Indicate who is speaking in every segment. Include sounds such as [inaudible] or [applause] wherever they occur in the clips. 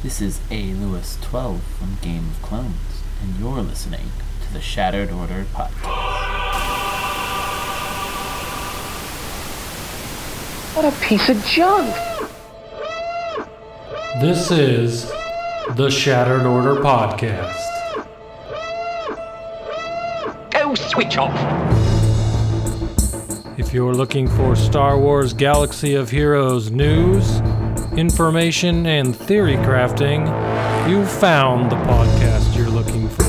Speaker 1: This is A. Lewis 12 from Game of Clones, and you're listening to the Shattered Order podcast.
Speaker 2: What a piece of junk!
Speaker 3: This is the Shattered Order Podcast.
Speaker 2: Go switch off!
Speaker 3: If you're looking for Star Wars Galaxy of Heroes news, information, and theory crafting, you've found the podcast you're looking for.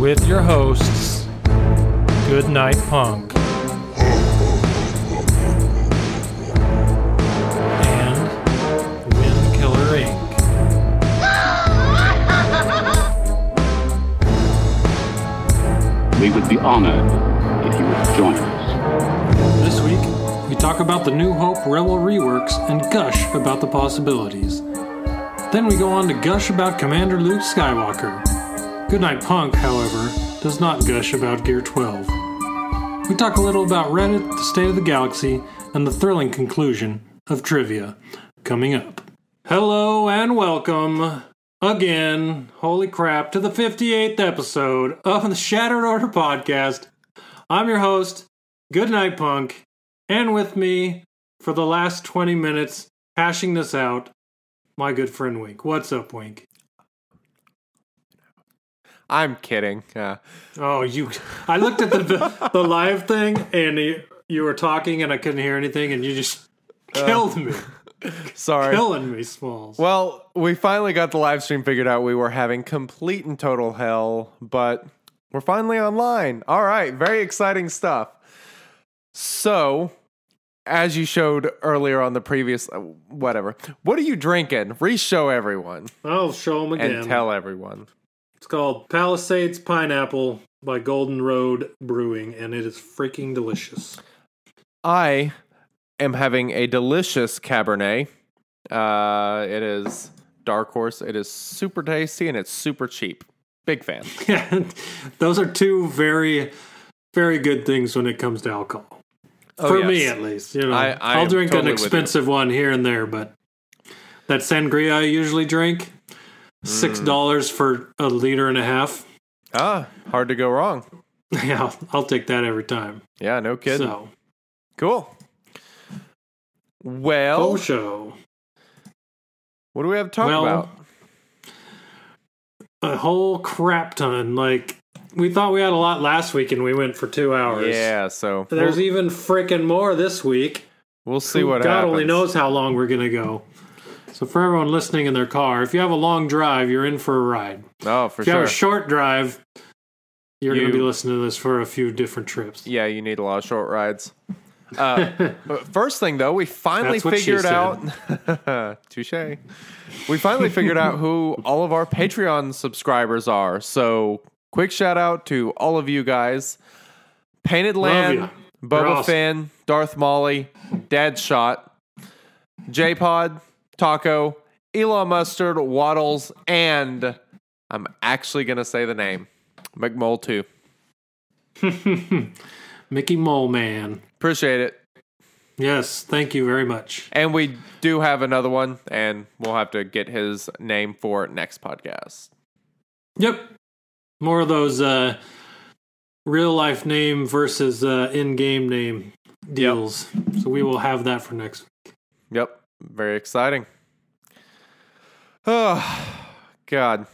Speaker 3: With your hosts, Good Night Punk. The New Hope Rebel reworks and gush about the possibilities. Then we go on to gush about Commander Luke Skywalker. Goodnight Punk, however, does not gush about Gear 12. We talk a little about Reddit, the state of the galaxy, and the thrilling conclusion of trivia coming up. Hello and welcome again, holy crap, to the 58th episode of the Shattered Order podcast. I'm your host, Goodnight Punk, and with me for the last 20 minutes, hashing this out, my good friend Wink. What's up, Wink?
Speaker 4: I'm kidding. Uh,
Speaker 3: Oh, you! I looked at the the [laughs] live thing, and you, you were talking, and I couldn't hear anything, and you just killed me, [laughs]
Speaker 4: sorry.
Speaker 3: killing me, Smalls.
Speaker 4: Well, we finally got the live stream figured out. We were having complete and total hell, but we're finally online. All right, very exciting stuff. So, as you showed earlier on the previous, uh, whatever, what are you drinking? Re-show everyone
Speaker 3: I'll show them again.
Speaker 4: and tell everyone.
Speaker 3: It's called Palisades Pineapple by Golden Road Brewing, and it is freaking delicious.
Speaker 4: I am having a delicious Cabernet. Uh, it is Dark Horse. It is super tasty and it's super cheap. Big fan. [laughs]
Speaker 3: Those are two very, very good things when it comes to alcohol.
Speaker 4: Oh,
Speaker 3: For me, at least, you know,
Speaker 4: I- I
Speaker 3: will drink
Speaker 4: totally
Speaker 3: an expensive one here and there, but that sangria I usually drink, six
Speaker 4: Mm.
Speaker 3: dollars for a liter and a half.
Speaker 4: Ah, hard to go wrong. [laughs]
Speaker 3: Yeah, I'll, I'll take that every time.
Speaker 4: Yeah, no kidding.
Speaker 3: So,
Speaker 4: Cool. Well,
Speaker 3: full show.
Speaker 4: what do we have to talk
Speaker 3: Well,
Speaker 4: about?
Speaker 3: A whole crap ton. Like we thought we had a lot last week, and we went for two hours.
Speaker 4: Yeah, so
Speaker 3: There's
Speaker 4: we'll,
Speaker 3: even freaking more this week.
Speaker 4: we'll see what
Speaker 3: God
Speaker 4: happens.
Speaker 3: only knows how long we're gonna go. So for everyone listening in their car, if you have a long drive, you're in for a ride.
Speaker 4: Oh, for
Speaker 3: If you have
Speaker 4: sure.
Speaker 3: a short drive, you're going to be listening to this for a few different trips.
Speaker 4: yeah, you need a lot of short rides. [laughs] Uh, first thing though, we finally
Speaker 3: That's what she
Speaker 4: figured out. [laughs] Touche. We finally figured out who all of our Patreon subscribers are. So, quick shout out to all of you guys: Painted Land. Boba
Speaker 3: awesome.
Speaker 4: Finn, Darth Molly, Dad Shot, J Pod, Taco, Elon Mustard, Waddles, and I'm actually gonna say the name McMole Two. [laughs]
Speaker 3: Mickey Mole Man.
Speaker 4: Appreciate it.
Speaker 3: Yes, thank you very much.
Speaker 4: And we do have another one, and we'll have to get his name for next podcast.
Speaker 3: Yep. More of those uh, real life name versus uh, in game name deals. So we will have that for next week.
Speaker 4: Yep, very exciting. Oh God!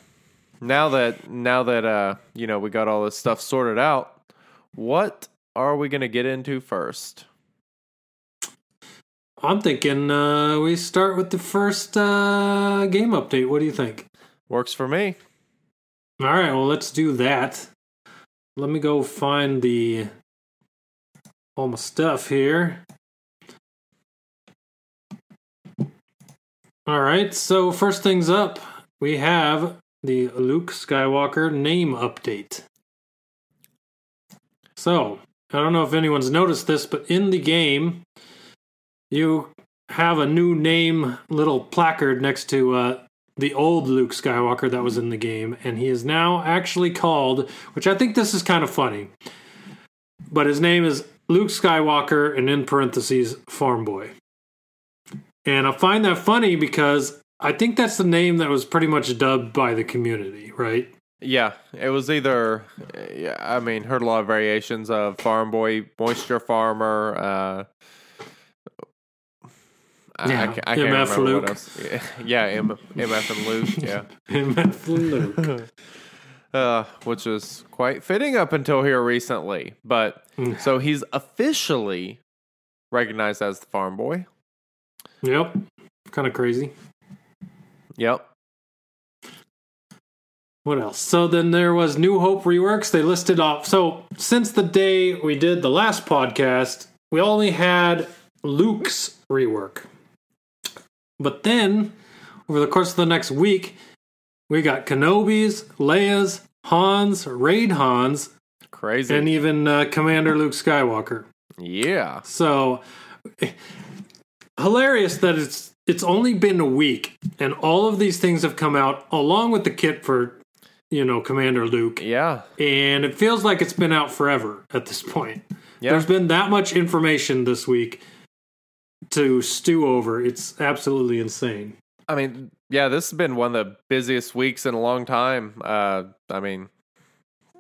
Speaker 4: Now that now that uh you know we got all this stuff sorted out, what are we gonna get into first?
Speaker 3: I'm thinking uh, we start with the first uh, game update. What do you think?
Speaker 4: Works for me.
Speaker 3: All right, well, let's do that. Let me go find the all my stuff here. All right, so first things up, we have the Luke Skywalker name update. So, I don't know if anyone's noticed this, but in the game, you have a new name little placard next to uh, the old Luke Skywalker that was in the game, and he is now actually called, which I think this is kind of funny. but his name is Luke Skywalker, and in parentheses, Farm Boy. And I find that funny because I think that's the name that was pretty much dubbed by the community, right?
Speaker 4: Yeah, it was either. Yeah, I mean, heard a lot of variations of farm boy, moisture farmer. Uh,
Speaker 3: Yeah,
Speaker 4: I, ca- I can't
Speaker 3: MF
Speaker 4: remember
Speaker 3: Luke.
Speaker 4: what else. Yeah, yeah M, MF and Luke. Yeah, [laughs]
Speaker 3: MF Luke. [laughs]
Speaker 4: uh, which is quite fitting up until here recently. But [laughs] so he's officially recognized as the farm boy.
Speaker 3: Yep. Kind of crazy.
Speaker 4: Yep.
Speaker 3: What else? So then there was New Hope reworks. They listed off. So since the day we did the last podcast, we only had Luke's rework. But then, over the course of the next week, we got Kenobi's, Leia's, Han's, Raid Han's,
Speaker 4: Crazy.
Speaker 3: and even uh, Commander Luke Skywalker.
Speaker 4: yeah.
Speaker 3: So hilarious that it's it's only been a week and all of these things have come out along with the kit for you know Commander Luke
Speaker 4: Yeah.
Speaker 3: and it feels like it's been out forever at this point.
Speaker 4: Yeah.
Speaker 3: There's been that much information this week to stew over. It's absolutely insane.
Speaker 4: I mean, yeah, this has been one of the busiest weeks in a long time. Uh, I mean,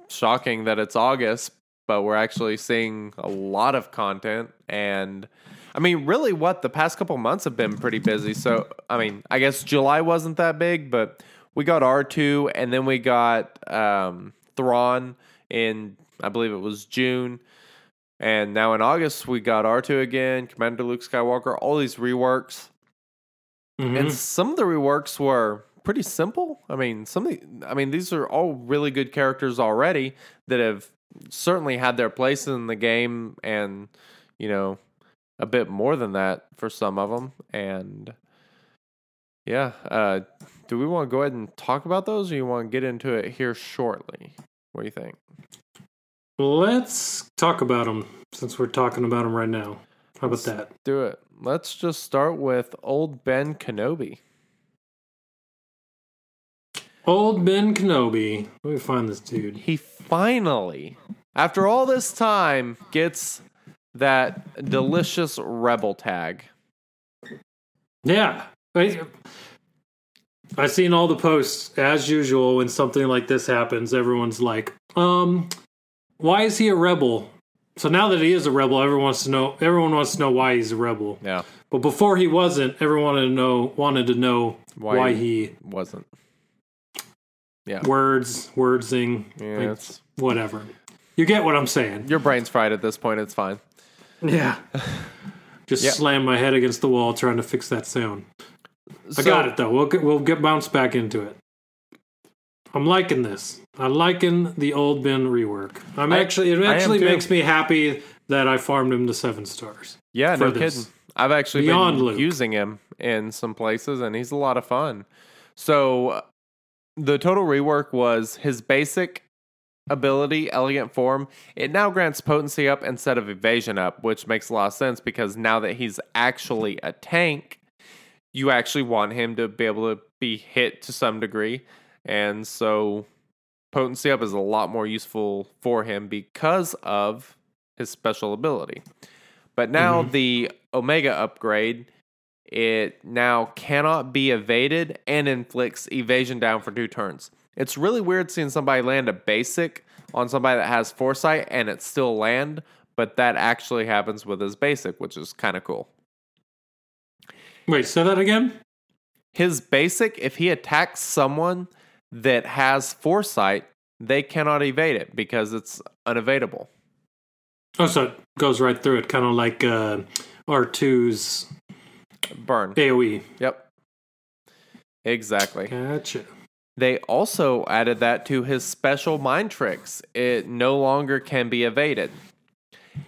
Speaker 4: shocking that it's August, but we're actually seeing a lot of content. And I mean, really, what the past couple months have been pretty busy. So, I mean, I guess July wasn't that big, but we got R2 and then we got um, Thrawn in, I believe it was June. And now in August, we got R2 again, Commander Luke Skywalker, all these reworks.
Speaker 3: Mhm.
Speaker 4: And some of the reworks were pretty simple. I mean, some of the, I mean, these are all really good characters already that have certainly had their place in the game and, you know, a bit more than that for some of them. And yeah, uh, do we want to go ahead and talk about those or you want to get into it here shortly? What do you think?
Speaker 3: Let's talk about them since we're talking about them right now. How about that?
Speaker 4: Do it. Let's just start with old Ben Kenobi.
Speaker 3: Old Ben Kenobi. Let me find this dude.
Speaker 4: he finally, after all this time, gets that delicious rebel tag.
Speaker 3: Yeah. I, I've seen all the posts as usual when something like this happens. Everyone's like, um, why is he a rebel? So now that he is a rebel, everyone wants to know. Everyone wants to know why he's a rebel.
Speaker 4: Yeah,
Speaker 3: But before he wasn't, everyone wanted to know wanted to know
Speaker 4: Why
Speaker 3: why,
Speaker 4: he- wasn't. Yeah.
Speaker 3: Words wordsing
Speaker 4: Yeah,
Speaker 3: like, whatever. You get what I'm saying?
Speaker 4: your brain's fried at this point. It's fine.
Speaker 3: Yeah. [laughs] Just
Speaker 4: Yep.
Speaker 3: slam my head against the wall trying to fix that sound. I got it though. We'll get we'll get bounced back into it. I'm liking this. I'm liking the old Ben rework. I'm
Speaker 4: I-
Speaker 3: actually it actually makes me happy that I farmed him to seven stars.
Speaker 4: Yeah, no
Speaker 3: this.
Speaker 4: kidding. I've actually
Speaker 3: Beyond
Speaker 4: been
Speaker 3: Luke.
Speaker 4: using him in some places, and he's a lot of fun. So, the total rework was his basic ability, Elegant Form. It now grants potency up instead of evasion up, which makes a lot of sense because now that he's actually a tank, you actually want him to be able to be hit to some degree. And so, potency up is a lot more useful for him because of his special ability. But now mm-hmm. the Omega upgrade, it now cannot be evaded and inflicts evasion down for two turns. It's really weird seeing somebody land a basic on somebody that has foresight and it still land, but that actually happens with his basic, which is kind of cool.
Speaker 3: Wait, say that again?
Speaker 4: His basic, if he attacks someone that has foresight, they cannot evade it because it's unevadable.
Speaker 3: Oh, so it goes right through it, kind of like uh, R2's
Speaker 4: Burn.
Speaker 3: AoE.
Speaker 4: Yep. Exactly.
Speaker 3: Gotcha.
Speaker 4: They also added that to his special mind tricks. It no longer can be evaded.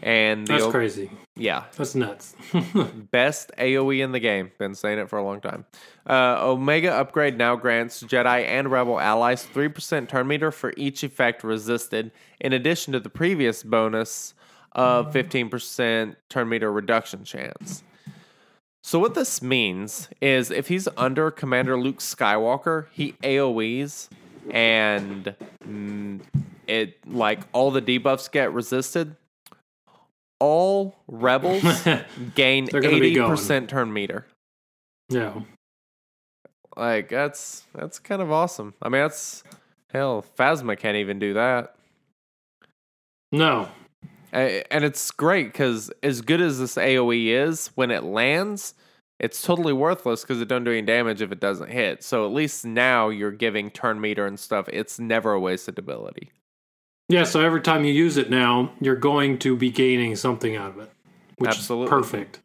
Speaker 4: And
Speaker 3: That's
Speaker 4: o-
Speaker 3: crazy.
Speaker 4: yeah,
Speaker 3: That's nuts. [laughs]
Speaker 4: best AoE in the game. Been saying it for a long time. Uh, Omega upgrade now grants Jedi and Rebel allies 3% turn meter for each effect resisted, in addition to the previous bonus of 15% turn meter reduction chance. So what this means is if he's under Commander Luke Skywalker, he AoEs and mm, it like all the debuffs get resisted. All rebels [laughs] gain
Speaker 3: They're gonna be
Speaker 4: eighty percent turn meter.
Speaker 3: Yeah.
Speaker 4: Like that's that's kind of awesome. I mean, that's hell. Phasma can't even do that,
Speaker 3: No.
Speaker 4: And it's great because as good as this AOE is, when it lands, it's totally worthless because it don't do any damage if it doesn't hit. So at least now you're giving turn meter and stuff. It's never a wasted ability.
Speaker 3: Yeah, so every time you use it now, you're going to be gaining something out of it. Which
Speaker 4: Absolutely.
Speaker 3: is perfect.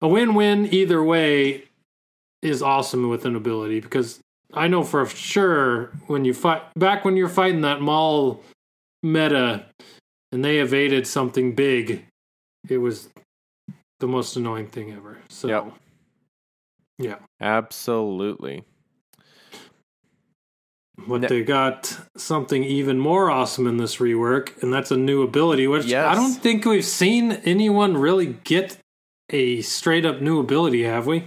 Speaker 3: A win-win either way is awesome with an ability because I know for sure when you fight back when you're fighting that Maul meta and they evaded something big, it was the most annoying thing ever. So
Speaker 4: Yep.
Speaker 3: yeah.
Speaker 4: Absolutely.
Speaker 3: But
Speaker 4: Ne-
Speaker 3: they got something even more awesome in this rework, and that's a new ability, which
Speaker 4: Yes.
Speaker 3: I don't think we've seen anyone really get a straight up new ability, have we?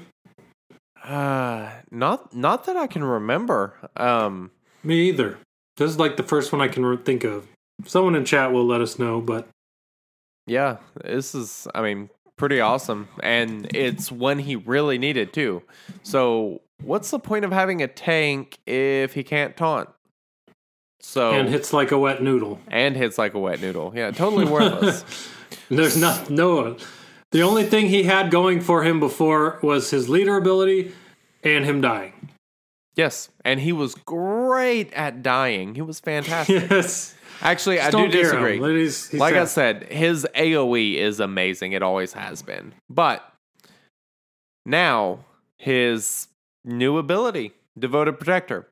Speaker 4: Uh, not not that I can remember. Um,
Speaker 3: Me either. This is like the first one I can think of. Someone in chat will let us know, but
Speaker 4: yeah, this is. I mean, pretty awesome, and it's when he really needed to. So, what's the point of having a tank if he can't taunt? So
Speaker 3: and hits like a wet noodle.
Speaker 4: and hits like a wet noodle. Yeah, [laughs] totally worthless.
Speaker 3: There's not no. The only thing he had going for him before was his leader ability and him dying.
Speaker 4: yes, and he was great at dying. He was fantastic. [laughs]
Speaker 3: Yes,
Speaker 4: Actually, I
Speaker 3: Don't him.
Speaker 4: disagree.
Speaker 3: He's- he's
Speaker 4: like I said, his AoE is amazing. It always has been. But now his new ability, Devoted Protector,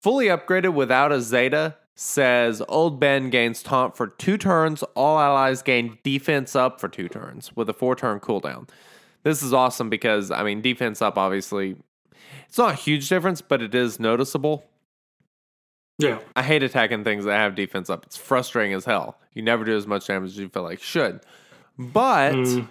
Speaker 4: fully upgraded without a Zeta, says Old Ben gains taunt for two turns. All allies gain defense up for two turns with a four turn cooldown. This is awesome because I mean defense up obviously it's not a huge difference, but it is noticeable.
Speaker 3: yeah.
Speaker 4: I hate attacking things that have defense up. It's frustrating as hell. You never do as much damage as you feel like you should. But mm.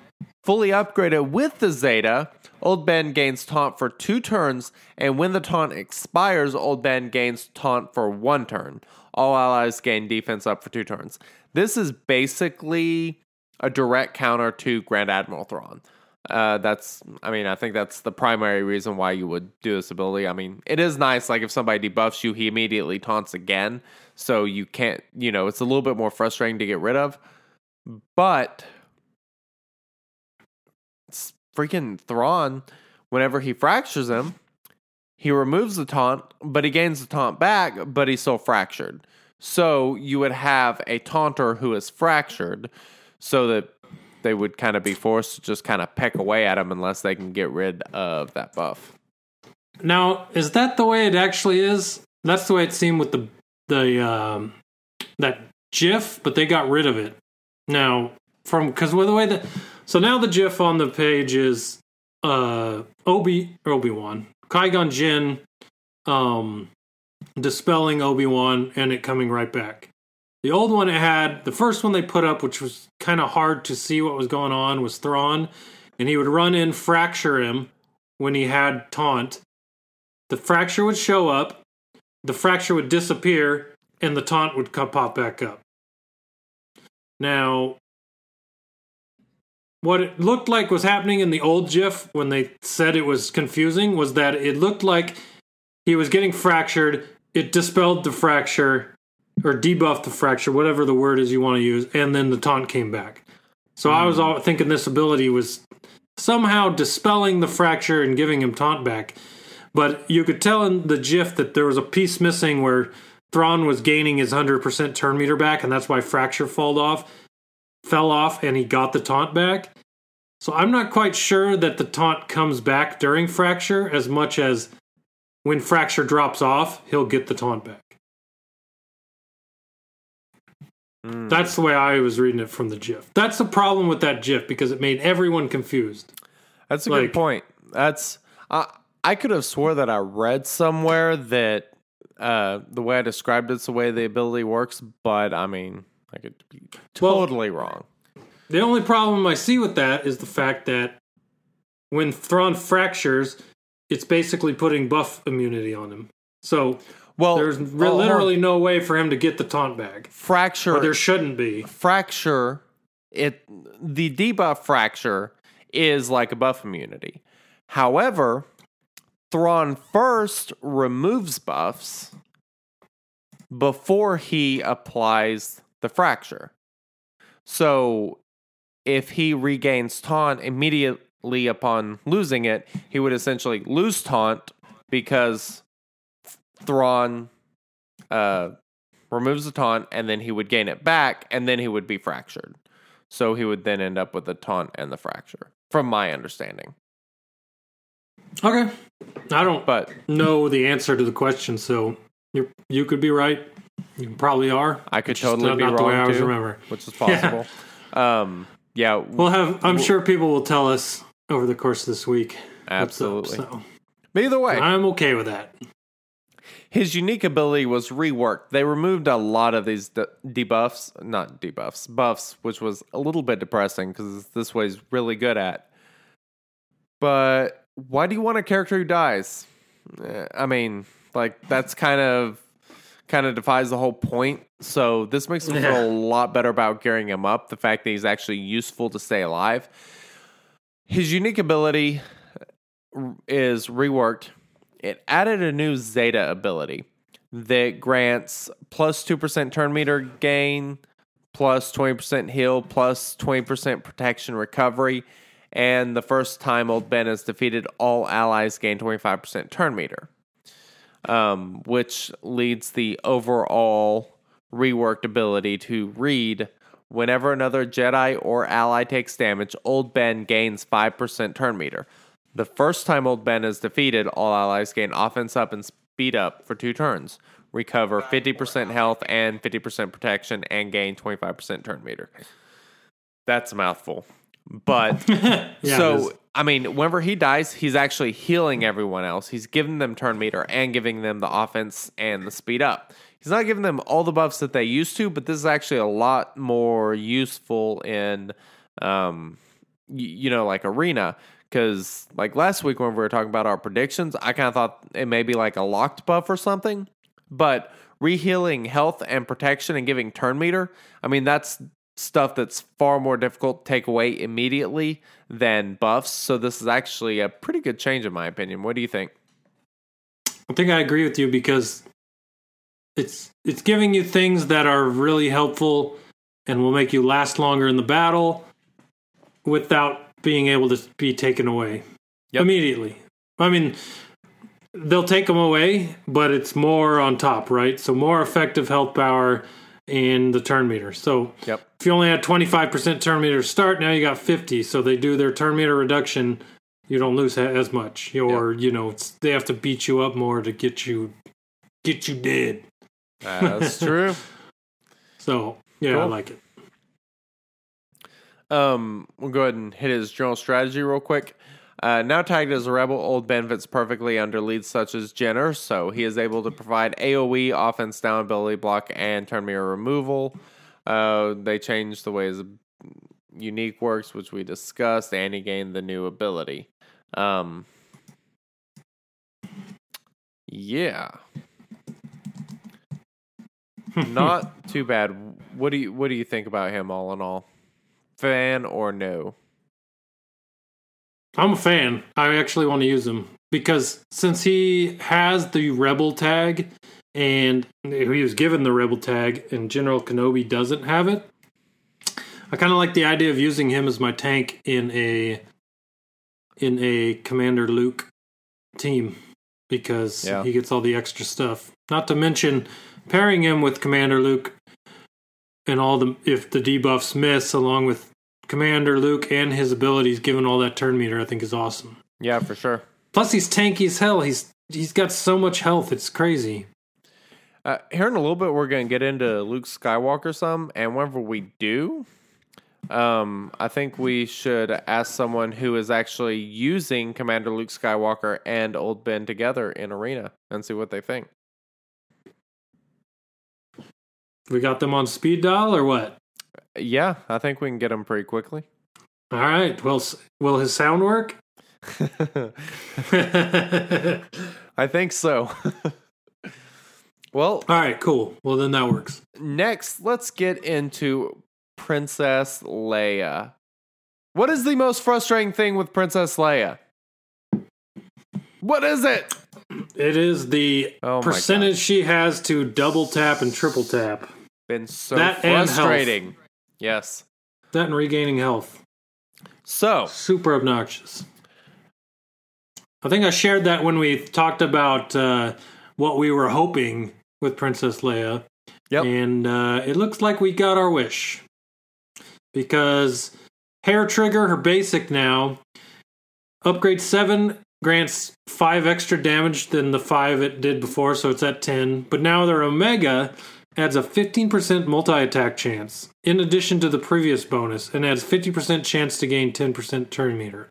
Speaker 4: Fully upgraded with the Zeta, Old Ben gains taunt for two turns, and when the taunt expires, Old Ben gains taunt for one turn. All allies gain defense up for two turns. This is basically a direct counter to Grand Admiral Thrawn. Uh, that's, I mean, I think that's the primary reason why you would do this ability. I mean, it is nice, like if somebody debuffs you, he immediately taunts again. So you can't, you know, it's a little bit more frustrating to get rid of. But freaking Thrawn, whenever he fractures him, he removes the taunt, but he gains the taunt back, but he's still fractured. So you would have a taunter who is fractured, so that they would kind of be forced to just kind of peck away at him unless they can get rid of that buff.
Speaker 3: Now, is that the way it actually is? That's the way it seemed with the the um, that GIF, but they got rid of it. Now, from because the way that so now the GIF on the page is uh Obi Obi Wan Qui Gon Jinn um dispelling Obi Wan and it coming right back. The old one it had the first one they put up, which was kind of hard to see what was going on, was Thrawn, and he would run in, fracture him when he had taunt. The fracture would show up, the fracture would disappear, and the taunt would pop back up. Now, what it looked like was happening in the old GIF when they said it was confusing was that it looked like he was getting fractured, it dispelled the fracture, or debuffed the fracture, whatever the word is you want to use, and then the taunt came back. So I was hmm. all thinking this ability was somehow dispelling the fracture and giving him taunt back. But you could tell in the GIF that there was a piece missing where Thrawn was gaining his 100% turn meter back, and that's why fracture fell off, fell off, and he got the taunt back. So I'm not quite sure that the taunt comes back during fracture as much as when fracture drops off, he'll get the taunt back.
Speaker 4: Mm.
Speaker 3: That's the way I was reading it from the GIF. That's the problem with that GIF because it made everyone confused.
Speaker 4: That's a
Speaker 3: Like-
Speaker 4: good point. That's I I could have swore that I read somewhere that uh, the way I described it's the way the ability works, but I mean I could be
Speaker 3: Well-
Speaker 4: totally wrong.
Speaker 3: The only problem I see with that is the fact that when Thrawn fractures, it's basically putting buff immunity on him. So
Speaker 4: Well,
Speaker 3: there's
Speaker 4: oh, re- oh,
Speaker 3: literally no way for him to get the taunt back.
Speaker 4: fracture.
Speaker 3: Or there shouldn't be.
Speaker 4: fracture it the debuff fracture is like a buff immunity. However, Thrawn first removes buffs before he applies the fracture. So if he regains taunt immediately upon losing it, he would essentially lose taunt because Thrawn uh, removes the taunt and then he would gain it back and then he would be fractured. So he would then end up with the taunt and the fracture, from my understanding.
Speaker 3: Okay. I don't
Speaker 4: But
Speaker 3: know the answer to the question, so you you could be right. You probably are.
Speaker 4: I could
Speaker 3: just
Speaker 4: totally
Speaker 3: not,
Speaker 4: be
Speaker 3: not
Speaker 4: wrong
Speaker 3: the way I always
Speaker 4: too,
Speaker 3: remember.
Speaker 4: which is possible. [laughs] um, yeah,
Speaker 3: We'll have. I'm sure people will tell us over the course of this week. what's up,
Speaker 4: absolutely.
Speaker 3: so
Speaker 4: But either way,
Speaker 3: I'm okay with that.
Speaker 4: his unique ability was reworked. They removed a lot of these de- debuffs, not debuffs, buffs, which was a little bit depressing because this way is really good at. But why do you want a character who dies? Eh, I mean, like that's kind of kind of defies the whole point. So this makes me feel a lot better about gearing him up. The fact that he's actually useful to stay alive. His unique ability is reworked. It added a new Zeta ability that grants plus 2% turn meter gain, plus 20% heal, plus 20% protection recovery. And the first time Old Ben is defeated, all allies gain 25% turn meter, um, which leads the overall reworked ability to read whenever another Jedi or ally takes damage, Old Ben gains 5% turn meter. The first time Old Ben is defeated, all allies gain offense up and speed up for two turns, recover 50% health and 50% protection, and gain 25% turn meter. That's a mouthful. But [laughs]
Speaker 3: Yeah,
Speaker 4: so, I mean, whenever he dies, he's actually healing everyone else. He's giving them turn meter and giving them the offense and the speed up. He's not giving them all the buffs that they used to, but this is actually a lot more useful in, um, y- you know, like arena. Because like last week when we were talking about our predictions, I kind of thought it may be like a locked buff or something. But rehealing health and protection and giving turn meter, I mean, that's stuff that's far more difficult to take away immediately than buffs. So this is actually a pretty good change in my opinion. What do you think?
Speaker 3: I think I agree with you because it's it's giving you things that are really helpful and will make you last longer in the battle without being able to be taken away
Speaker 4: Yep.
Speaker 3: immediately. I mean, they'll take them away, but it's more on top, right? So more effective health power in the turn meter. So
Speaker 4: Yep.
Speaker 3: If you only had 25% turn meter start, now you got 50. So they do their turn meter reduction. You don't lose as much, or you know, it's, they have to beat you up more to get you get you dead.
Speaker 4: That's [laughs] true.
Speaker 3: So yeah, I like it.
Speaker 4: Um, we'll go ahead and hit his general strategy real quick. Uh, now tagged as a rebel, Old Ben fits perfectly under leads such as Jenner, so he is able to provide AoE, offense down ability block, and turn meter removal. Uh, they changed the way his unique works, which we discussed, and he gained the new ability. Um, yeah, [laughs] not too bad. What do you What do you think about him, all in all? Fan or no?
Speaker 3: I'm a fan. I actually want to use him because since he has the rebel tag and he was given the rebel tag and General Kenobi doesn't have it, I kind of like the idea of using him as my tank in a in a Commander Luke team because
Speaker 4: Yeah.
Speaker 3: he gets all the extra stuff. Not to mention pairing him with Commander Luke and all the if the debuffs miss along with Commander Luke and his abilities given all that turn meter I think is awesome.
Speaker 4: Yeah, for sure.
Speaker 3: Plus he's tanky as hell. He's he's got so much health. It's crazy.
Speaker 4: Uh, here in a little bit, we're going to get into Luke Skywalker some, and whenever we do, um, I think we should ask someone who is actually using Commander Luke Skywalker and Old Ben together in Arena and see what they think.
Speaker 3: We got them on speed dial or what?
Speaker 4: Yeah, I think we can get them pretty quickly.
Speaker 3: All right. Well, will his sound work? [laughs] [laughs]
Speaker 4: I think so. [laughs] well,
Speaker 3: All right, cool. Well, then that works.
Speaker 4: next, let's get into Princess Leia. What is the most frustrating thing with Princess Leia? What is it?
Speaker 3: It is the
Speaker 4: Oh
Speaker 3: percentage she has to double tap and triple tap.
Speaker 4: Been so
Speaker 3: That
Speaker 4: frustrating. Yes.
Speaker 3: That and regaining health.
Speaker 4: So,
Speaker 3: Super obnoxious. I think I shared that when we talked about uh, what we were hoping with Princess Leia.
Speaker 4: Yep.
Speaker 3: And uh, it looks like we got our wish. Because Hair Trigger, her basic now, upgrade 7 grants 5 extra damage than the 5 it did before, so it's at 10. But now their Omega adds a 15% multi attack chance, in addition to the previous bonus, and adds 50% chance to gain 10% turn meter.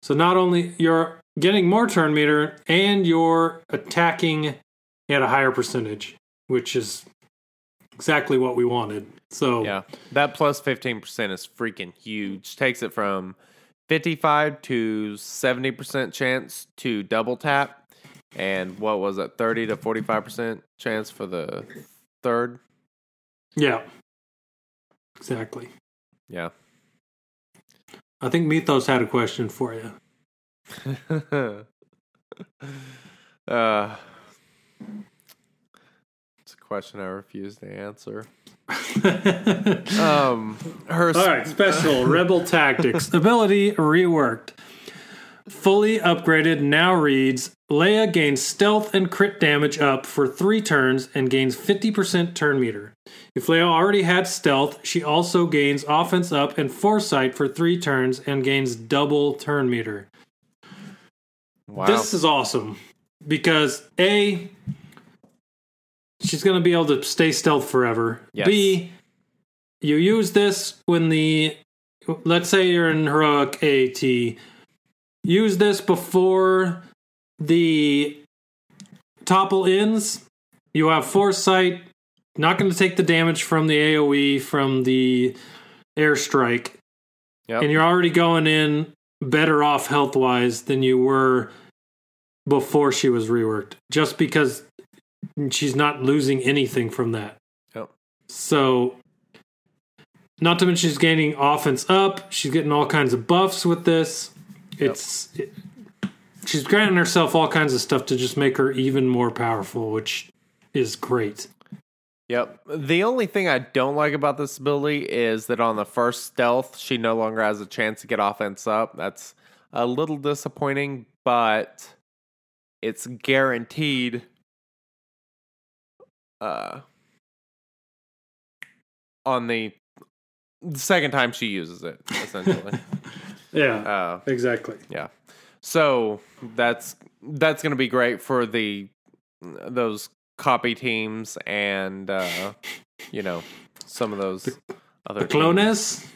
Speaker 3: So not only you're getting more turn meter, and you're attacking at a higher percentage, which is exactly what we wanted. So
Speaker 4: yeah, that plus 15% is freaking huge. Takes it from 55 to 70% chance to double tap. And what was it, 30 to 45% chance for the third?
Speaker 3: yeah, exactly.
Speaker 4: Yeah.
Speaker 3: I think Mythos had a question for you. [laughs]
Speaker 4: uh, it's a question I refuse to answer. [laughs] Um, her
Speaker 3: All right, special [laughs] Rebel Tactics ability reworked. Fully upgraded now reads Leia gains stealth and crit damage up for three turns and gains 50% turn meter. If Leia already had stealth, she also gains offense up and foresight for three turns and gains double turn meter.
Speaker 4: wow.
Speaker 3: This is awesome because A, she's going to be able to stay stealth forever.
Speaker 4: Yes.
Speaker 3: B, you use this when the, let's say you're in heroic AT, use this before the topple ends. You have foresight, not going to take the damage from the AoE from the airstrike
Speaker 4: Yep.
Speaker 3: and you're already going in better off health wise than you were before she was reworked, just because she's not losing anything from that.
Speaker 4: Yep.
Speaker 3: So, not to mention she's gaining offense up. She's getting all kinds of buffs with this. It's it- she's granting herself all kinds of stuff to just make her even more powerful, which is great.
Speaker 4: Yep. The only thing I don't like about this ability is that on the first stealth, she no longer has a chance to get offense up. That's a little disappointing, but it's guaranteed. Uh, on the second time she uses it, essentially. [laughs]
Speaker 3: Yeah,
Speaker 4: uh,
Speaker 3: exactly.
Speaker 4: yeah. So that's that's going to be great for the those copy teams and uh, you know some of those other teams.
Speaker 3: Clones?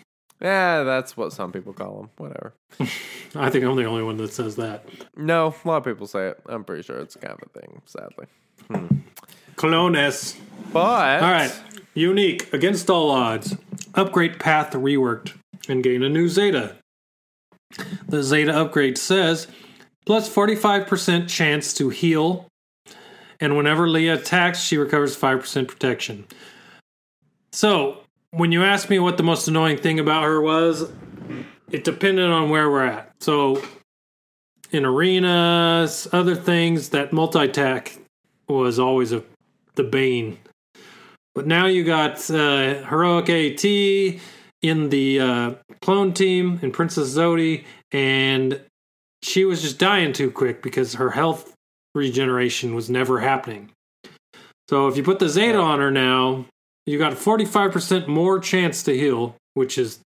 Speaker 4: Yeah, that's what some people call them. Whatever. [laughs]
Speaker 3: I think I'm the only one that says that.
Speaker 4: No, a lot of people say it. I'm pretty sure it's kind of a thing. Sadly,
Speaker 3: Clones.
Speaker 4: but
Speaker 3: All right. Unique. Against all odds. Upgrade path reworked and gain a new Zeta. The Zeta upgrade says plus 45% chance to heal. And whenever Leia attacks, she recovers 5% protection. So, when you asked me what the most annoying thing about her was, it depended on where we're at. So, in arenas, other things, that multi attack was always a, the bane but now you got uh, Heroic AT in the uh, clone team and Princess Zodi, and she was just dying too quick because her health regeneration was never happening. So if you put the Zeta on her now, you got 45% more chance to heal, which is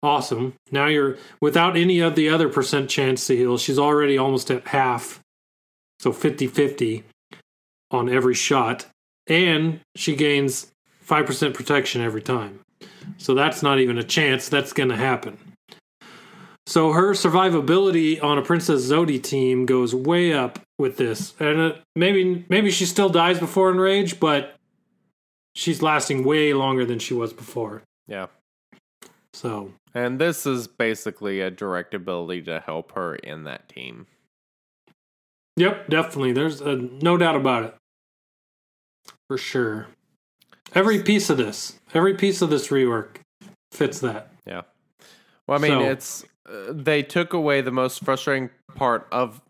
Speaker 3: awesome. Now you're without any of the other percent chance to heal. She's already almost at half. So 50 50 on every shot and she gains 5% protection every time. So that's not even a chance that's going to happen. So her survivability on a Princess Zodi team goes way up with this. And uh, maybe maybe she still dies before Enrage, but she's lasting way longer than she was before.
Speaker 4: yeah.
Speaker 3: So,
Speaker 4: And this is basically a direct ability to help her in that team.
Speaker 3: Yep, definitely. There's uh, no doubt about it. For sure. Every piece of this, every piece of this rework fits that.
Speaker 4: Yeah. Well, I mean,
Speaker 3: So-
Speaker 4: it's uh, they took away the most frustrating part of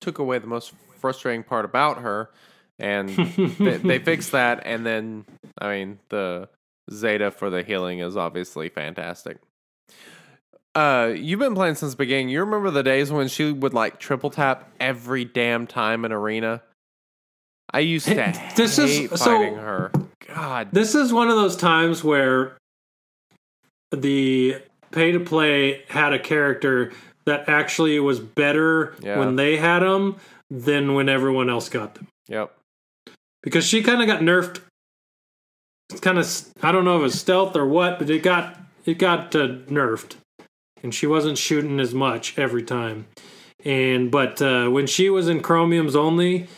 Speaker 4: took away the most frustrating part about her, and [laughs] they, they fixed that. And then, I mean, the Zeta for the healing is obviously fantastic. Uh, you've been playing since the beginning. You remember the days when she would like triple tap every damn time in arena. I used to
Speaker 3: This is-
Speaker 4: hate
Speaker 3: so-
Speaker 4: fighting her. God,
Speaker 3: This is one of those times where the pay to play had a character that actually was better
Speaker 4: Yeah.
Speaker 3: when they had them than when everyone else got them.
Speaker 4: yep,
Speaker 3: Because she kind of got nerfed. It's kind of I don't know if it was stealth or what, but it got it got uh, nerfed, and she wasn't shooting as much every time. And but uh, when she was in chromiums only,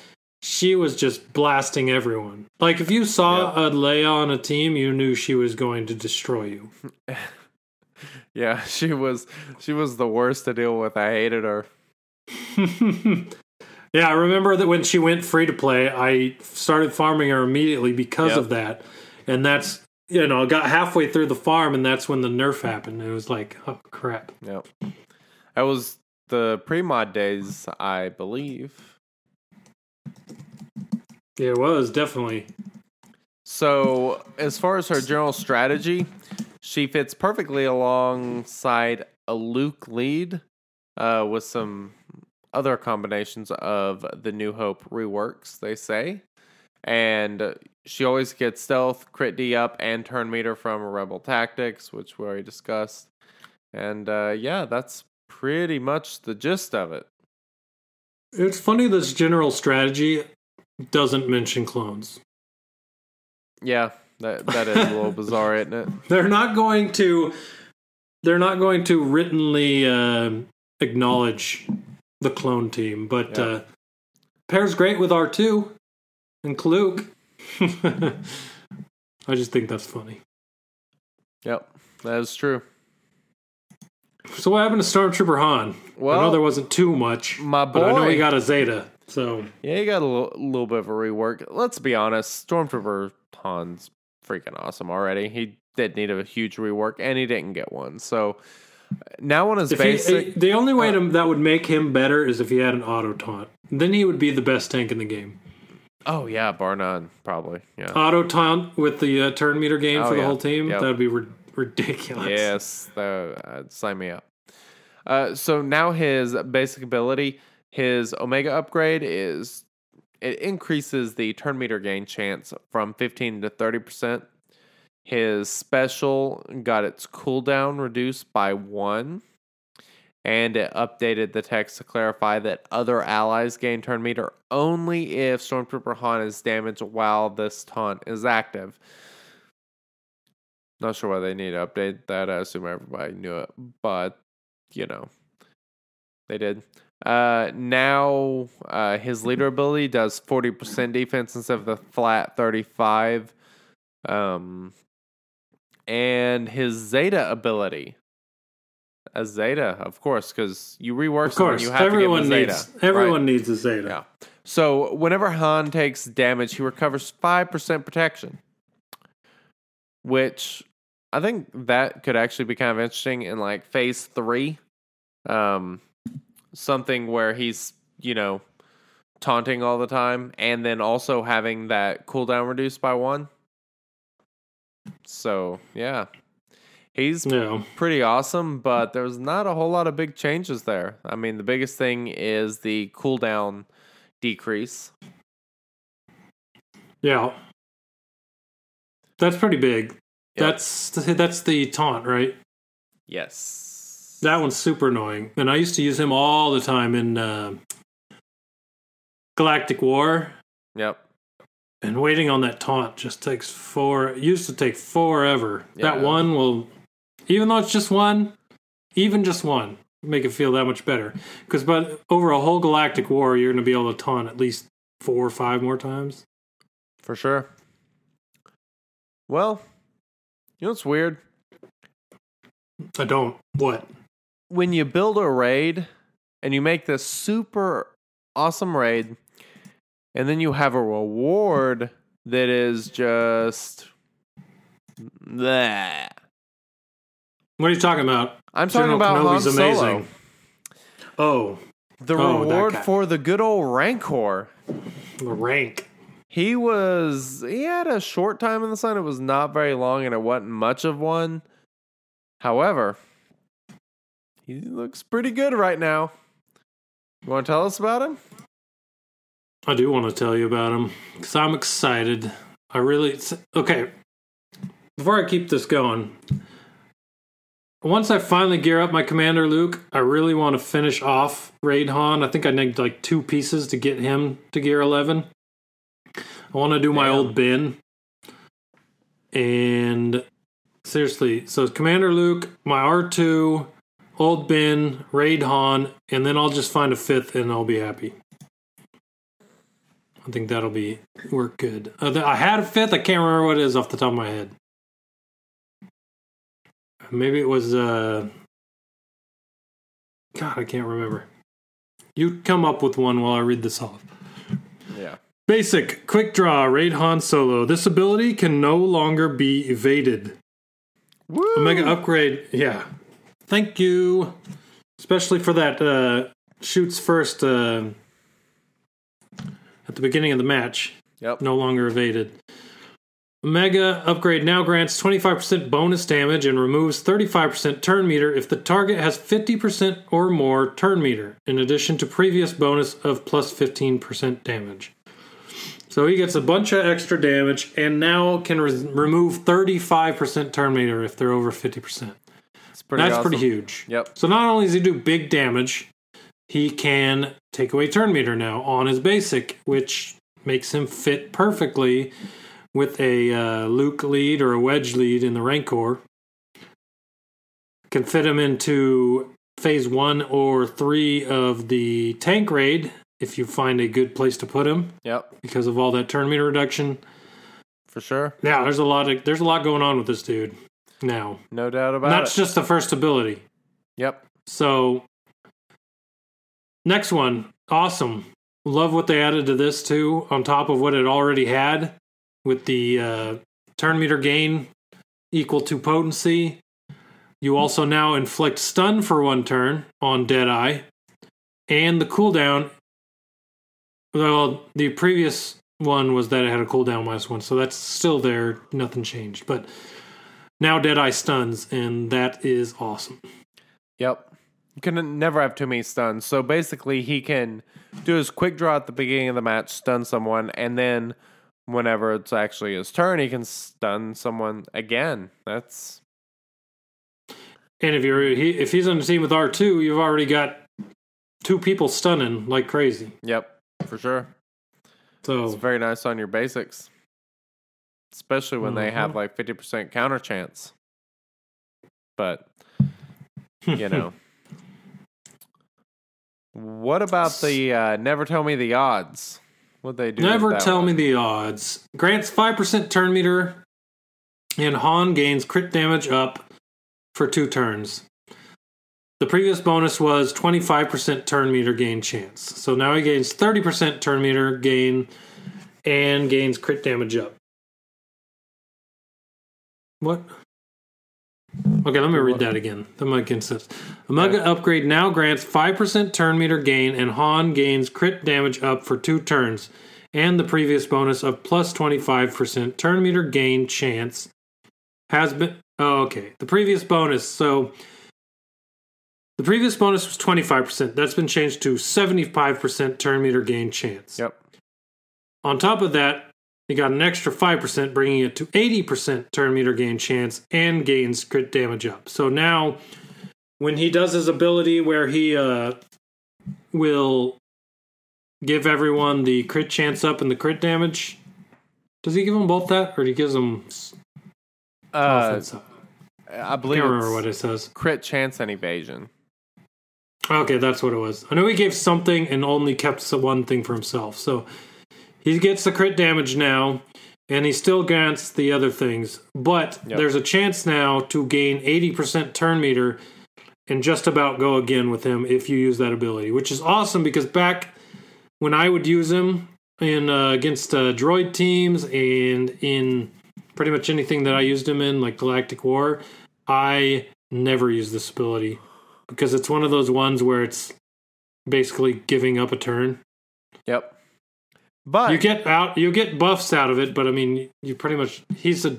Speaker 3: she was just blasting everyone. Like if you saw a Leia on a team, you knew she was going to destroy you. [laughs]
Speaker 4: yeah. She was she was the worst to deal with. I hated her. [laughs]
Speaker 3: yeah, I remember that when she went free to play, I started farming her immediately because
Speaker 4: Yep.
Speaker 3: of that. And that's you know, I got halfway through the farm and that's when the nerf happened. It was like, oh crap.
Speaker 4: Yep. That was the pre mod days, I believe.
Speaker 3: Yeah, it was definitely.
Speaker 4: So, as far as her general strategy, she fits perfectly alongside a Luke lead uh, with some other combinations of the New Hope reworks, they say. And she always gets stealth, crit D up, and turn meter from Rebel Tactics, which we already discussed. And uh, yeah, that's pretty much the gist of it.
Speaker 3: It's funny this general strategy doesn't mention clones.
Speaker 4: Yeah, that that is a little [laughs] bizarre, isn't it?
Speaker 3: They're not going to they're not going to writtenly uh, acknowledge the clone team, but
Speaker 4: Yeah.
Speaker 3: uh, pairs great with R2 and Kaluk. [laughs] I just think that's funny.
Speaker 4: Yep, that is true.
Speaker 3: So what happened to Stormtrooper Han? I know there wasn't too much,
Speaker 4: my boy,
Speaker 3: but I know he got a Zeta. So
Speaker 4: Yeah, he got a little, little bit of a rework. Let's be honest, Stormtrooper Han's freaking awesome already. He did need a huge rework, and he didn't get one. So now on his
Speaker 3: if he,
Speaker 4: basic,
Speaker 3: the only way
Speaker 4: uh,
Speaker 3: to, that would make him better is if he had an auto taunt. Then he would be the best tank in the game.
Speaker 4: Oh yeah, bar none, probably. Yeah.
Speaker 3: Auto taunt with the uh, turn meter game
Speaker 4: Oh,
Speaker 3: for the
Speaker 4: yeah.
Speaker 3: whole team.
Speaker 4: Yep.
Speaker 3: That would be ri- ridiculous.
Speaker 4: Yes, the, uh, sign me up. Uh, so now his basic ability, his Omega upgrade is it increases the turn meter gain chance from 15 to 30 percent. His special got its cooldown reduced by one, and it updated the text to clarify that other allies gain turn meter only if Stormtrooper Han is damaged while this taunt is active. Not sure why they need to update that. I assume everybody knew it, but you know, they did. Uh, now uh, his leader ability does forty percent defense instead of the flat thirty-five. Um, and his Zeta ability, a Zeta, of course, because you rework
Speaker 3: Of course,
Speaker 4: you have
Speaker 3: everyone
Speaker 4: to give
Speaker 3: needs
Speaker 4: Zeta.
Speaker 3: everyone
Speaker 4: right?
Speaker 3: needs a Zeta.
Speaker 4: Yeah. So whenever Han takes damage, he recovers five percent protection, which I think that could actually be kind of interesting in like phase three, um, something where he's you know taunting all the time, and then also having that cooldown reduced by one. So yeah, he's
Speaker 3: Yeah.
Speaker 4: pretty awesome, but there's not a whole lot of big changes there. I mean, the biggest thing is the cooldown decrease.
Speaker 3: Yeah. That's pretty big.
Speaker 4: Yep.
Speaker 3: That's that's the taunt, right?
Speaker 4: Yes.
Speaker 3: That one's super annoying, and I used to use him all the time in uh, Galactic War.
Speaker 4: Yep.
Speaker 3: And waiting on that taunt just takes four. It used to take forever. That one will, even though it's just one, even just one, make it feel that much better. Because but over a whole Galactic War, you're going to be able to taunt at least four or five more times.
Speaker 4: For sure. Well, you know what's weird?
Speaker 3: I don't. What?
Speaker 4: When you build a raid and you make this super awesome raid, and then you have a reward that is just Bleh.
Speaker 3: What are you talking about?
Speaker 4: I'm talking
Speaker 3: General
Speaker 4: about Han
Speaker 3: Kenobi's
Speaker 4: Solo.
Speaker 3: amazing. Oh,
Speaker 4: The
Speaker 3: Oh,
Speaker 4: reward for the good old Rancor.
Speaker 3: the rank.
Speaker 4: He was he had a short time in the sun. It was not very long and it wasn't much of one. However, he looks pretty good right now. You want to tell us about him?
Speaker 3: I do want to tell you about him because I'm excited. I really okay. Before I keep this going, once I finally gear up my Commander Luke, I really want to finish off Raid Han. I think I need like two pieces to get him to gear 11. I want to do my
Speaker 4: Damn.
Speaker 3: old Ben. And seriously, so Commander Luke, my R2, old Ben, Raid Han, and then I'll just find a fifth and I'll be happy. I think that'll be work good. Uh, I had a fifth. I can't remember what it is off the top of my head. Maybe it was. uh God, I can't remember. You come up with one while I read this off.
Speaker 4: Yeah.
Speaker 3: Basic, quick draw, Raid Han Solo. This ability can no longer be evaded.
Speaker 4: Woo!
Speaker 3: Omega upgrade, yeah. Thank you. Especially for that uh shoots first uh at the beginning of the match.
Speaker 4: Yep.
Speaker 3: No longer evaded. Omega upgrade now grants 25% bonus damage and removes 35% turn meter if the target has 50% or more turn meter, in addition to previous bonus of plus 15% damage. So he gets a bunch of extra damage and now can re- remove 35% turn meter if they're over 50%.
Speaker 4: It's pretty
Speaker 3: That's
Speaker 4: awesome.
Speaker 3: pretty huge.
Speaker 4: Yep.
Speaker 3: So not only does he do big damage, he can take away turn meter now on his basic, which makes him fit perfectly with a uh, Luke lead or a Wedge lead in the Rancor. Can fit him into phase one or three of the tank raid if you find a good place to put him
Speaker 4: Yep.
Speaker 3: because of all that turn meter reduction.
Speaker 4: For sure.
Speaker 3: Yeah, there's a lot of there's a lot going on with this dude now.
Speaker 4: No doubt about
Speaker 3: And
Speaker 4: it.
Speaker 3: that's just the first ability.
Speaker 4: yep.
Speaker 3: So next one, awesome. Love what they added to this too, on top of what it already had with the uh, turn meter gain equal to potency. You also now inflict stun for one turn on Deadeye, and the cooldown. Well, the previous one was that it had a cooldown minus one, so that's still there. Nothing changed, but now Deadeye stuns, and that is awesome.
Speaker 4: Yep. You can never have too many stuns. So basically, he can do his quick draw at the beginning of the match, stun someone, and then whenever it's actually his turn, he can stun someone again. That's
Speaker 3: And if you're he, if he's on the team with R two, you've already got two people stunning like crazy.
Speaker 4: yep, for sure. It's
Speaker 3: So
Speaker 4: very nice on your basics, especially when they have like fifty percent counter chance. But [laughs] you know, what about the uh, never tell me the odds? What they do?
Speaker 3: never tell
Speaker 4: one?
Speaker 3: me the odds. Grants five percent turn meter, and Han gains crit damage up for two turns. The previous bonus was twenty five percent turn meter gain chance. So now he gains thirty percent turn meter gain, and gains crit damage up. What? Okay, let me read that again. That might make sense. Omega upgrade now grants 5% turn meter gain, and Han gains crit damage up for two turns, and the previous bonus of plus 25% turn meter gain chance has been. Oh, okay. The previous bonus. So the previous bonus was 25%. That's been changed to 75% turn meter gain chance.
Speaker 4: Yep.
Speaker 3: On top of that, he got an extra 5%, bringing it to 80% turn meter gain chance and gains crit damage up. So now, when he does his ability where he uh, will give everyone the crit chance up and the crit damage, does he give them both that, or he gives them
Speaker 4: Uh? I
Speaker 3: I
Speaker 4: believe
Speaker 3: can't remember what it says.
Speaker 4: crit chance and evasion.
Speaker 3: Okay, that's what it was. I know he gave something and only kept the one thing for himself. So he gets the crit damage now, and he still grants the other things. But
Speaker 4: Yep.
Speaker 3: there's a chance now to gain 80% turn meter and just about go again with him if you use that ability, which is awesome because back when I would use him in uh, against uh, droid teams and in pretty much anything that I used him in, like Galactic War, I never use this ability because it's one of those ones where it's basically giving up a turn.
Speaker 4: Yep. But
Speaker 3: You get out, you get buffs out of it, but I mean, you pretty much he's a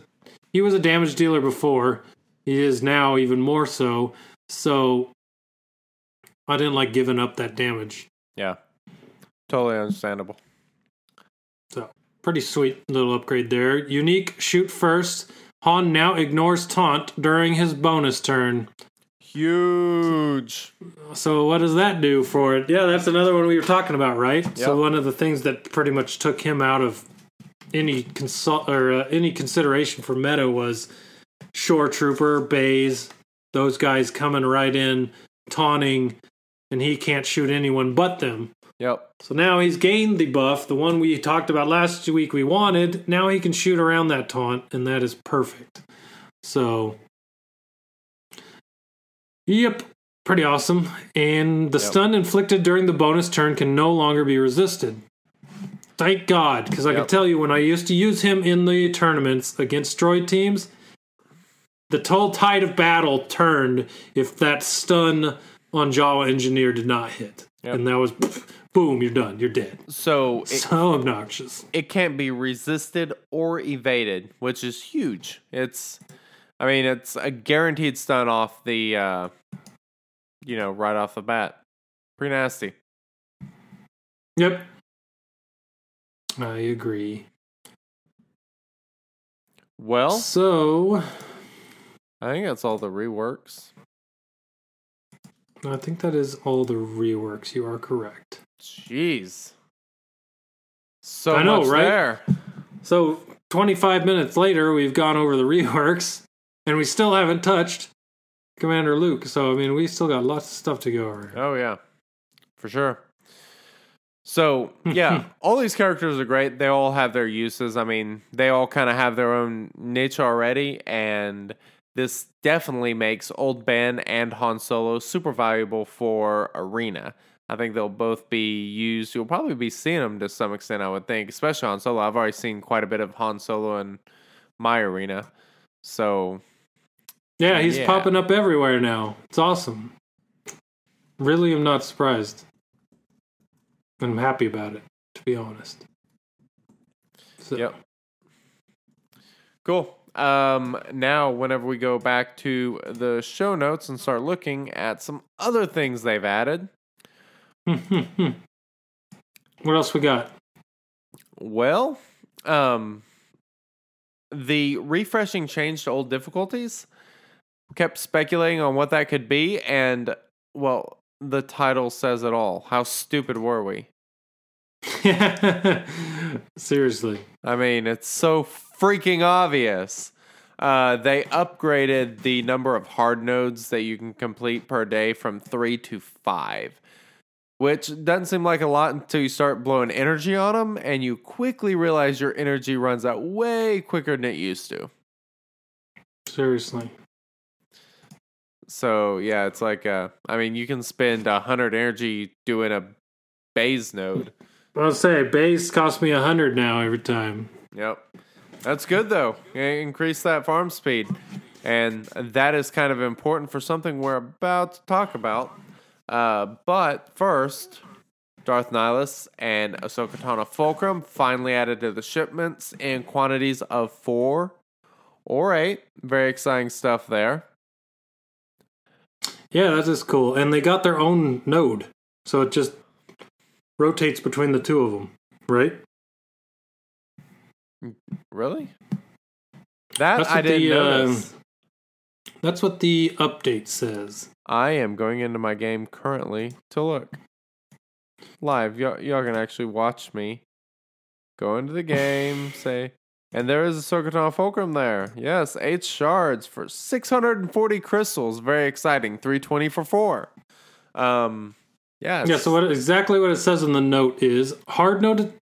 Speaker 3: he was a damage dealer before. He is now even more so. So I didn't like giving up that damage.
Speaker 4: yeah, totally understandable.
Speaker 3: So pretty sweet little upgrade there. Unique shoot first. Han now ignores taunt during his bonus turn.
Speaker 4: Huge.
Speaker 3: So what does that do for it? Yeah, that's another one we were talking about, right? So one of the things that pretty much took him out of any consult or uh, any consideration for meta was Shore Trooper, Baze, those guys coming right in, taunting, and he can't shoot anyone but them.
Speaker 4: Yep.
Speaker 3: So now he's gained the buff, the one we talked about last week we wanted. Now he can shoot around that taunt, and that is perfect. So, yep, pretty awesome. And the
Speaker 4: Yep.
Speaker 3: stun inflicted during the bonus turn can no longer be resisted. Thank God, because I can tell you when I used to use him in the tournaments against droid teams, the whole tide of battle turned if that stun on Jawa Engineer did not hit.
Speaker 4: Yep.
Speaker 3: And that was boom, you're done, you're dead.
Speaker 4: So [laughs] it,
Speaker 3: So obnoxious.
Speaker 4: it can't be resisted or evaded, which is huge. It's, I mean, it's a guaranteed stun off the, uh, you know, right off the bat. Pretty nasty.
Speaker 3: Yep. I agree.
Speaker 4: Well,
Speaker 3: So
Speaker 4: I think that's all the reworks.
Speaker 3: I think that is all the reworks. You are correct.
Speaker 4: Jeez. So
Speaker 3: I know,
Speaker 4: much
Speaker 3: right?
Speaker 4: there.
Speaker 3: So 25 minutes later, we've gone over the reworks, and we still haven't touched Commander Luke. So I mean, we still got lots of stuff to go over.
Speaker 4: Oh yeah, for sure. So yeah, [laughs] all these characters are great. They all have their uses. I mean, they all kind of have their own niche already, and this definitely makes Old Ben and Han Solo super valuable for Arena. I think they'll both be used. You'll probably be seeing them to some extent. I would think, especially Han Solo. I've already seen quite a bit of Han Solo in my arena. So
Speaker 3: Yeah, he's
Speaker 4: Yeah.
Speaker 3: popping up everywhere now. It's awesome. Really, I'm not surprised. I'm happy about it, to be honest. So,
Speaker 4: Yep. Cool. Um, now, whenever we go back to the show notes and start looking at some other things they've added, [laughs]
Speaker 3: What else we got?
Speaker 4: well, um, the refreshing change to old difficulties kept speculating on what that could be, and well, the title says it all. How stupid were we? [laughs]
Speaker 3: Seriously.
Speaker 4: I mean, it's so freaking obvious. Uh, they upgraded the number of hard nodes that you can complete per day from three to five, which doesn't seem like a lot until you start blowing energy on them, and you quickly realize your energy runs out way quicker than it used to.
Speaker 3: Seriously.
Speaker 4: So yeah, it's like uh, I mean, you can spend a hundred energy doing a base node.
Speaker 3: I'll say base costs me a hundred now every time.
Speaker 4: Yep. That's good though. Increase that farm speed. And that is kind of important for something we're about to talk about. Uh, but first, Darth Nihilus and Ahsoka Tano Fulcrum finally added to the shipments in quantities of four or eight. Very exciting stuff there.
Speaker 3: Yeah, that is cool. And they got their own node. So it just rotates between the two of them, right?
Speaker 4: Really? That
Speaker 3: That's
Speaker 4: I
Speaker 3: what
Speaker 4: didn't
Speaker 3: the, uh,
Speaker 4: notice.
Speaker 3: That's what the update says.
Speaker 4: I am going into my game currently to look live. Y'all, y'all can actually watch me go into the game, say, and there is Ahsoka Tano Fulcrum there. Yes, eight shards for 640 crystals. Very exciting. 320 for four. Um, yeah.
Speaker 3: Yeah, so what exactly what it says in the note is hard note.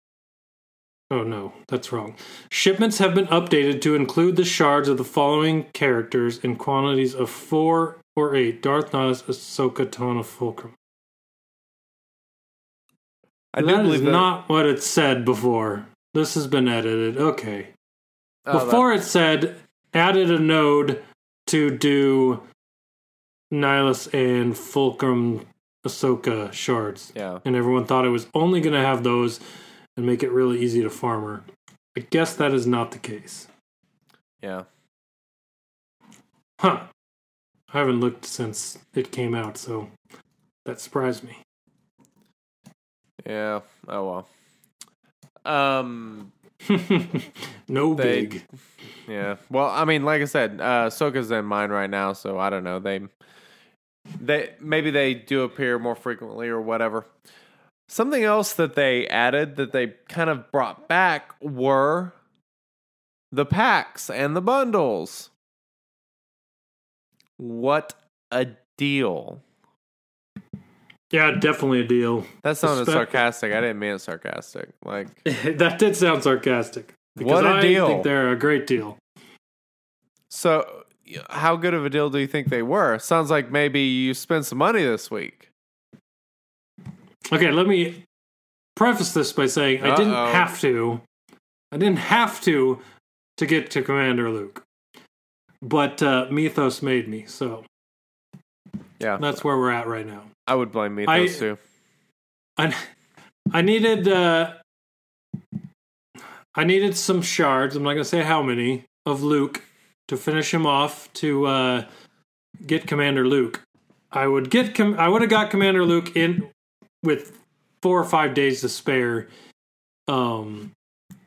Speaker 3: Oh no, that's wrong. Shipments have been updated to include the shards of the following characters in quantities of four or eight: Darth Nihilus, Ahsoka, Tano, Fulcrum.
Speaker 4: I do
Speaker 3: That is
Speaker 4: believe that.
Speaker 3: not what it said before. This has been edited. Okay.
Speaker 4: Oh,
Speaker 3: Before it said added a node to do Nihilus and Fulcrum Ahsoka shards.
Speaker 4: yeah.
Speaker 3: And everyone thought it was only going to have those and make it really easy to farmer. I guess that is not the case.
Speaker 4: Yeah.
Speaker 3: Huh. I haven't looked since it came out, so that surprised me.
Speaker 4: Yeah. Oh well. Um. [laughs]
Speaker 3: no
Speaker 4: They-
Speaker 3: big.
Speaker 4: Yeah. Well, I mean, like I said, uh, Soka's in mine right now, so I don't know. They, they maybe they do appear more frequently or whatever. Something else that they added that they kind of brought back were the packs and the bundles. What a deal!
Speaker 3: Yeah, definitely a deal.
Speaker 4: That sounded sarcastic. I didn't mean it sarcastic. Like, [laughs]
Speaker 3: that did sound sarcastic. Because
Speaker 4: What a
Speaker 3: I
Speaker 4: deal.
Speaker 3: think they're a great deal.
Speaker 4: so how good of a deal do you think they were? Sounds like maybe you spent some money this week.
Speaker 3: Okay, let me preface this by saying I didn't have to. I didn't have to to get to Commander Luke. But uh, Mythos made me, so
Speaker 4: Yeah.
Speaker 3: that's where we're at right now.
Speaker 4: I would blame me
Speaker 3: I-
Speaker 4: those two.
Speaker 3: I I needed uh I needed some shards. I'm not gonna say how many of Luke to finish him off to uh get Commander Luke. I would get com- I would have got Commander Luke in with four or five days to spare. Um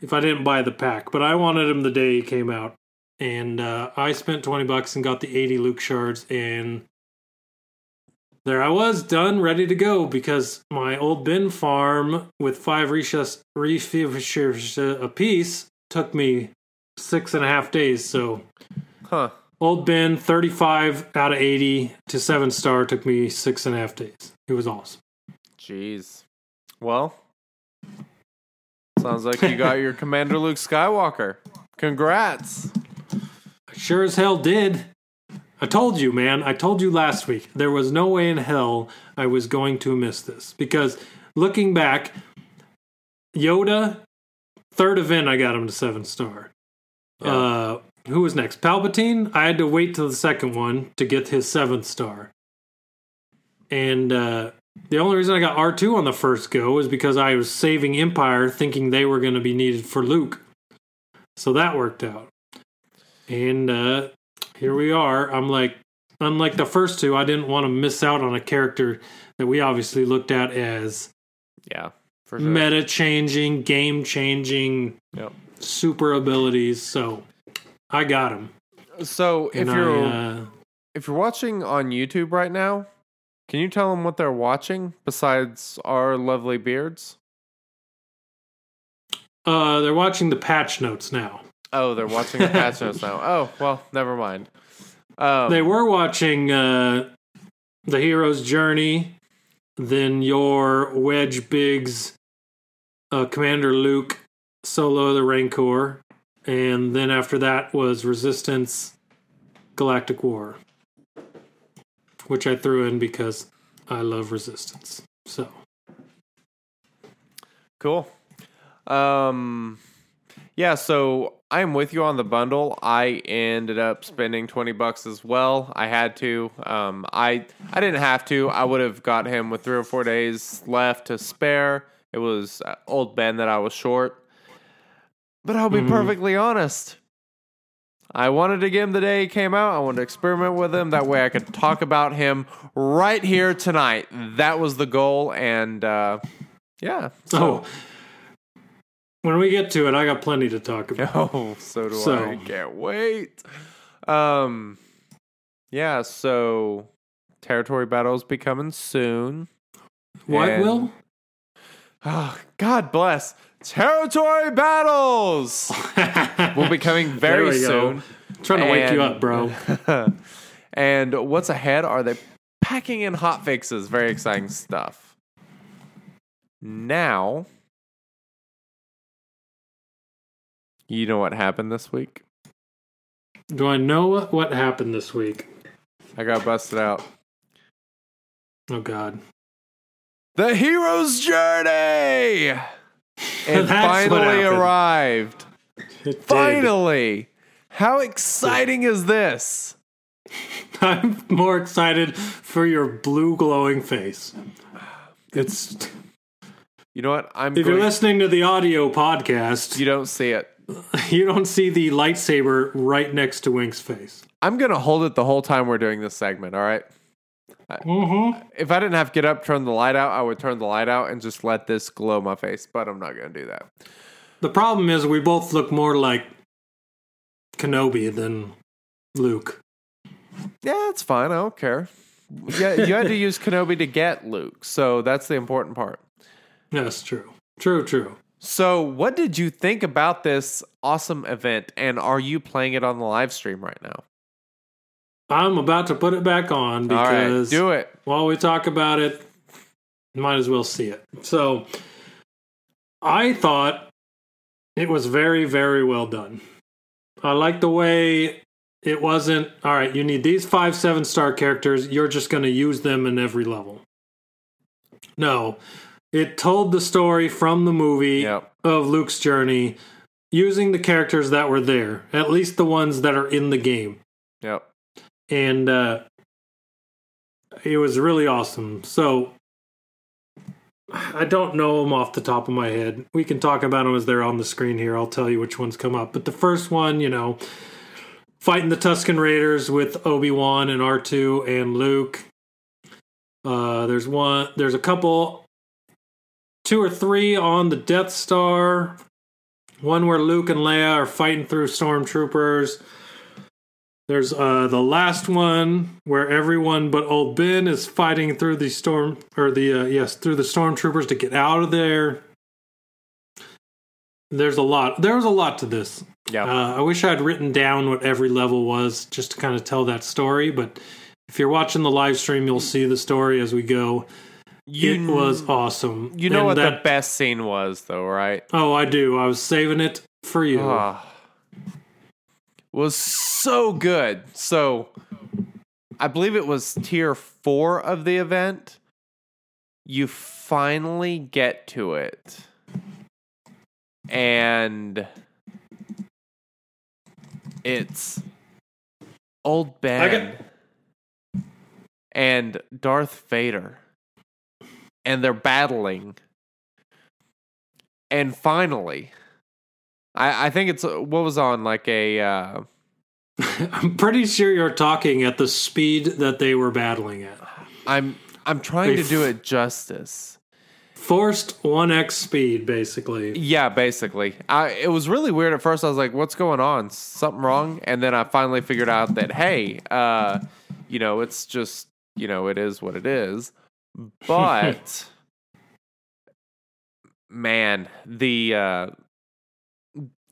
Speaker 3: if I didn't buy the pack, but I wanted him the day he came out. And uh, I spent 20 bucks and got the 80 Luke shards and there I was, done, ready to go, because my old Ben farm with five refresh a piece took me six and a half days. So
Speaker 4: Huh.
Speaker 3: old Ben, thirty-five out of eighty to seven star took me six and a half days. It was awesome.
Speaker 4: Jeez. Well, sounds like you got your [laughs] Commander Luke Skywalker. Congrats.
Speaker 3: I sure as hell did. I told you, man. I told you last week. There was no way in hell I was going to miss this because looking back, Yoda, third event, I got him to seven star. Uh, who was next? Palpatine. I had to wait till the second one to get his seventh star. And uh, the only reason I got R two on the first go is because I was saving Empire, thinking they were going to be needed for Luke. So that worked out. And uh, here we are. I'm like, unlike the first two, I didn't want to miss out on a character that we obviously looked at as
Speaker 4: Yeah, for sure.
Speaker 3: meta changing, game changing,
Speaker 4: Yep.
Speaker 3: super abilities. So I got him.
Speaker 4: So if
Speaker 3: And
Speaker 4: you're
Speaker 3: I, uh,
Speaker 4: if you're watching on YouTube right now, can you tell them what they're watching besides our lovely beards?
Speaker 3: uh, they're watching the patch notes now.
Speaker 4: Oh, they're watching the notes now. Oh, well, never mind. Um,
Speaker 3: They were watching uh, the hero's journey, then your Wedge Biggs, uh, Commander Luke, Solo the Rancor, and then after that was Resistance, Galactic War, which I threw in because I love Resistance. So
Speaker 4: Cool. Um yeah, so I'm with you on the bundle. I ended up spending 20 bucks as well. I had to. Um I I didn't have to. I would have got him with 3 or 4 days left to spare. It was uh, old Ben that I was short. But I'll be
Speaker 3: Mhm.
Speaker 4: perfectly honest. I wanted to get him the day he came out. I wanted to experiment with him. That way I could talk about him right here tonight. That was the goal. And uh, yeah.
Speaker 3: oh, when we get to it, I got plenty to talk [laughs] about.
Speaker 4: Oh, so do
Speaker 3: So-
Speaker 4: I. Can't wait. Um, yeah. So, territory battles be coming soon.
Speaker 3: What
Speaker 4: And-
Speaker 3: will?
Speaker 4: Oh, [sighs] God bless. Territory battles [laughs] will be coming very soon.
Speaker 3: Trying to wake you up, bro. [laughs]
Speaker 4: and what's ahead are they packing in hot fixes. Very exciting stuff. Now, you know what happened this week?
Speaker 3: Do I know what, happened this week?
Speaker 4: I got busted out.
Speaker 3: Oh God.
Speaker 4: The hero's journey. [laughs] It finally arrived.
Speaker 3: It.
Speaker 4: Finally! How exciting is this? [laughs]
Speaker 3: I'm more excited for your blue glowing face. It's
Speaker 4: You know what? I'm
Speaker 3: if you're listening to the audio podcast,
Speaker 4: you don't see it. [laughs]
Speaker 3: you don't see the lightsaber right next to Wink's face.
Speaker 4: I'm gonna hold it the whole time we're doing this segment, all right?
Speaker 3: Mm-hmm.
Speaker 4: If I didn't have to get up, turn the light out, I would turn the light out and just let this glow my face, but I'm not gonna do that.
Speaker 3: The problem is we both look more like Kenobi than Luke.
Speaker 4: Yeah, it's fine. I don't care. Yeah, you had to [laughs] use Kenobi to get Luke, so that's the important part.
Speaker 3: That's true. True, true.
Speaker 4: So, what did you think about this awesome event, and are you playing it on the live stream right now?
Speaker 3: I'm about to put it back on
Speaker 4: All right,
Speaker 3: because
Speaker 4: do it.
Speaker 3: while we talk about it, might as well see it. So, I thought it was very, very well done. I like the way it wasn't, all right, you need these five, seven star characters. You're just going to use them in every level. No, it told the story from the movie
Speaker 4: Yep.
Speaker 3: of Luke's journey using the characters that were there, at least the ones that are in the game
Speaker 4: Yep.
Speaker 3: and uh, it was really awesome. So I don't know them off the top of my head. We can talk about them as they're on the screen here. I'll tell you which ones come up. But the first one, you know, fighting the Tusken Raiders with Obi Wan and R two and Luke. Uh, there's one. There's a couple, two or three on the Death Star. One where Luke and Leia are fighting through stormtroopers. There's uh the last one where everyone but old Ben is fighting through the storm or the uh, yes through the stormtroopers to get out of there. There's a lot. There was a lot to this.
Speaker 4: Yeah.
Speaker 3: Uh, I wish I'd written down what every level was just to kind of tell that story. But if you're watching the live stream, you'll see the story as we go. It was awesome.
Speaker 4: You know
Speaker 3: And
Speaker 4: what the
Speaker 3: that-
Speaker 4: best scene was, though, right?
Speaker 3: Oh, I do. I was saving it for you.
Speaker 4: Ah. was so good. So, I believe it was tier four of the event. You finally get to it. And it's old Ben and Darth Vader. And they're battling. And finally, I, I think it's what was on like a uh, [laughs]
Speaker 3: I'm pretty sure you're talking at the speed that they were battling at.
Speaker 4: I'm I'm trying
Speaker 3: They
Speaker 4: to do it justice.
Speaker 3: Forced 1x speed, basically.
Speaker 4: Yeah, basically. I it was really weird at first. I was like, "What's going on? Something wrong?" And then I finally figured out that hey, uh, you know, it's just you know, it is what it is. But [laughs] man, the uh,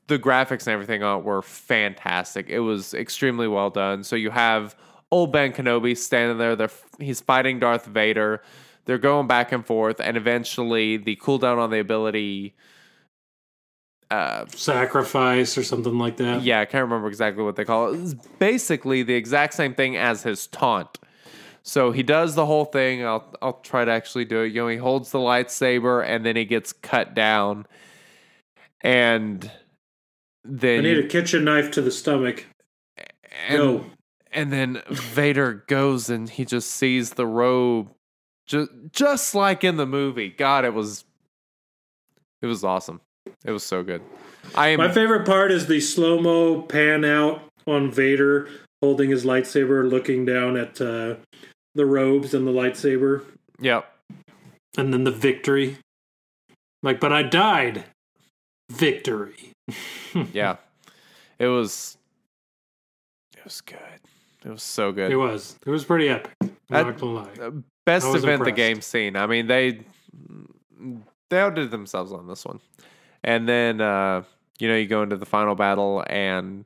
Speaker 4: the graphics and everything on it were fantastic. It was extremely well done. So you have old Ben Kenobi standing there. They're, he's fighting Darth Vader. They're going back and forth, and eventually the cooldown on the ability. Uh,
Speaker 3: Sacrifice or something like that.
Speaker 4: yeah, I can't remember exactly what they call it. It's basically the exact same thing as his taunt. So he does the whole thing. I'll I'll try to actually do it. You know, he holds the lightsaber and then he gets cut down, and then
Speaker 3: I need a kitchen knife to the stomach.
Speaker 4: and,
Speaker 3: Go.
Speaker 4: and then Vader goes and he just sees the robe, just just like in the movie. God, it was it was awesome. It was so good. I am
Speaker 3: My favorite part is the slow mo pan out on Vader holding his lightsaber, looking down at uh, the robes and the lightsaber,
Speaker 4: yep.
Speaker 3: and then the victory. Like, but I died. Victory. [laughs]
Speaker 4: Yeah. It was it was good. It was so good.
Speaker 3: It was. It was pretty epic. I'm not gonna lie.
Speaker 4: Best
Speaker 3: I was
Speaker 4: event the
Speaker 3: impressed.
Speaker 4: game seen. I mean, they they outdid themselves on this one. And then uh, you know, you go into the final battle and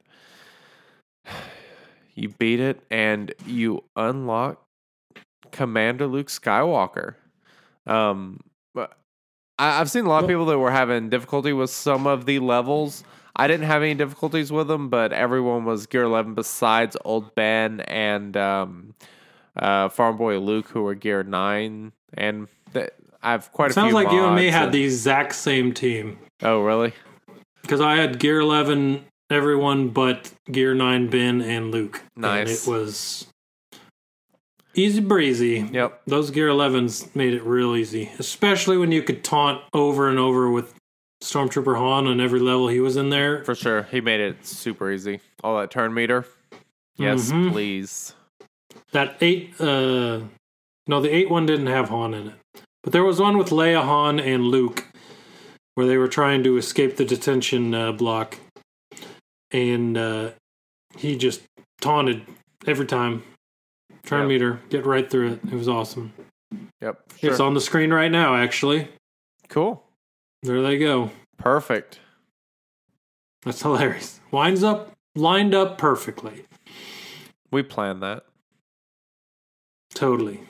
Speaker 4: [sighs] you beat it and you unlock Commander Luke Skywalker. Um but I, I've seen a lot of people that were having difficulty with some of the levels. I didn't have any difficulties with them, but everyone was gear 11 besides Old Ben and um, uh, Farm Boy Luke, who were gear 9. And th- I have quite a
Speaker 3: Sounds like you and me had the exact same team.
Speaker 4: Oh, really?
Speaker 3: because I had Gear 11, everyone but Gear 9, Ben, and Luke.
Speaker 4: Nice.
Speaker 3: And it was easy breezy.
Speaker 4: Yep.
Speaker 3: Those Gear 11s made it real easy, especially when you could taunt over and over with Stormtrooper Han on every level he was in there.
Speaker 4: For sure. He made it super easy. All that turn meter. Yes,
Speaker 3: Mhm.
Speaker 4: please.
Speaker 3: That 8, uh, no, the 8 one didn't have Han in it. But there was one with Leia, Han, and Luke where they were trying to escape the detention uh, block. And uh, he just taunted every time. Turn
Speaker 4: Yep.
Speaker 3: meter, get right through it. It was awesome.
Speaker 4: Yep.
Speaker 3: It's on the screen right now, actually.
Speaker 4: Cool.
Speaker 3: There they go.
Speaker 4: Perfect.
Speaker 3: That's hilarious. Winds up, lined up perfectly.
Speaker 4: We planned that.
Speaker 3: Totally.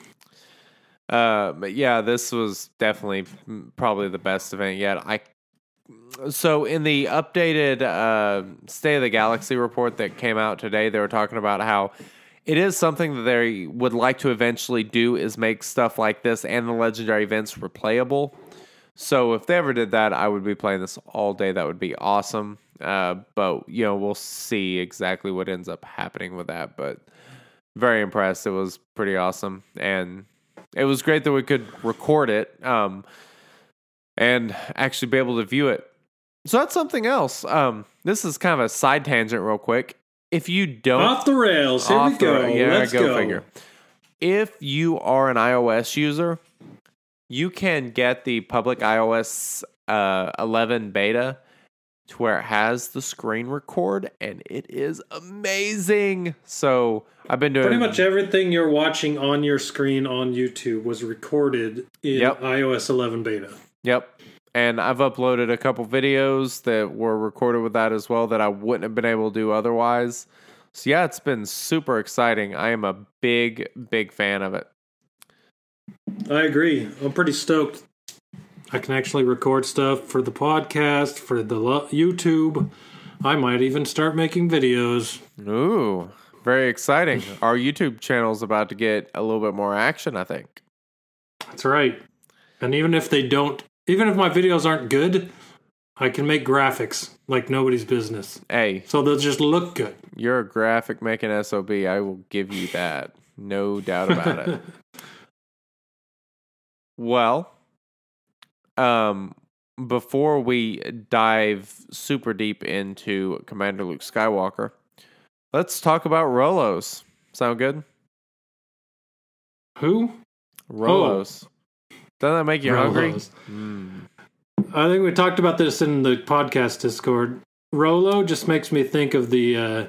Speaker 4: Uh, but yeah, this was definitely probably the best event yet. I so in the updated uh, State of the Galaxy report that came out today, they were talking about how it is something that they would like to eventually do is make stuff like this and the legendary events replayable. So if they ever did that, I would be playing this all day. That would be awesome. Uh, but you know, we'll see exactly what ends up happening with that. But very impressed. It was pretty awesome, and it was great that we could record it um, and actually be able to view it. So that's something else. Um, this is kind of a side tangent, real quick. If you don't
Speaker 3: Off the rails. Here we
Speaker 4: off the-
Speaker 3: go.
Speaker 4: Yeah,
Speaker 3: Let's
Speaker 4: go,
Speaker 3: go.
Speaker 4: figure. If you are an iOS user, you can get the public iOS uh, 11 beta to where it has the screen record, and it is amazing. So I've been doing
Speaker 3: Pretty much everything you're watching on your screen on YouTube was recorded in
Speaker 4: Yep.
Speaker 3: iOS 11 beta.
Speaker 4: Yep. And I've uploaded a couple videos that were recorded with that as well that I wouldn't have been able to do otherwise. So yeah, it's been super exciting. I am a big, big fan of it.
Speaker 3: I agree. I'm pretty stoked. I can actually record stuff for the podcast, for the lo- YouTube. I might even start making videos.
Speaker 4: Ooh, very exciting. [laughs] Our YouTube channel is about to get a little bit more action, I think.
Speaker 3: That's right. And even if they don't, even if my videos aren't good, I can make graphics like nobody's business.
Speaker 4: Hey,
Speaker 3: So they'll just look good.
Speaker 4: you're a graphic making SOB. I will give you that. No doubt about it. [laughs] Well, um, before we dive super deep into Commander Luke Skywalker, let's talk about Rolos. Sound good?
Speaker 3: Who?
Speaker 4: Rolos. Doesn't that make you hungry? Mm.
Speaker 3: I think we talked about this in the podcast Discord. Rolo just makes me think of the uh,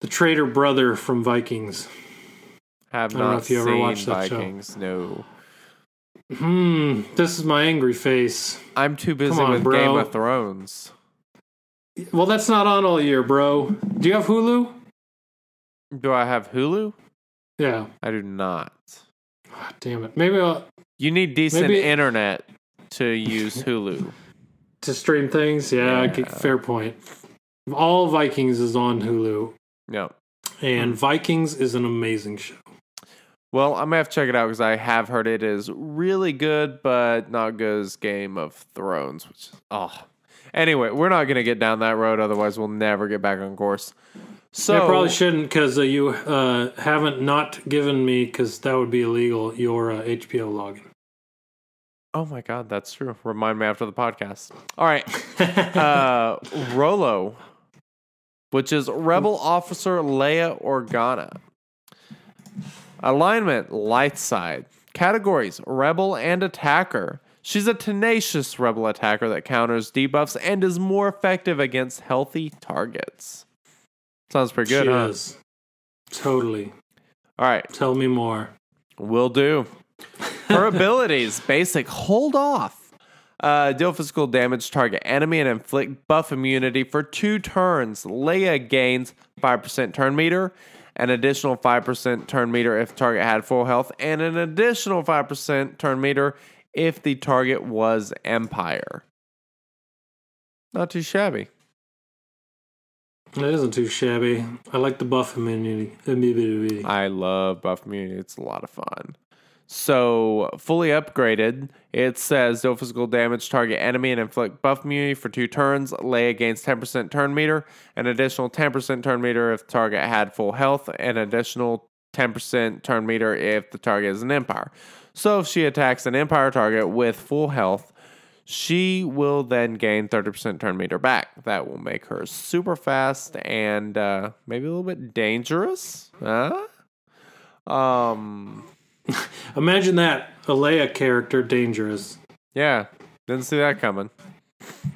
Speaker 3: the traitor brother from Vikings.
Speaker 4: Have
Speaker 3: I don't know if you ever
Speaker 4: seen
Speaker 3: watched that show.
Speaker 4: Vikings. No.
Speaker 3: Hmm, this is my angry face.
Speaker 4: I'm too busy
Speaker 3: on,
Speaker 4: with
Speaker 3: bro.
Speaker 4: Game of Thrones.
Speaker 3: Well, that's not on all year, bro. Do you have Hulu?
Speaker 4: Do I have Hulu?
Speaker 3: Yeah.
Speaker 4: I do not.
Speaker 3: Ah, damn it. Maybe I'll
Speaker 4: You need decent
Speaker 3: Maybe-
Speaker 4: internet to use [laughs] Hulu.
Speaker 3: to stream things. Yeah, okay, fair point. All Vikings is on Hulu,
Speaker 4: no.
Speaker 3: and Vikings is an amazing show.
Speaker 4: Well, I'm gonna have to check it out because I have heard it is really good, but not good as Game of Thrones. Which is oh. Anyway, we're not gonna get down that road. Otherwise, we'll never get back on course. So
Speaker 3: I probably shouldn't because uh, you uh, haven't not given me because that would be illegal. Your uh, HBO login.
Speaker 4: Oh my god, that's true. Remind me after the podcast. All right. uh Rolo, which is Rebel Officer Leia Organa. Alignment, light side. Categories, Rebel and Attacker. She's a tenacious Rebel attacker that counters debuffs and is more effective against healthy targets. Sounds pretty good,
Speaker 3: she
Speaker 4: huh?
Speaker 3: is. Totally.
Speaker 4: All right.
Speaker 3: Tell me more.
Speaker 4: Will do. Her abilities basic hold off. Uh, deal physical damage, target enemy, and inflict buff immunity for two turns. Leia gains 5% turn meter, an additional 5% turn meter if target had full health, and an additional 5% turn meter if the target was Empire. Not too shabby.
Speaker 3: It isn't too shabby. I like the buff immunity. immunity.
Speaker 4: I love buff immunity. It's a lot of fun. So fully upgraded, it says deal physical damage target enemy and inflict buff immunity for two turns. Leia gains 10% turn meter, an additional 10% turn meter if the target had full health, and additional 10% turn meter if the target is an Empire. So if she attacks an Empire target with full health, she will then gain 30% turn meter back. That will make her super fast and uh, maybe a little bit dangerous. Huh? Um, [laughs]
Speaker 3: Imagine that a Leia character dangerous.
Speaker 4: yeah, didn't see that coming.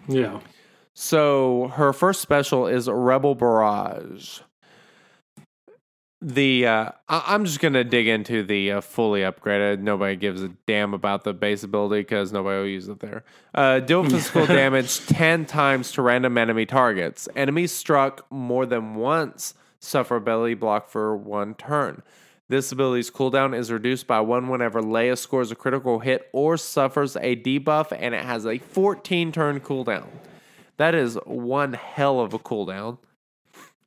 Speaker 3: Yeah.
Speaker 4: So her first special is Rebel Barrage. The uh, I- I'm just gonna dig into the uh, fully upgraded. Nobody gives a damn about the base ability because nobody will use it there. Uh, deal physical [laughs] damage ten times to random enemy targets. Enemies struck more than once suffer ability block for one turn. This ability's cooldown is reduced by one whenever Leia scores a critical hit or suffers a debuff, and it has a 14 turn cooldown. That is one hell of a cooldown.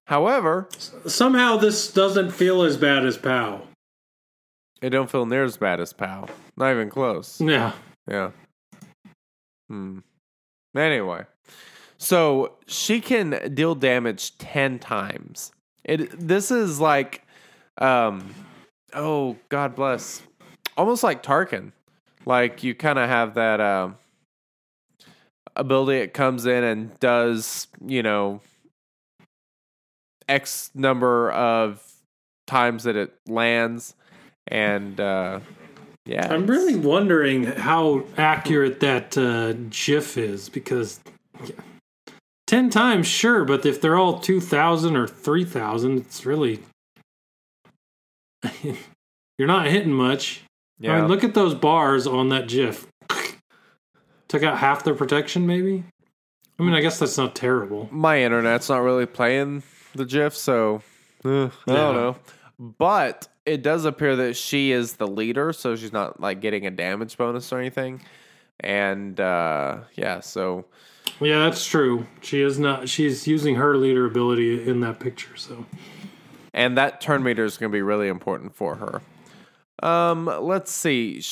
Speaker 4: However,
Speaker 3: Somehow this doesn't feel as bad as POW.
Speaker 4: it don't feel near as bad as POW. Not even close.
Speaker 3: Yeah.
Speaker 4: Yeah. Hmm. Anyway, so she can deal damage ten times. It. This is like, um, oh God bless, almost like Tarkin. Like you kind of have that um ability. It comes in and does you know x number of times that it lands, and uh, yeah,
Speaker 3: I'm really wondering how accurate that uh, GIF is because yeah, 10 times, sure, but if they're all 2,000 or 3,000, it's really. You're not hitting much.
Speaker 4: yeah.
Speaker 3: I mean, look at those bars on that GIF. Took out half their protection, maybe? I mean, I guess that's not terrible.
Speaker 4: my internet's not really playing the GIF, so uh, I
Speaker 3: Yeah.
Speaker 4: don't know. But it does appear that she is the leader, so she's not like getting a damage bonus or anything. And uh, yeah, so
Speaker 3: Yeah, that's true. She is not. She's using her leader ability in that picture. So
Speaker 4: and that turn meter is going to be really important for her. Um, let's see,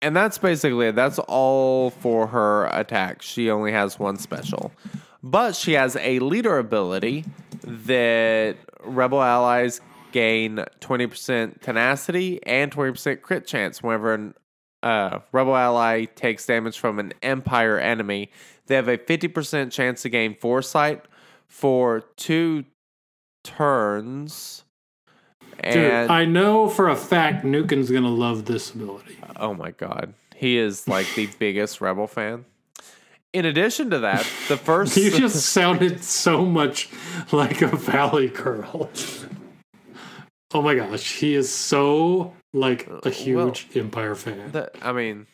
Speaker 4: and that's basically it. That's all for her attack. She only has one special, but she has a leader ability that rebel allies gain twenty percent tenacity and twenty percent crit chance whenever an uh, rebel ally takes damage from an empire enemy. They have a fifty percent chance to gain foresight for two turns.
Speaker 3: Dude,
Speaker 4: And
Speaker 3: I know for a fact Nukin's gonna love this ability.
Speaker 4: oh my god, he is like the [laughs] biggest rebel fan. In addition to that, the first [laughs]
Speaker 3: You just sounded so much like a Valley girl. Oh my gosh, he is so like a uh, huge Empire fan.
Speaker 4: that, I mean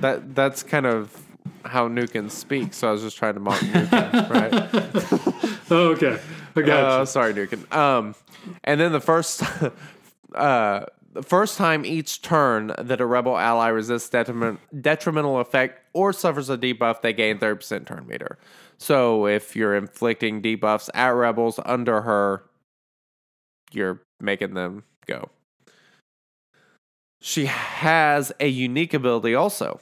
Speaker 4: that that's kind of how Nukin speaks. So I was just trying to mock Nukin, right? [laughs]
Speaker 3: Okay,
Speaker 4: Uh, sorry, Nukin. Um, and then the first, [laughs] uh, the first time each turn that a rebel ally resists detriment, detrimental effect or suffers a debuff, they gain thirty percent turn meter. So if you're inflicting debuffs at rebels under her, you're making them go. She has a unique ability also.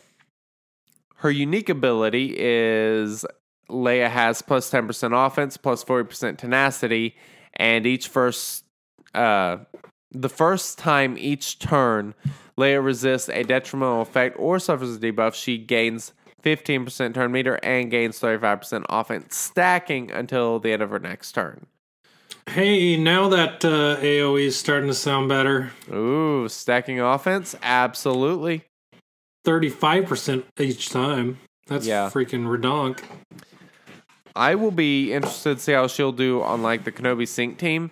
Speaker 4: Her unique ability is Leia has plus 10% offense, plus 40% tenacity, and each first uh the first time each turn Leia resists a detrimental effect or suffers a debuff, she gains 15% turn meter and gains 35% offense, stacking until the end of her next turn.
Speaker 3: Hey, now that uh, AOE is starting to sound better,
Speaker 4: Ooh, stacking offense? Absolutely.
Speaker 3: thirty-five percent each time. That's
Speaker 4: Yeah.
Speaker 3: freaking redonk.
Speaker 4: I will be interested to see how she'll do on like the Kenobi Sync team.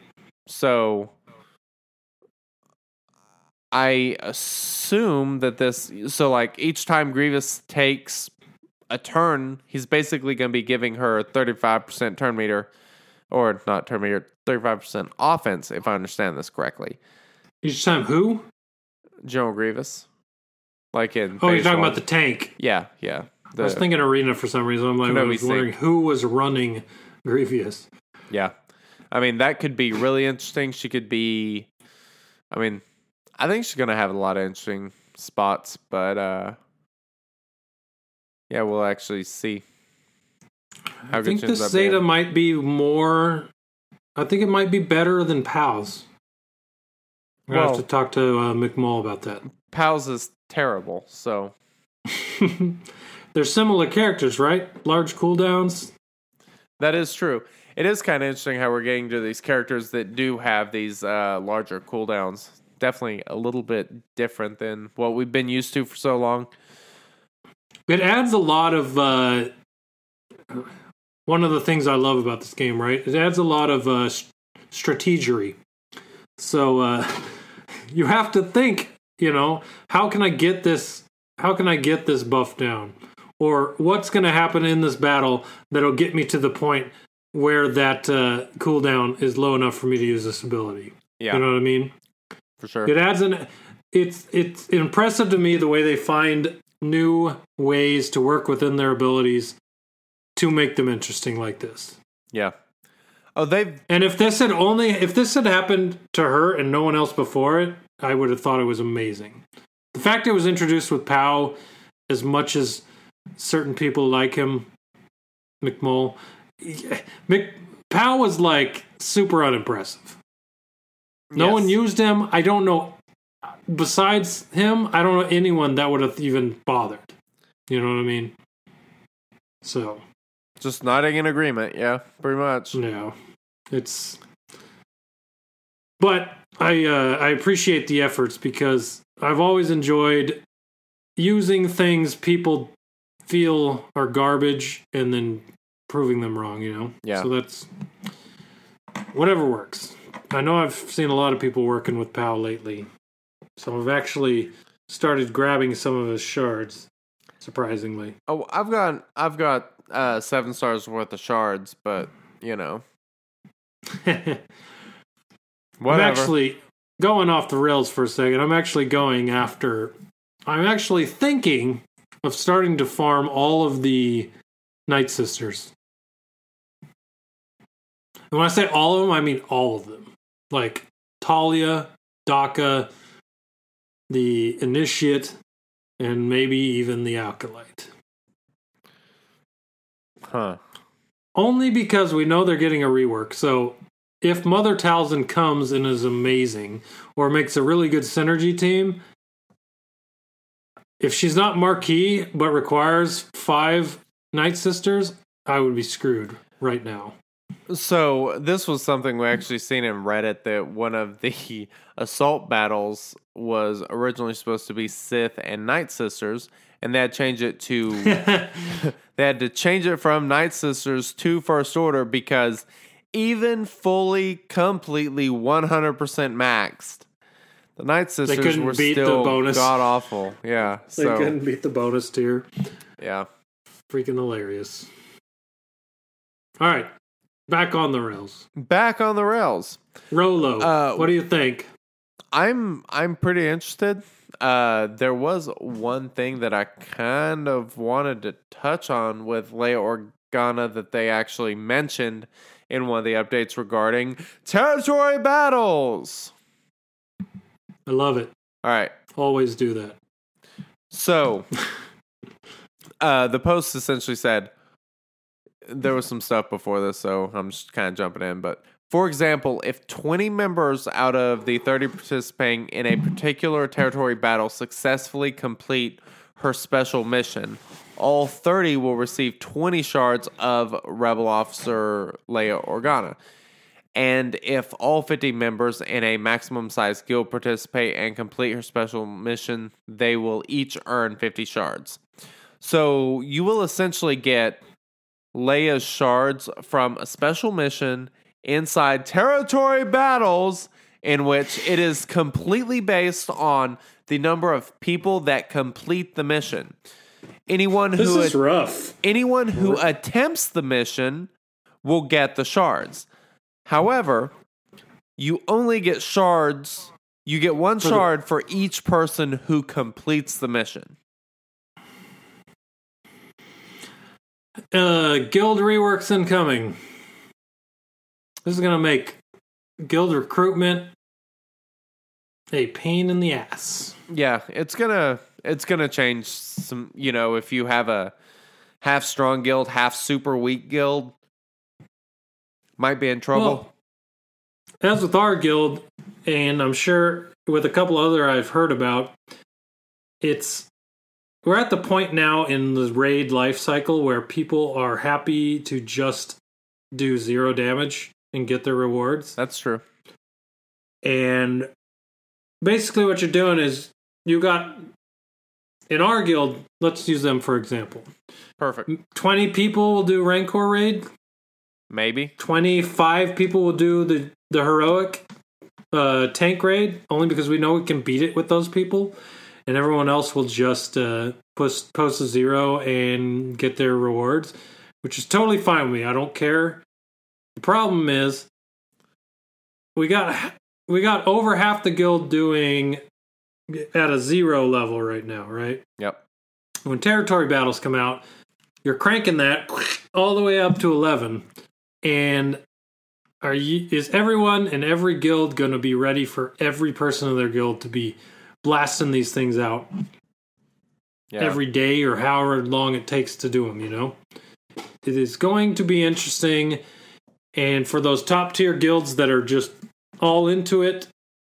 Speaker 4: So I assume that this so like each time Grievous takes a turn, he's basically going to be giving her 35% turn meter or not turn meter, 35% offense if I understand this correctly.
Speaker 3: Each time, who?
Speaker 4: General Grievous. Like in
Speaker 3: Oh, you're talking
Speaker 4: one.
Speaker 3: about the tank.
Speaker 4: Yeah, yeah.
Speaker 3: I was
Speaker 4: The-
Speaker 3: thinking arena for some reason. I'm like, I was wondering who was running Grievous.
Speaker 4: Yeah. I mean, that could be really interesting. She could be, I mean, I think she's gonna have a lot of interesting spots, but uh, yeah, we'll actually see.
Speaker 3: I think this
Speaker 4: ends being.
Speaker 3: Zeta might be more. I think it might be better than Pals. I'm
Speaker 4: Well-
Speaker 3: have to talk to uh, McMull about that.
Speaker 4: Pals is terrible, so [laughs]
Speaker 3: They're similar characters, right? Large cooldowns.
Speaker 4: that is true. It is kind of interesting how we're getting to these characters that do have these uh, larger cooldowns. Definitely a little bit different than what we've been used to for so long.
Speaker 3: It adds a lot of. Uh, one of the things I love about this game, right? It adds a lot of uh, strategery. So uh, [laughs] you have to think, you know, how can I get this? How can I get this buff down? Or what's going to happen in this battle that'll get me to the point where that uh, cooldown is low enough for me to use this ability?
Speaker 4: Yeah,
Speaker 3: You know what I mean?
Speaker 4: for sure.
Speaker 3: It adds an. It's it's impressive to me the way they find new ways to work within their abilities to make them interesting like this.
Speaker 4: yeah. Oh, they've
Speaker 3: And if this had only if this had happened to her and no one else before it, I would have thought it was amazing. The fact it was introduced with Pao, as much as certain people like him, McMull, Mc, Pao was like super unimpressive. No
Speaker 4: Yes.
Speaker 3: one used him. I don't know. Besides him, I don't know anyone that would have even bothered. You know what I mean? So
Speaker 4: just nodding in agreement. Yeah, pretty much.
Speaker 3: no, it's. But I uh, I appreciate the efforts because I've always enjoyed using things people feel are garbage and then proving them wrong. You know.
Speaker 4: Yeah.
Speaker 3: So that's whatever works. I know I've seen a lot of people working with Pao lately, so I've actually started grabbing some of his shards. Surprisingly.
Speaker 4: Oh, I've got I've got uh, seven stars worth of shards, but you know, [laughs] Whatever.
Speaker 3: I'm actually going off the rails for a second. I'm actually going after. I'm actually thinking of starting to farm all of the Night Sisters. And when I say all of them, I mean all of them. Like Talia, Daka, the Initiate, and maybe even the Acolyte.
Speaker 4: huh?
Speaker 3: Only because we know they're getting a rework. So if Mother Talzin comes and is amazing or makes a really good synergy team, if she's not marquee but requires five Night Sisters, I would be screwed right now.
Speaker 4: So this was something we actually seen in Reddit that one of the [laughs] assault battles was originally supposed to be Sith and Night Sisters, and they had to change it to [laughs] [laughs] they had to change it from Night Sisters to First Order because even fully, completely, one hundred percent maxed, the Night Sisters
Speaker 3: couldn't
Speaker 4: were
Speaker 3: beat the
Speaker 4: still
Speaker 3: bonus.
Speaker 4: god awful. Yeah,
Speaker 3: They
Speaker 4: so
Speaker 3: couldn't beat the bonus tier.
Speaker 4: yeah.
Speaker 3: Freaking hilarious. All right, back on the rails.
Speaker 4: Back on the rails.
Speaker 3: Rolo,
Speaker 4: Uh,
Speaker 3: what do you think?
Speaker 4: I'm I'm pretty interested. Uh, there was one thing that I kind of wanted to touch on with Leia Organa that they actually mentioned in one of the updates regarding territory battles.
Speaker 3: I love it.
Speaker 4: All right,
Speaker 3: Always do that.
Speaker 4: so [laughs] uh, the post essentially said there was some stuff before this, so I'm just kind of jumping in. But for example, if 20 members out of the 30 participating in a particular territory battle successfully complete her special mission, all 30 will receive 20 shards of Rebel Officer Leia Organa. And if all 50 members in a maximum size guild participate and complete her special mission, they will each earn 50 shards. So you will essentially get Leia's shards from a special mission inside territory battles in which it is completely based on the number of people that complete the mission. Anyone
Speaker 3: This
Speaker 4: who
Speaker 3: is rough.
Speaker 4: anyone who attempts the mission will get the shards. However, you only get shards. You get one
Speaker 3: the-
Speaker 4: shard for each person who completes the mission.
Speaker 3: Uh, guild reworks incoming. This is gonna make guild recruitment a pain in the ass.
Speaker 4: Yeah, it's gonna it's gonna change some. You know, if you have a half strong guild, half super weak guild, might be in trouble.
Speaker 3: Well, as with our guild, and I'm sure with a couple other I've heard about, it's we're at the point now in the raid life cycle where people are happy to just do zero damage and get their rewards.
Speaker 4: That's true.
Speaker 3: And basically, what you're doing is you got in our guild. Let's use them for example.
Speaker 4: Perfect.
Speaker 3: Twenty people will do Rancor raid.
Speaker 4: Maybe.
Speaker 3: Twenty-five people will do the the heroic uh, tank raid, only because we know we can beat it with those people, and everyone else will just uh, post post a zero and get their rewards, which is totally fine with me. I don't care. The problem is we got we got over half the guild doing at a zero level right now, right?
Speaker 4: Yep.
Speaker 3: When territory battles come out, you're cranking that all the way up to 11 and are you is everyone in every guild going to be ready for every person of their guild to be blasting these things out
Speaker 4: Yeah.
Speaker 3: every day or however long it takes to do them, you know? It is going to be interesting. And for those top tier guilds that are just all into it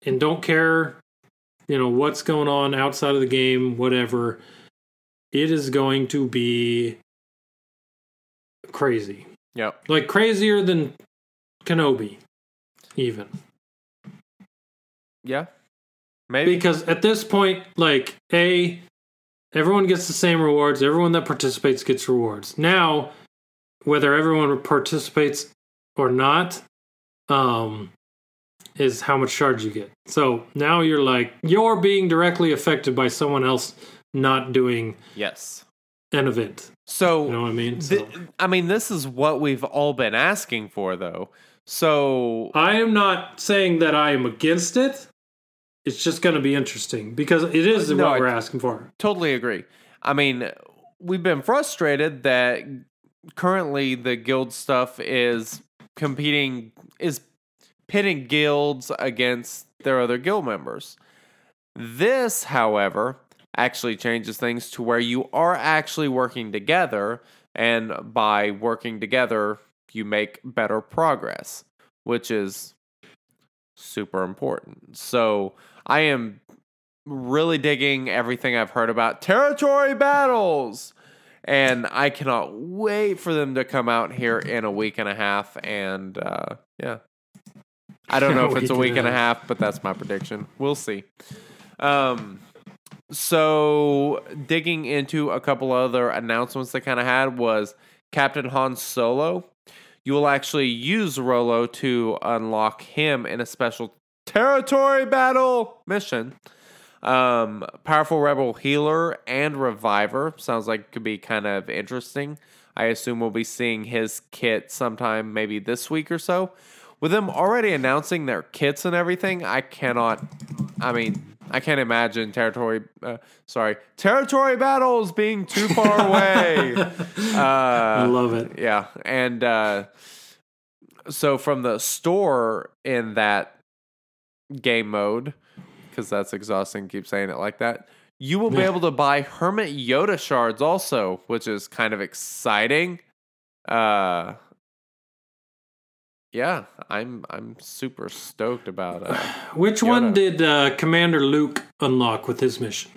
Speaker 3: and don't care, you know, what's going on outside of the game, whatever, it is going to be crazy.
Speaker 4: Yep.
Speaker 3: Like crazier than Kenobi, even.
Speaker 4: Yeah. Maybe.
Speaker 3: Because at this point, like, A, everyone gets the same rewards. Everyone that participates gets rewards. Now, whether everyone participates or not, um, is how much charge you get. So now you're like, you're being directly affected by someone else not doing
Speaker 4: yes.
Speaker 3: An event.
Speaker 4: So
Speaker 3: You know what I mean?
Speaker 4: Th- I mean, this is what we've all been asking for, though. So
Speaker 3: I am not saying that I am against it. It's just going to be interesting because it is uh,
Speaker 4: No,
Speaker 3: what
Speaker 4: I-
Speaker 3: we're asking for.
Speaker 4: totally agree. I mean, we've been frustrated that currently the guild stuff is competing, is pitting guilds against their other guild members. This, however, actually changes things to where you are actually working together, and by working together, you make better progress, which is super important. So I am really digging everything I've heard about territory battles. And I cannot wait for them to come out here in a week and a half. And uh, yeah, I don't know [laughs] if it's a week and a half, but that's my prediction. We'll see. Um, so digging into a couple other announcements they kind of had was Captain Han Solo. You will actually use Rolo to unlock him in a special territory battle mission. Um, powerful rebel healer and reviver sounds like could be kind of interesting. I assume we'll be seeing his kit sometime, maybe this week or so. With them already announcing their kits and everything, I cannot. I mean, I can't imagine territory. Uh, sorry, territory battles being too far away. [laughs]
Speaker 3: I
Speaker 4: uh,
Speaker 3: love it.
Speaker 4: yeah, and uh, so from the store in that game mode, because that's exhausting. Keep saying it like that. You will be able to buy Hermit Yoda shards also, which is kind of exciting. Uh, yeah, I'm I'm super stoked about it. [sighs]
Speaker 3: Which
Speaker 4: Yoda.
Speaker 3: one did uh, Commander Luke unlock with his mission?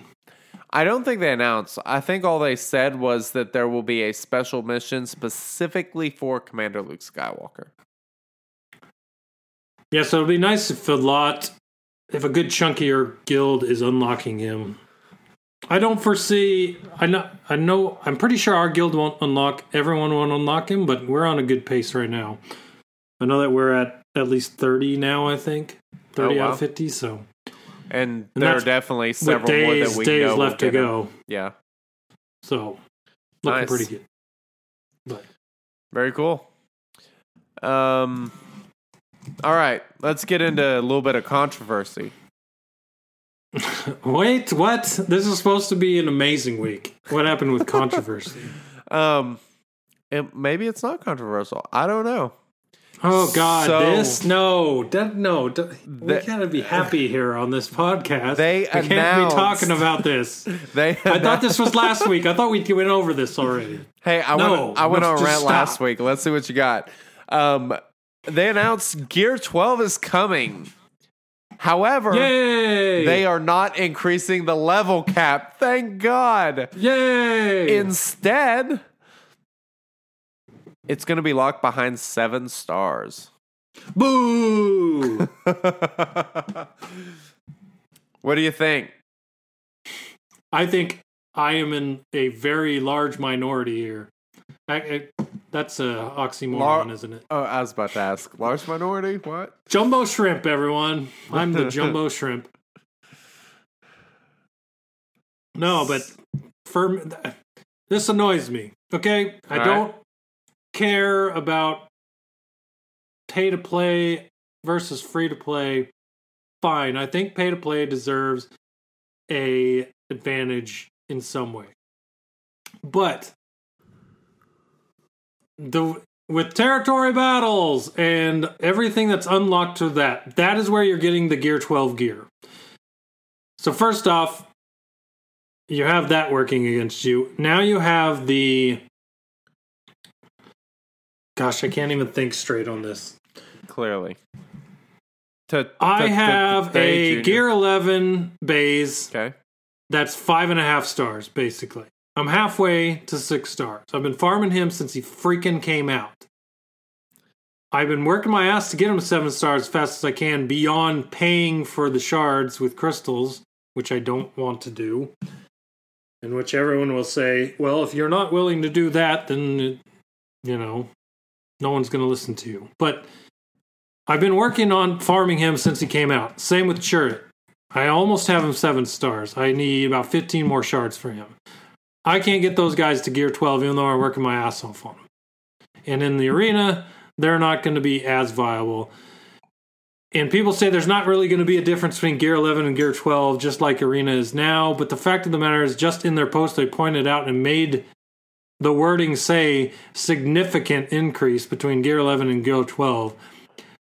Speaker 4: I don't think they announced. I think all they said was that there will be a special mission specifically for Commander Luke Skywalker.
Speaker 3: Yeah, so it'd be nice if a lot, if a good chunk of your guild is unlocking him. I don't foresee. I know. I know. I'm pretty sure our guild won't unlock. Everyone won't unlock him, but we're on a good pace right now. I know that we're at at least thirty now. I think
Speaker 4: 30
Speaker 3: out
Speaker 4: wow.
Speaker 3: of fifty. So
Speaker 4: And,
Speaker 3: And
Speaker 4: there are definitely several more
Speaker 3: days
Speaker 4: that we
Speaker 3: days
Speaker 4: know
Speaker 3: left to go.
Speaker 4: Yeah,
Speaker 3: So looking
Speaker 4: Nice.
Speaker 3: pretty good. But
Speaker 4: very cool. Um, all right, let's get into a little bit of controversy. [laughs]
Speaker 3: wait, what? This is supposed to be an amazing week. What happened with [laughs] controversy?
Speaker 4: Um, it, maybe it's not controversial. I don't know.
Speaker 3: Oh God,
Speaker 4: So-
Speaker 3: this no, that, no. we
Speaker 4: The-
Speaker 3: gotta be happy here on this podcast.
Speaker 4: They
Speaker 3: we can't be talking about this. [laughs]
Speaker 4: They
Speaker 3: I thought this was last week. I thought we went over this already.
Speaker 4: Hey, I
Speaker 3: No,
Speaker 4: went I went on rant last week. Let's see what you got. Um, they announced Gear 12 is coming. However,
Speaker 3: Yay!
Speaker 4: they are not increasing the level cap. Thank God.
Speaker 3: Yay!
Speaker 4: Instead, it's going to be locked behind seven stars.
Speaker 3: Boo! [laughs]
Speaker 4: What do you think?
Speaker 3: I think I am in a very large minority here. I, I, that's a oxymoron,
Speaker 4: Lar-
Speaker 3: isn't it?
Speaker 4: Oh, I was about to ask. Large minority? What?
Speaker 3: Jumbo shrimp, everyone. [laughs] I'm the jumbo shrimp. No, but for this annoys me. Okay, I
Speaker 4: All
Speaker 3: don't care about pay to play versus free to play. Fine, I think pay to play deserves a advantage in some way, but the with territory battles and everything that's unlocked to that, that is where you're getting the Gear 12 gear. So first off, you have that working against you. Now you have the Gosh, I can't even think straight on this.
Speaker 4: Clearly. To,
Speaker 3: I
Speaker 4: to- to-
Speaker 3: have
Speaker 4: today,
Speaker 3: a
Speaker 4: Junior.
Speaker 3: Gear 11 Baze.
Speaker 4: Okay.
Speaker 3: that's five and a half stars, basically. I'm halfway to six stars. I've been farming him since he freaking came out. I've been working my ass to get him seven stars as fast as I can, beyond paying for the shards with crystals, which I don't want to do. And which everyone will say, well, if you're not willing to do that, then, it, you know, no one's going to listen to you. But I've been working on farming him since he came out. Same with Chirrut. I almost have him seven stars. I need about 15 more shards for him. I can't get those guys to gear 12, even though I'm working my ass off on them. And in the arena, they're not going to be as viable. And people say there's not really going to be a difference between gear 11 and gear 12, just like arena is now. But the fact of the matter is, just in their post, they pointed out and made the wording say significant increase between gear 11 and gear 12.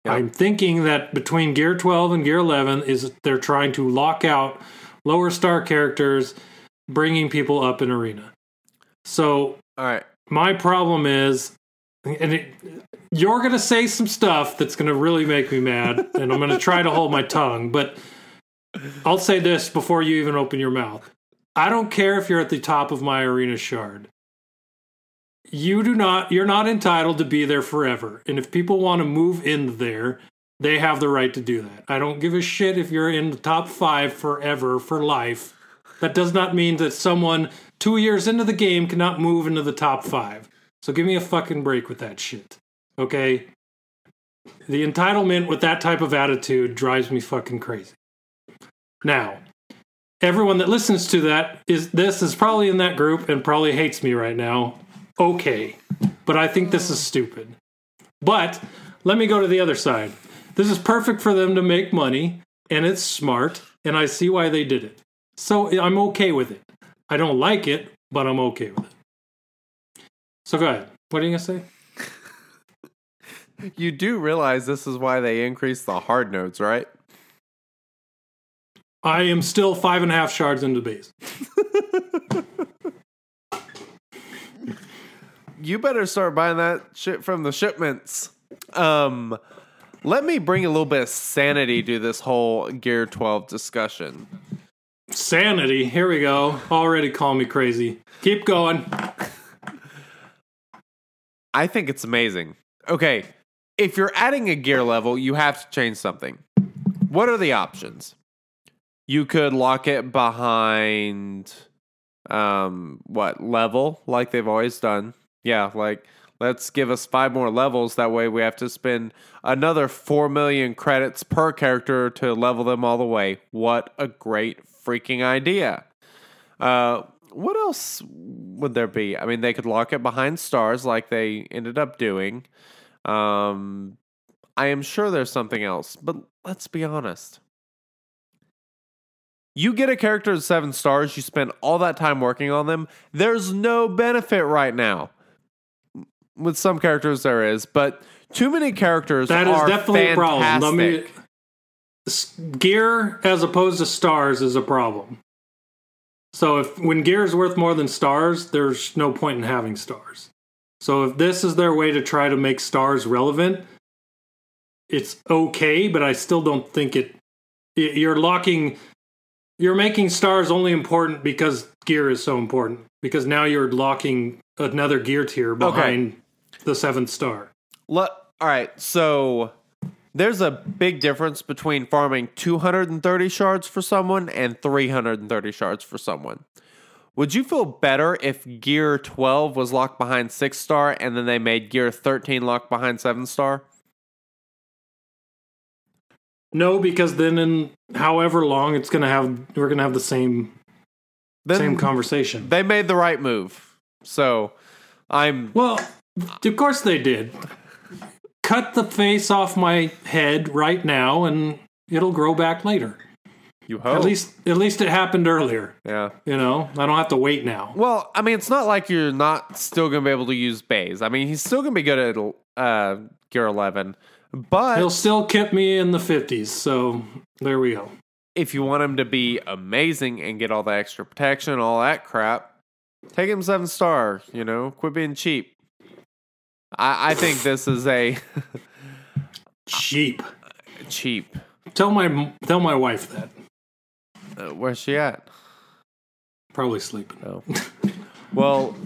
Speaker 3: I'm thinking that between Gear 12 and Gear 11 is they're trying to lock out lower star characters, bringing people up in arena. So
Speaker 4: All right.
Speaker 3: my problem is, and it, you're going to say some stuff that's going to really make me mad, [laughs] and I'm going to try to hold my tongue. But I'll say this before you even open your mouth: I don't care if you're at the top of my arena shard. You do not. You're not entitled to be there forever. And if people want to move in there, they have the right to do that. I don't give a shit if you're in the top five forever for life. That does not mean that someone two years into the game cannot move into the top five. So give me a fucking break with that shit. Okay? The entitlement with that type of attitude drives me fucking crazy. Now, everyone that listens to that is this is probably in that group and probably hates me right now. Okay. But I think this is stupid. But let me go to the other side. This is perfect for them to make money and it's smart and I see why they did it. So I'm okay with it. I don't like it, but I'm okay with it. So go ahead. What are you gonna say? [laughs]
Speaker 4: You do realize this is why they increased the hard nodes, right?
Speaker 3: I am still five and a half shards into base. [laughs]
Speaker 4: You better start buying that shit from the shipments. Um, let me bring a little bit of sanity to this whole Gear 12 discussion.
Speaker 3: Sanity. Here we go. Already call me crazy. Keep going.
Speaker 4: I think it's amazing. Okay, if you're adding a gear level, you have to change something. What are the options? You could lock it behind um what level like they've always done. Yeah, like let's give us five more levels that way we have to spend another 4 million credits per character to level them all the way. What a great freaking idea. Uh what else would there be? I mean, they could lock it behind stars like they ended up doing. Um, I am sure there's something else, but let's be honest. You get a character at seven stars, you spend all that time working on them. There's no benefit right now. With some characters, there is, but Too many characters
Speaker 3: That is definitely a problem. Let me, gear as opposed to stars is a problem. So if when gear is worth more than stars, there's no point in having stars. So if this is their way to try to make stars relevant, it's okay, but I still don't think it. You're locking. You're making stars only important because gear is so important. Because now you're locking another gear tier behind the seventh star.
Speaker 4: Le- all right, so there's a big difference between farming 230 shards for someone and 330 shards for someone. Would you feel better if gear 12 was locked behind 6 star and then they made gear 13 locked behind 7 star?
Speaker 3: No, because then in however long it's gonna have, we're gonna have the same
Speaker 4: Then
Speaker 3: same conversation.
Speaker 4: they made the right move. So I'm
Speaker 3: Well, of course they did. Cut the face off my head right now, and it'll grow back later.
Speaker 4: you hope.
Speaker 3: At least, at least it happened earlier.
Speaker 4: yeah.
Speaker 3: You know, I don't have to wait now.
Speaker 4: Well, I mean, it's not like you're not still going to be able to use Baze. I mean, he's still going to be good at uh, Gear 11. But
Speaker 3: He'll still keep me in the fifties. So there we go.
Speaker 4: if you want him to be amazing and get all the extra protection, all that crap, take him seven star. You know, quit being cheap. I, I think this is a
Speaker 3: Cheap.
Speaker 4: cheap.
Speaker 3: Tell my tell my wife that.
Speaker 4: Uh, where's she at?
Speaker 3: Probably sleeping.
Speaker 4: No. well,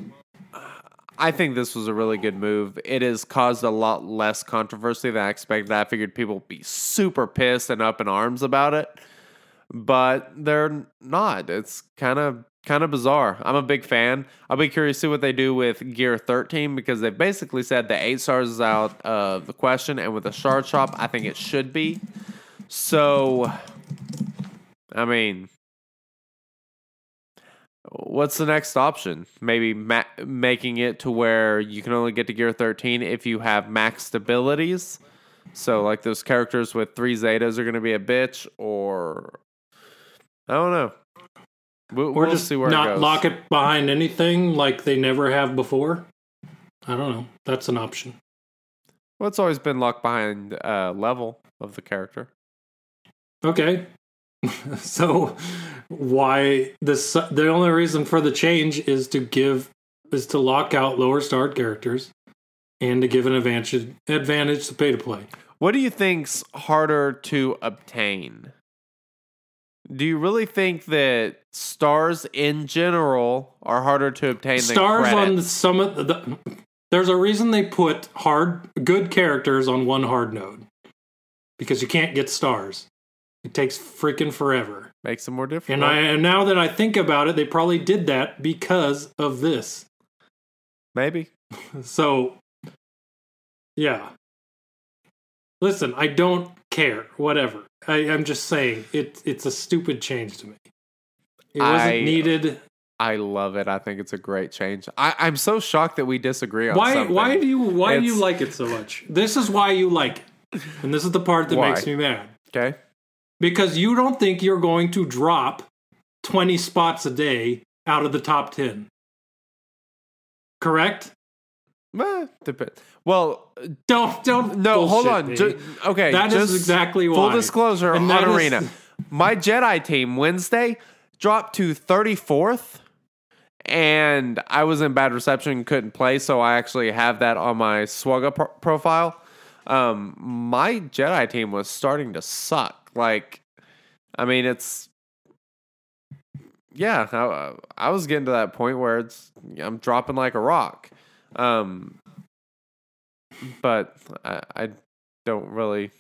Speaker 4: I think this was a really good move. It has caused a lot less controversy than I expected. I figured people would be super pissed and up in arms about it, but they're not. It's kind of kind of bizarre. I'm a big fan. I'll be curious to see what they do with Gear 13 because they basically said the eight stars is out of the question, and with the shard shop, I think it should be. So, I mean, what's the next option? Maybe ma- making it to where you can only get to gear 13 if you have maxed abilities. So, like those characters with three Zetas are going to be a bitch, or I don't know. We'll,
Speaker 3: Or
Speaker 4: we'll
Speaker 3: just
Speaker 4: see where it
Speaker 3: not
Speaker 4: goes.
Speaker 3: lock it behind anything like they never have before. I don't know. That's an option.
Speaker 4: Well, it's always been locked behind uh, level of the character.
Speaker 3: Okay. [laughs] so why this the only reason for the change is to give is to lock out lower starred characters and to give an advantage advantage to pay to play.
Speaker 4: What do you think's harder to obtain? Do you really think that stars in general are harder to obtain
Speaker 3: Stars on
Speaker 4: credits?
Speaker 3: some of the there's a reason they put hard good characters on one hard node. Because you can't get stars. It takes freaking forever.
Speaker 4: Makes it more difficult.
Speaker 3: And I and now that I think about it, they probably did that because of this.
Speaker 4: Maybe. [laughs]
Speaker 3: So, yeah. Listen, I don't care. Whatever. I, I'm just saying it. It's a stupid change to me. It wasn't
Speaker 4: I-
Speaker 3: needed.
Speaker 4: I love it. I think it's a great change. I, I'm so shocked that we disagree on
Speaker 3: Why?
Speaker 4: something.
Speaker 3: Why do you? Why do you like it so much? This is why you like it, and this is the part that
Speaker 4: Why?
Speaker 3: makes me mad
Speaker 4: Okay.
Speaker 3: because you don't think you're going to drop twenty spots a day out of the top ten. Correct?
Speaker 4: Well, dep- well
Speaker 3: Don't don't.
Speaker 4: no, hold on.
Speaker 3: me.
Speaker 4: Ju- okay,
Speaker 3: That is exactly
Speaker 4: Full disclosure
Speaker 3: And
Speaker 4: on
Speaker 3: that is-
Speaker 4: Arena. My Jedi team Wednesday dropped to 34th, and I was in bad reception couldn't play, so I actually have that on my Swugga pro- profile. Um, my Jedi team was starting to suck. Like, I mean, it's yeah. I, I was getting to that point where it's I'm dropping like a rock. Um, but I, I don't really.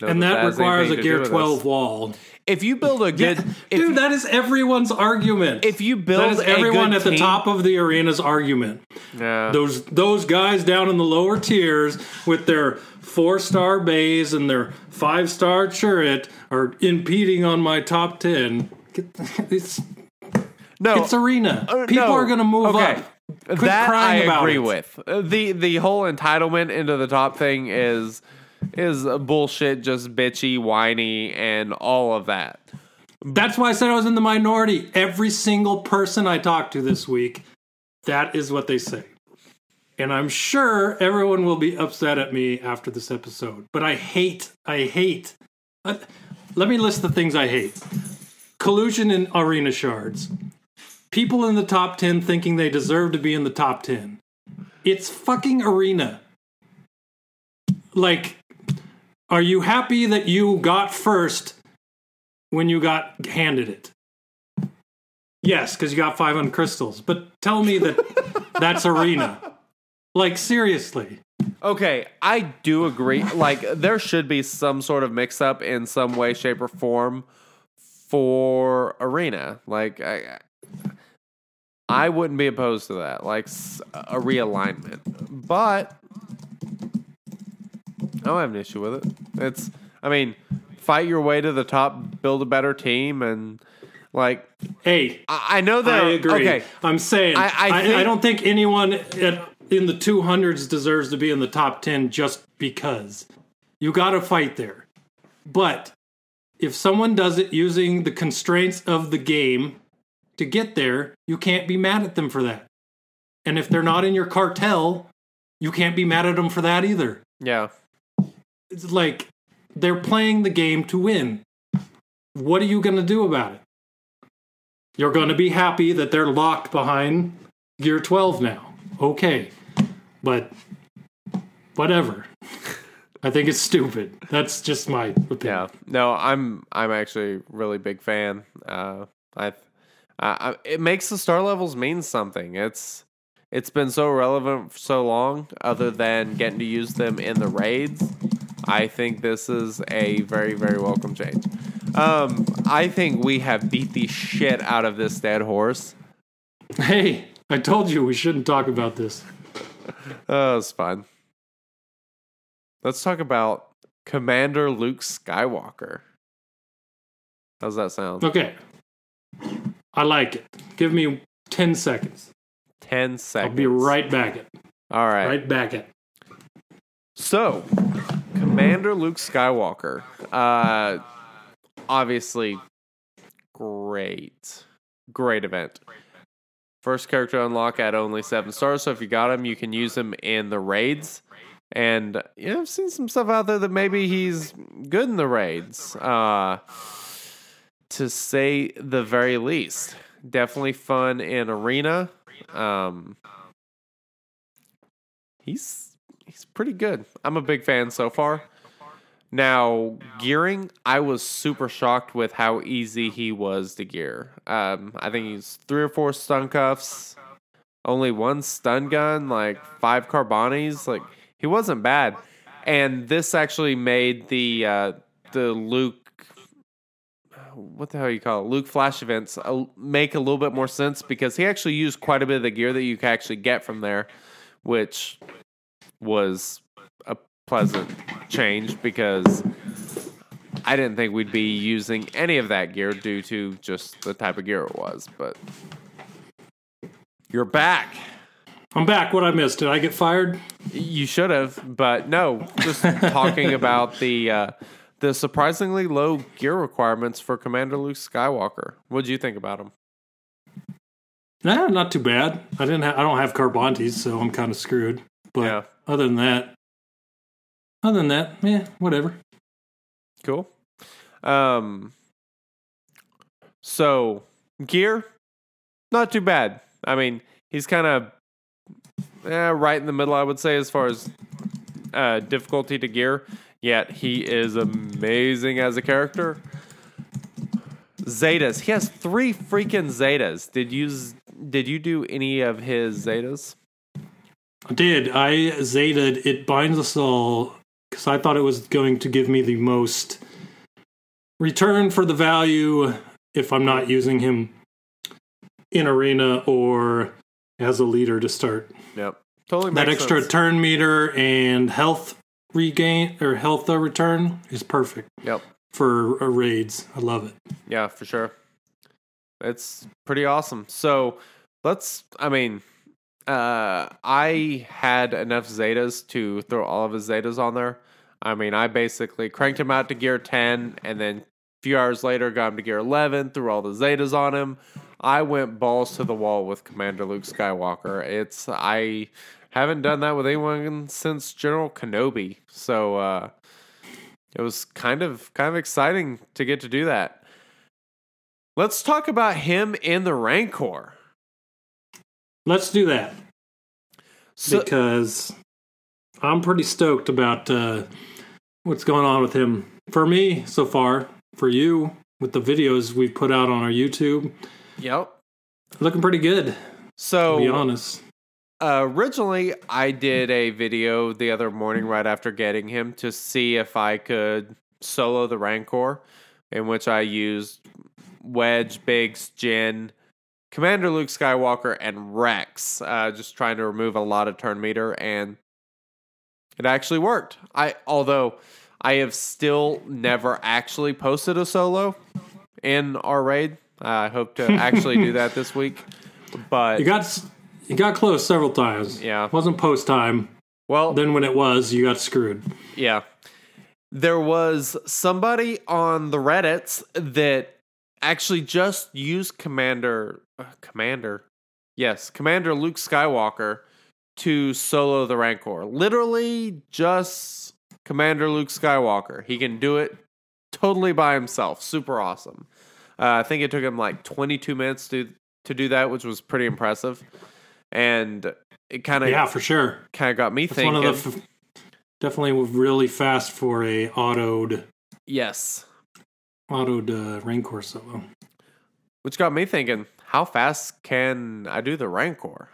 Speaker 3: And that
Speaker 4: has
Speaker 3: requires a gear 12
Speaker 4: this.
Speaker 3: wall.
Speaker 4: If you build a good, if,
Speaker 3: Dude, that is everyone's argument.
Speaker 4: if you build
Speaker 3: that everyone at the
Speaker 4: team-
Speaker 3: top of the arena's argument.
Speaker 4: yeah,
Speaker 3: Those those guys down in the lower tiers with their four star Baze and their five star Chirrut are impeding on my top ten. It's
Speaker 4: no,
Speaker 3: it's arena.
Speaker 4: Uh,
Speaker 3: People
Speaker 4: no.
Speaker 3: are going to move
Speaker 4: okay.
Speaker 3: up. Quit
Speaker 4: that I agree
Speaker 3: it.
Speaker 4: with. Uh, the The whole entitlement into the top thing is is bullshit, just bitchy, whiny, and all of that.
Speaker 3: That's why I said I was in the minority. Every single person I talked to this week, that is what they say. and I'm sure everyone will be upset at me after this episode. But I hate, I hate. Uh, let me list the things I hate: collusion in arena shards, people in the top ten thinking they deserve to be in the top ten. It's fucking arena. Like, are you happy that you got first when you got handed it? Yes, because you got 500 crystals. But tell me that [laughs] that's arena. Like, seriously.
Speaker 4: Okay, I do agree. Like, there should be some sort of mix up in some way, shape, or form for Arena. Like, I, I wouldn't be opposed to that. Like, a realignment. But I don't have an issue with it. It's, I mean, fight your way to the top, build a better team, and, like,
Speaker 3: Hey,
Speaker 4: I, I know that.
Speaker 3: I agree.
Speaker 4: Okay,
Speaker 3: I'm saying
Speaker 4: I- I
Speaker 3: I, I, don't think anyone at, in the 200s deserves to be in the top 10 just because. You got to fight there. But if someone does it using the constraints of the game to get there, you can't be mad at them for that. And if they're not in your cartel, you can't be mad at them for that either.
Speaker 4: yeah.
Speaker 3: It's like they're playing the game to win. What are you going to do about it? You're going to be happy that they're locked behind Gear 12 now. Okay. But whatever. I think it's stupid. That's just my opinion.
Speaker 4: Yeah, no, I'm I'm actually a really big fan. Uh, I, I it makes the star levels mean something. It's it's been so relevant for so long. Other than getting to use them in the raids, I think this is a very very welcome change. Um, I think we have beat the shit out of this dead horse.
Speaker 3: Hey, I told you we shouldn't talk about this. [laughs]
Speaker 4: Oh, it's fun. Let's talk about Commander Luke Skywalker. How's that sound?
Speaker 3: Okay. I like it. Give me 10 seconds.
Speaker 4: Ten seconds.
Speaker 3: I'll be right back at it.
Speaker 4: All right.
Speaker 3: right back at.
Speaker 4: So, Commander Luke Skywalker. Uh obviously great. Great event. First character unlock at only 7 stars, so if you got him, you can use him in the raids. And yeah, I've seen some stuff out there that maybe he's good in the raids. Uh to say the very least. Definitely fun in arena. Um he's he's pretty good. I'm a big fan so far. Now, gearing, I was super shocked with how easy he was to gear. Um, I think he's three or four stun cuffs, only one stun gun, like five Carbantis. Like he wasn't bad, and this actually made the uh, the Luke. What the hell you call it? Luke Flash events uh, make a little bit more sense because he actually used quite a bit of the gear that you can actually get from there, which was a pleasant change because I didn't think we'd be using any of that gear due to just the type of gear it was. But you're back.
Speaker 3: I'm back. What I missed? Did I get fired?
Speaker 4: You should have, but no. Just talking about the uh, the surprisingly low gear requirements for Commander Luke Skywalker. What do you think about him?
Speaker 3: Nah, not too bad. I didn't. Ha- I don't have Carbantis, so I'm kind of screwed. But
Speaker 4: Yeah.
Speaker 3: other than that, other than that, yeah, whatever.
Speaker 4: Cool. Um. So gear, not too bad. I mean, he's kind of eh, right in the middle, I would say, as far as uh, difficulty to gear. Yet he is amazing as a character. Zetas. He has three freaking Zetas. Did you did you do any of his Zetas?
Speaker 3: I did. I zetaed it binds us all because I thought it was going to give me the most return for the value if I'm not using him in arena or as a leader to start.
Speaker 4: Yep. Totally
Speaker 3: That extra
Speaker 4: sense.
Speaker 3: turn meter and health regain or health uh, return is perfect
Speaker 4: Yep.
Speaker 3: for uh, raids. I love it.
Speaker 4: Yeah, for sure. It's pretty awesome. So let's, I mean, uh, I had enough Zetas to throw all of his Zetas on there. I mean, I basically cranked him out to gear 10 and then a few hours later got him to gear 11, threw all the Zetas on him. I went balls to the wall with Commander Luke Skywalker. It's, I Haven't done that with anyone since General Kenobi. So uh, it was kind of kind of exciting to get to do that. Let's talk about him in the Rancor.
Speaker 3: Let's do that
Speaker 4: So,
Speaker 3: because I'm pretty stoked about uh, what's going on with him. For me, so far, for you, with the videos we've put out on our YouTube,
Speaker 4: yep.
Speaker 3: looking pretty good. To
Speaker 4: So
Speaker 3: be honest,
Speaker 4: Uh, originally, I did a video the other morning right after getting him to see if I could solo the Rancor, in which I used Wedge, Biggs, Jyn, Commander Luke Skywalker, and Rex. Uh, just trying to remove a lot of turn meter, and it actually worked. I although I have still never actually posted a solo in our raid. I hope to actually do that this week, [laughs] but
Speaker 3: you got you got close several times.
Speaker 4: Yeah.
Speaker 3: wasn't post time.
Speaker 4: well,
Speaker 3: Then when it was, you got screwed.
Speaker 4: Yeah. There was somebody on the Reddits that actually just used Commander uh, Commander. Yes, Commander Luke Skywalker to solo the Rancor. Literally just Commander Luke Skywalker. He can do it totally by himself. Super awesome. Uh, I think it took him like 22 minutes to to do that, which was pretty impressive. And it kind of
Speaker 3: Yeah, for sure.
Speaker 4: kind of got me
Speaker 3: It's
Speaker 4: thinking.
Speaker 3: one of the f- definitely really fast for a autoed
Speaker 4: yes.
Speaker 3: autoed uh, Rancor solo.
Speaker 4: Which got me thinking, how fast can I do the Rancor?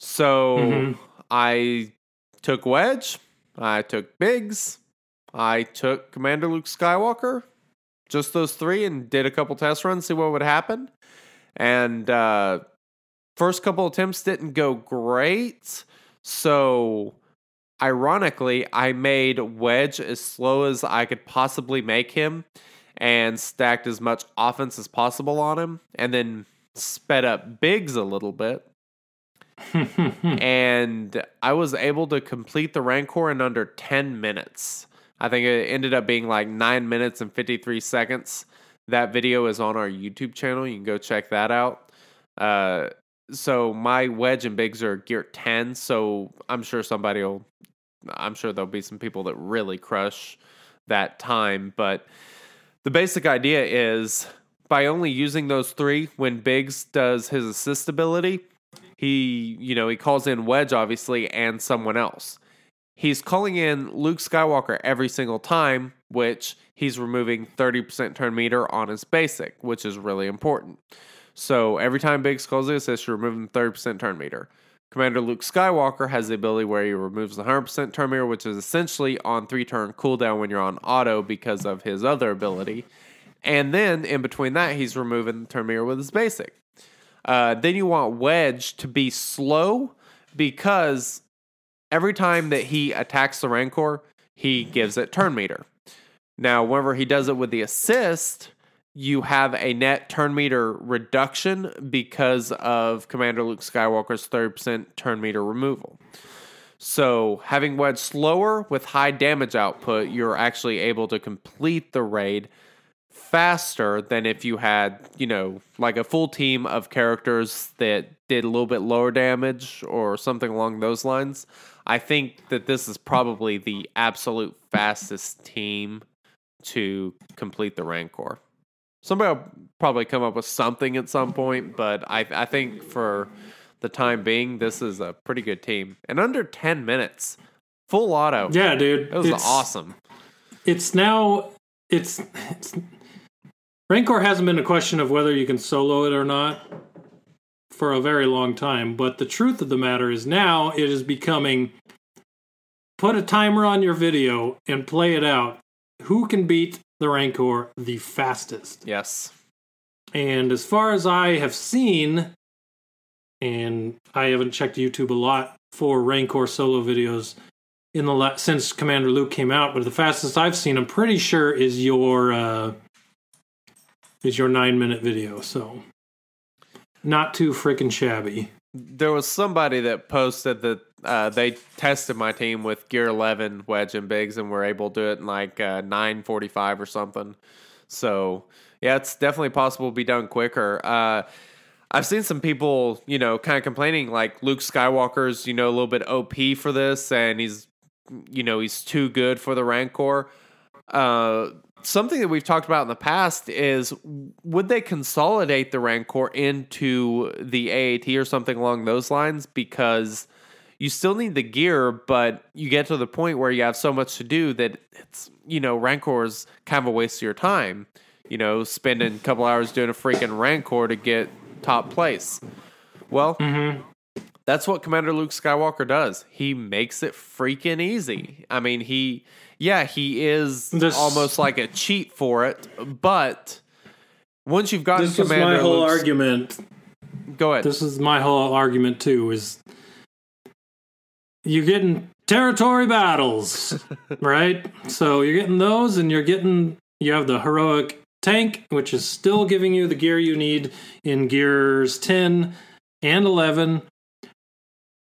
Speaker 4: So
Speaker 3: Mhm.
Speaker 4: I took Wedge, I took Biggs, I took Commander Luke Skywalker, just those three, and did a couple test runs, see what would happen. And uh, first couple attempts didn't go great. So ironically, I made Wedge as slow as I could possibly make him and stacked as much offense as possible on him, and then sped up Biggs a little bit. [laughs] and I was able to complete the Rancor in under 10 minutes. I think it ended up being like 9 minutes and 53 seconds. That video is on our YouTube channel. You can go check that out. Uh, so my wedge and Biggs are gear 10, so I'm sure somebody will I'm sure there'll be some people that really crush that time, but the basic idea is by only using those three when Biggs does his assist ability, he, you know, he calls in Wedge obviously and someone else. He's calling in Luke Skywalker every single time, which he's removing 30% turn meter on his basic, which is really important. So every time Biggs calls the assist, you're removing 30% turn meter. Commander Luke Skywalker has the ability where he removes the 100% turn meter, which is essentially on three turn cooldown when you're on auto because of his other ability. And then in between that, he's removing the turn meter with his basic. Uh, then you want Wedge to be slow because every time that he attacks the Rancor, he gives it turn meter. Now, whenever he does it with the assist, you have a net turn meter reduction because of Commander Luke Skywalker's 30% turn meter removal. So, having Wedge slower with high damage output, you're actually able to complete the raid faster than if you had, you know, like a full team of characters that did a little bit lower damage or something along those lines. I think that this is probably the absolute fastest team to complete the Rancor. Somebody will probably come up with something at some point, but I I think for the time being, this is a pretty good team. And under ten minutes, full auto.
Speaker 3: Yeah, dude.
Speaker 4: it was
Speaker 3: it's,
Speaker 4: awesome.
Speaker 3: It's now it's, it's Rancor hasn't been a question of whether you can solo it or not for a very long time, but the truth of the matter is now it is becoming put a timer on your video and play it out. Who can beat the Rancor the fastest?
Speaker 4: Yes.
Speaker 3: And as far as I have seen, and I haven't checked YouTube a lot for Rancor solo videos in the la- since Commander Luke came out, but the fastest I've seen, I'm pretty sure, is your uh, is your nine minute video. So not too freaking shabby.
Speaker 4: There was somebody that posted that uh, they tested my team with Gear 11 Wedge and Biggs and were able to do it in like uh, 9:45 or something. So yeah, it's definitely possible to be done quicker. Uh, I've seen some people, you know, kind of complaining like Luke Skywalker's, you know, a little bit OP for this, and he's, you know, he's too good for the Rancor. Uh, something that we've talked about in the past is would they consolidate the Rancor into the AAT or something along those lines? Because you still need the gear, but you get to the point where you have so much to do that it's, you know, Rancor is kind of a waste of your time. You know, spending a couple hours doing a freaking Rancor to get top place. Well, mm-hmm. that's what Commander Luke Skywalker does. He makes it freaking easy. I mean, he, yeah, he is
Speaker 3: This-
Speaker 4: almost like a cheat for it, but once you've gotten
Speaker 3: This is
Speaker 4: Commander
Speaker 3: my whole
Speaker 4: Luke's-
Speaker 3: argument.
Speaker 4: go ahead.
Speaker 3: This is my whole argument too. Is you're getting territory battles, [laughs] right? So you're getting those, and you're getting you have the heroic tank, which is still giving you the gear you need in gears ten and eleven.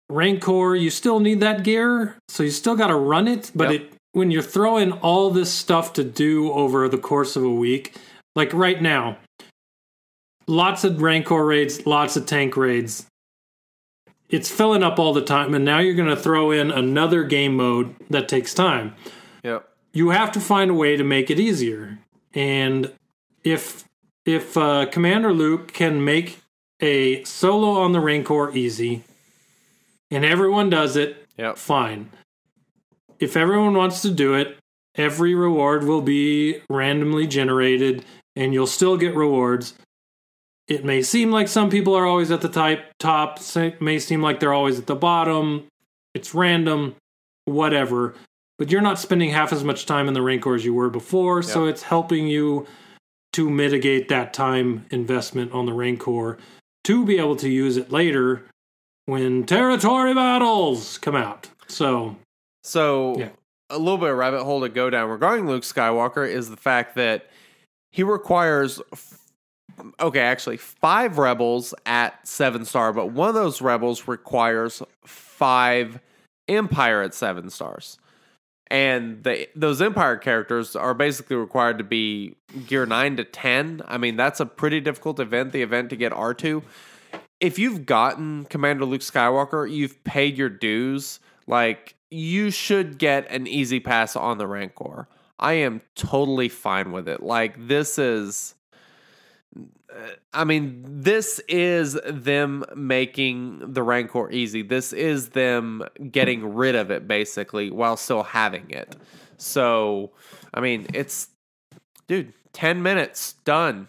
Speaker 3: Rancor, you still need that gear, so you still got to run it. But
Speaker 4: Yep.
Speaker 3: it when you're throwing all this stuff to do over the course of a week, like right now, lots of Rancor raids, lots of tank raids. It's filling up all the time, and now you're going to throw in another game mode that takes time.
Speaker 4: yep.
Speaker 3: You have to find a way to make it easier. And if if uh, Commander Luke can make a solo on the Rancor easy, and everyone does it,
Speaker 4: Yep.
Speaker 3: fine. If everyone wants to do it, every reward will be randomly generated and you'll still get rewards. It may seem like some people are always at the type top, it may seem like they're always at the bottom. It's random, whatever. But you're not spending half as much time in the Rancor as you were before, so it's helping you to mitigate that time investment on the Rancor to be able to use it later when territory battles come out. So
Speaker 4: So
Speaker 3: Yeah.
Speaker 4: a little bit of rabbit hole to go down regarding Luke Skywalker is the fact that he requires okay, actually five rebels at seven star, but one of those rebels requires five Empire at seven stars. And the, those Empire characters are basically required to be gear 9 to 10. I mean, that's a pretty difficult event, the event to get R2 if you've gotten Commander Luke Skywalker, you've paid your dues. Like you should get an easy pass on the Rancor. I am totally fine with it. Like this is I mean, this is them making the Rancor easy. This is them getting rid of it basically while still having it. So, I mean, it's dude, 10 minutes done.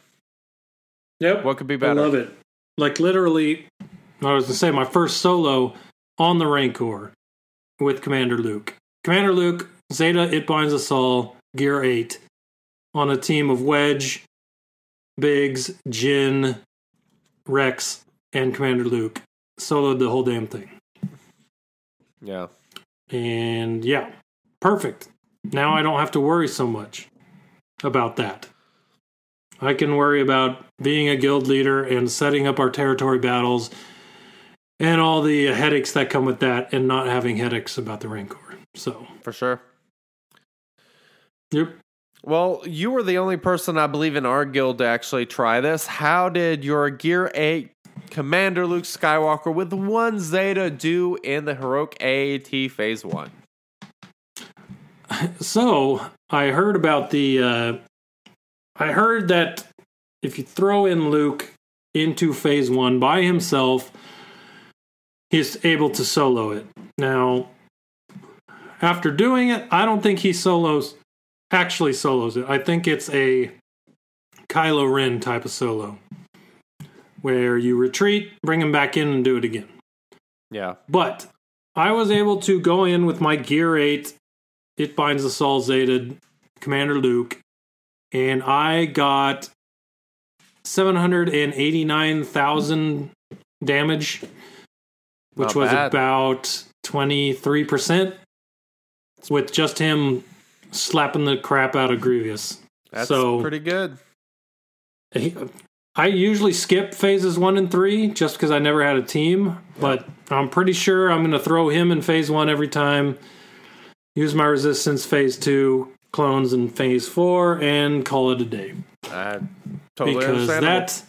Speaker 3: Yep.
Speaker 4: What could be
Speaker 3: I
Speaker 4: better?
Speaker 3: love it. Like literally, I was gonna say my first solo on the Rancor with Commander Luke. Commander Luke, Zeta, It Binds Us All, Gear 8, on a team of Wedge, Biggs, Jyn, Rex, and Commander Luke. Soloed the whole damn thing.
Speaker 4: Yeah.
Speaker 3: And yeah, perfect. Now I don't have to worry so much about that. I can worry about being a guild leader and setting up our territory battles and all the headaches that come with that and not having headaches about the Rancor. So,
Speaker 4: For sure.
Speaker 3: yep.
Speaker 4: Well, you were the only person I believe in our guild to actually try this. How did your Gear 8 Commander Luke Skywalker with one Zeta do in the Heroic AAT Phase 1? [laughs]
Speaker 3: So, I heard about the uh I heard that if you throw in Luke into phase 1 by himself, he's able to solo it. Now, after doing it, I don't think he solos actually solos it. I think it's a Kylo Ren type of solo where you retreat, bring him back in and do it again.
Speaker 4: Yeah.
Speaker 3: But I was able to go in with my Gear 8, It Binds the Soul Zeta, Commander Luke, and I got 789,000 damage, which was about 23%, with just him slapping the crap out of Grievous.
Speaker 4: That's
Speaker 3: so
Speaker 4: pretty good.
Speaker 3: I usually skip phases one and three just because I never had a team, but I'm pretty sure I'm going to throw him in phase one every time. Use my resistance phase two, clones in phase four, and call it a day.
Speaker 4: Uh, totally
Speaker 3: because that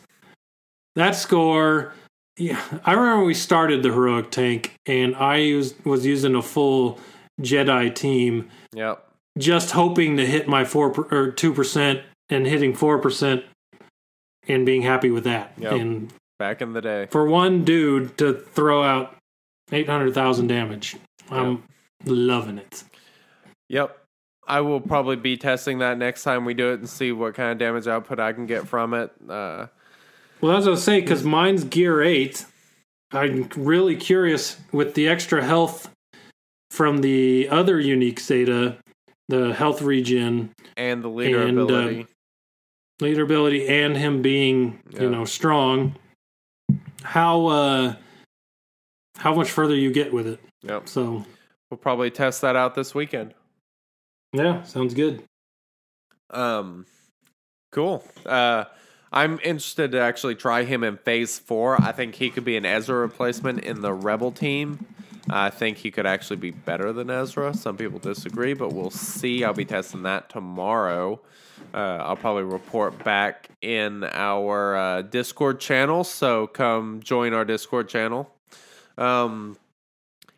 Speaker 3: that score. Yeah, I remember we started the heroic tank, and I used, was using a full Jedi team,
Speaker 4: Yep.
Speaker 3: Just hoping to hit my four per, or two percent, and hitting four percent, and being happy with that.
Speaker 4: Yep.
Speaker 3: And
Speaker 4: Back in the day.
Speaker 3: for one dude to throw out eight hundred thousand damage, I'm loving it.
Speaker 4: Yep. I will probably be testing that next time we do it and see what kind of damage output I can get from it. Uh,
Speaker 3: Well, as I was saying, because mine's gear eight, I'm really curious with the extra health from the other unique Zeta, the health regen,
Speaker 4: and the leader
Speaker 3: And, uh,
Speaker 4: ability.
Speaker 3: leader ability, and him being
Speaker 4: Yeah.
Speaker 3: you know strong. How uh, how much further you get with it?
Speaker 4: yep.
Speaker 3: So
Speaker 4: We'll probably test that out this weekend.
Speaker 3: yeah, sounds good.
Speaker 4: Um, cool. Uh, I'm interested to actually try him in Phase Four. I think he could be an Ezra replacement in the Rebel team. I think he could actually be better than Ezra. Some people disagree, but we'll see. I'll be testing that tomorrow. Uh, I'll probably report back in our uh, Discord channel, so come join our Discord channel. Um,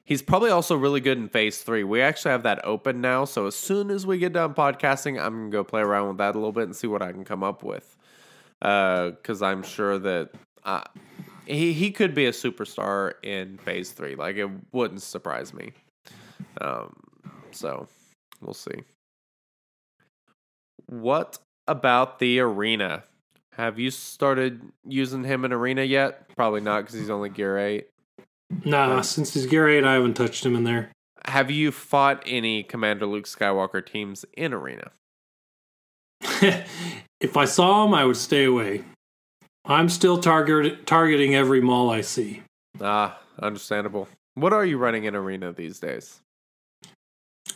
Speaker 4: He's probably also really good in phase three. We actually have that open now. So as soon as we get done podcasting, I'm to go play around with that a little bit and see what I can come up with. Because I'm sure that uh, he, he could be a superstar in phase three. Like, it wouldn't surprise me. Um, so we'll see. What about the arena? Have you started using him in arena yet? Probably not because he's only gear 8.
Speaker 3: Nah, since he's gear eight, I haven't touched him in there.
Speaker 4: Have you fought any Commander Luke Skywalker teams in Arena? [laughs]
Speaker 3: if I saw him, I would stay away. I'm still target targeting every Maul I see.
Speaker 4: Ah, understandable. What are you running in Arena these days?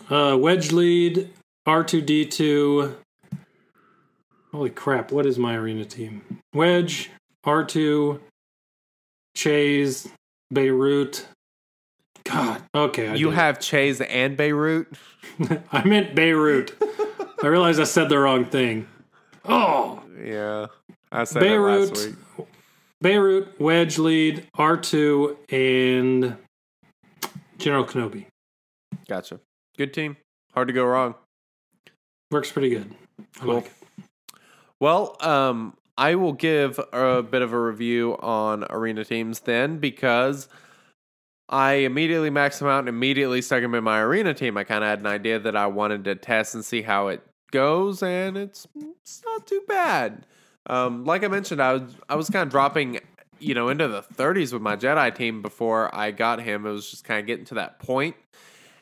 Speaker 3: Uh, wedge lead, R2D2. Holy crap, what is my arena team? Wedge, R2, Chase, Beirut. God, okay. I
Speaker 4: you
Speaker 3: did.
Speaker 4: have Chase and Beirut. [laughs]
Speaker 3: I meant Beirut. I realized I said the wrong thing. Oh,
Speaker 4: Yeah, I said
Speaker 3: Beirut,
Speaker 4: it last week.
Speaker 3: Beirut, Wedge lead, R2, and General Kenobi.
Speaker 4: Gotcha. Good team. Hard to go wrong.
Speaker 3: Works pretty good. I
Speaker 4: Cool.
Speaker 3: like it.
Speaker 4: Well, um, I will give a bit of a review on arena teams then because I immediately maxed them out and immediately stuck them in my arena team. I kind of had an idea that I wanted to test and see how it goes, and it's it's not too bad. Um, like I mentioned, I was I was kind of dropping, you know, into the 30s with my Jedi team before I got him. It was just kind of getting to that point.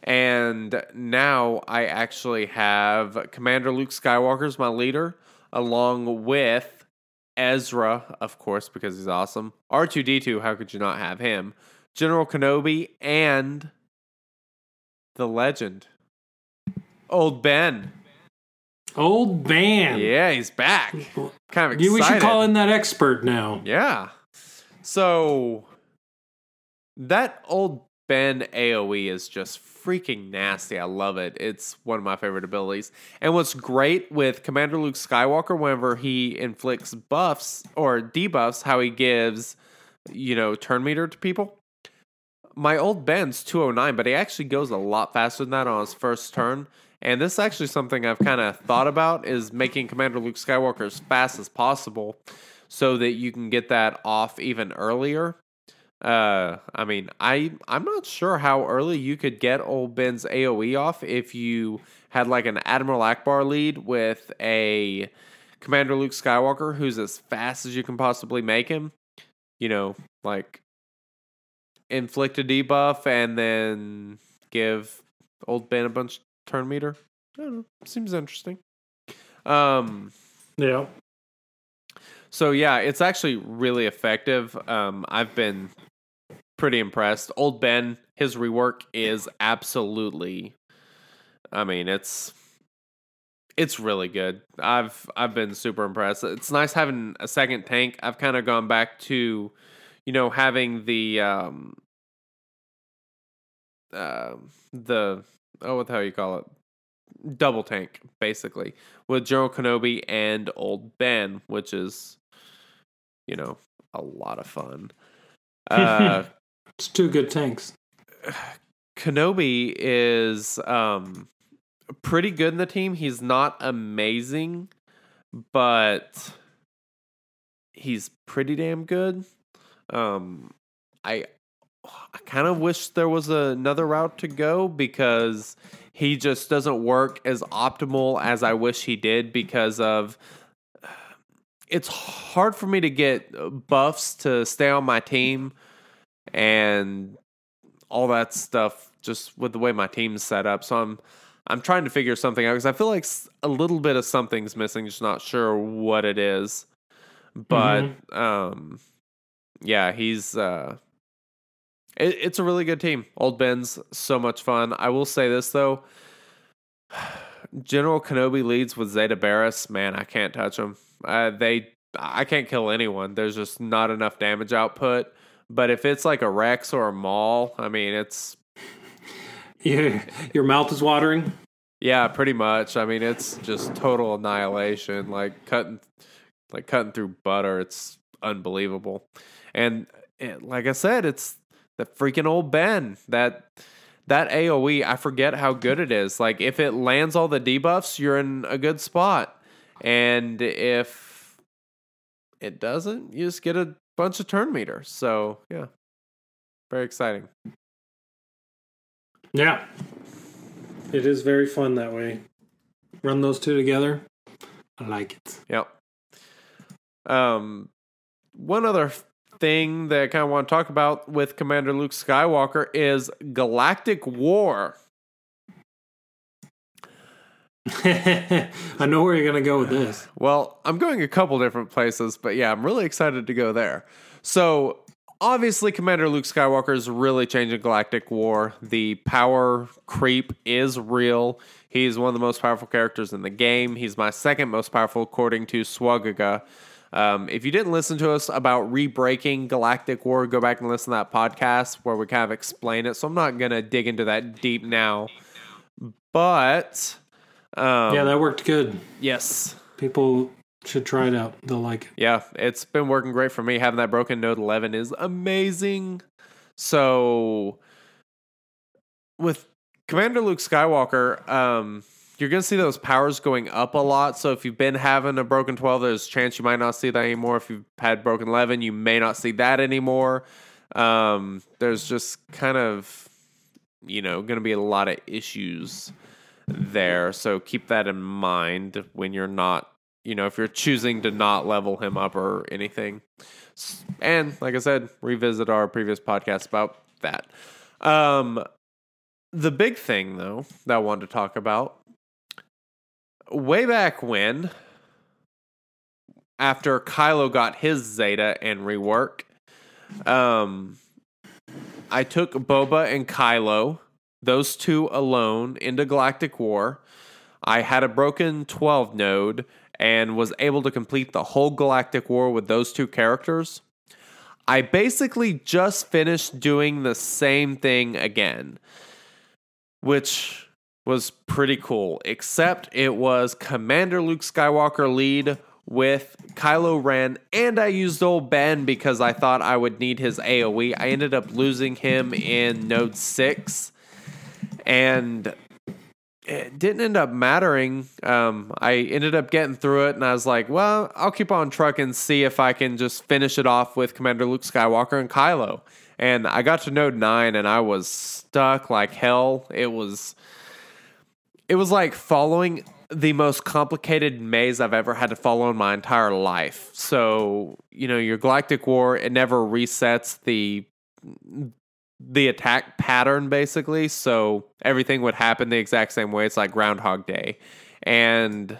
Speaker 4: And now I actually have Commander Luke Skywalker as my leader, along with Ezra, of course, because he's awesome. R2D2, how could you not have him? General Kenobi and the legend, Old Ben.
Speaker 3: Old Ben.
Speaker 4: Yeah, he's back. Kind of excited.
Speaker 3: We should call in that expert now.
Speaker 4: Yeah. So that old Ben AoE is just freaking nasty. I love it. It's one of my favorite abilities. And what's great with Commander Luke Skywalker, whenever he inflicts buffs or debuffs, how he gives, you know, turn meter to people. My old Ben's 209, but he actually goes a lot faster than that on his first turn. And this is actually something I've kind of thought about is making Commander Luke Skywalker as fast as possible so that you can get that off even earlier. Uh, I mean, I I'm not sure how early you could get old Ben's AOE off if you had like an Admiral Ackbar lead with a Commander Luke Skywalker who's as fast as you can possibly make him. You know, like inflict a debuff and then give old Ben a bunch turn meter. I don't know. Seems interesting. Um.
Speaker 3: Yeah.
Speaker 4: So yeah, it's actually really effective. Um, I've been pretty impressed. Old Ben, his rework is absolutely. I mean, it's it's really good. I've I've been super impressed. It's nice having a second tank. I've kind of gone back to, you know, having the um, uh, the oh what the hell you call it double tank basically with General Kenobi and Old Ben, which is you know a lot of fun. [laughs] Uh,
Speaker 3: It's two good tanks. [sighs]
Speaker 4: Kenobi is um pretty good in the team. He's not amazing, but he's pretty damn good. Um I I kind of wish there was another route to go because he just doesn't work as optimal as I wish he did because of [sighs] it's hard for me to get buffs to stay on my team and all that stuff just with the way my team's set up. So I'm I'm trying to figure something out because I feel like a little bit of something's missing, just not sure what it is. But um yeah, he's uh it, it's a really good team. Old Ben's so much fun. I will say this though. [sighs] General Kenobi leads with Zeta Barriss. Man, I can't touch him. Uh, they, I can't kill anyone. There's just not enough damage output. But if it's like a Rex or a Maul, I mean, it's [laughs]
Speaker 3: Yeah, your mouth is watering.
Speaker 4: yeah, pretty much. I mean, it's just total annihilation. Like cutting, like cutting through butter. It's unbelievable. And, and like I said, it's the freaking old Ben that that AOE. I forget how good it is. Like if it lands all the debuffs, you're in a good spot. And if it doesn't, you just get a bunch of turn meters. So yeah, very exciting.
Speaker 3: Yeah, it is very fun that way. Run those two together. I like it.
Speaker 4: Yep. Um, one other thing that I kind of want to talk about with Commander Luke Skywalker is Galactic War. [laughs]
Speaker 3: I know where you're gonna go with this.
Speaker 4: Well, I'm going a couple different places, but yeah, I'm really excited to go there. So, obviously, Commander Luke Skywalker is really changing Galactic War. The power creep is real. He's one of the most powerful characters in the game. He's my second most powerful, according to Swagaga. Um, if you didn't listen to us about re-breaking Galactic War, go back and listen to that podcast where we kind of explain it. So I'm not gonna dig into that deep now, but um,
Speaker 3: Yeah, that worked good.
Speaker 4: yes,
Speaker 3: People should try it out. They'll like it.
Speaker 4: Yeah, it's been working great for me. Having that broken Node 11 is amazing. So, with Commander Luke Skywalker, um, you're going to see those powers going up a lot. So, if you've been having a broken 12, there's a chance you might not see that anymore. If you've had broken 11, you may not see that anymore. Um, there's just kind of, you know, going to be a lot of issues there. So, keep that in mind when you're not you know, if you're choosing to not level him up or anything. And like I said, revisit our previous podcast about that. Um, the big thing, though, that I wanted to talk about way back when, after Kylo got his Zeta and rework, um, I took Boba and Kylo, those two alone, into Galactic War. I had a broken 12 node and was able to complete the whole Galactic War with those two characters. I basically just finished doing the same thing again, which was pretty cool, except it was Commander Luke Skywalker lead with Kylo Ren, and I used old Ben because I thought I would need his AoE. I ended up losing him in Node 6, and it didn't end up mattering. Um, I ended up getting through it, and I was like, well, I'll keep on trucking, see if I can just finish it off with Commander Luke Skywalker and Kylo. And I got to Node 9, and I was stuck like hell. It was. It was like following the most complicated maze I've ever had to follow in my entire life. So, you know, your Galactic War, it never resets the the attack pattern basically. So everything would happen the exact same way. It's like Groundhog Day. And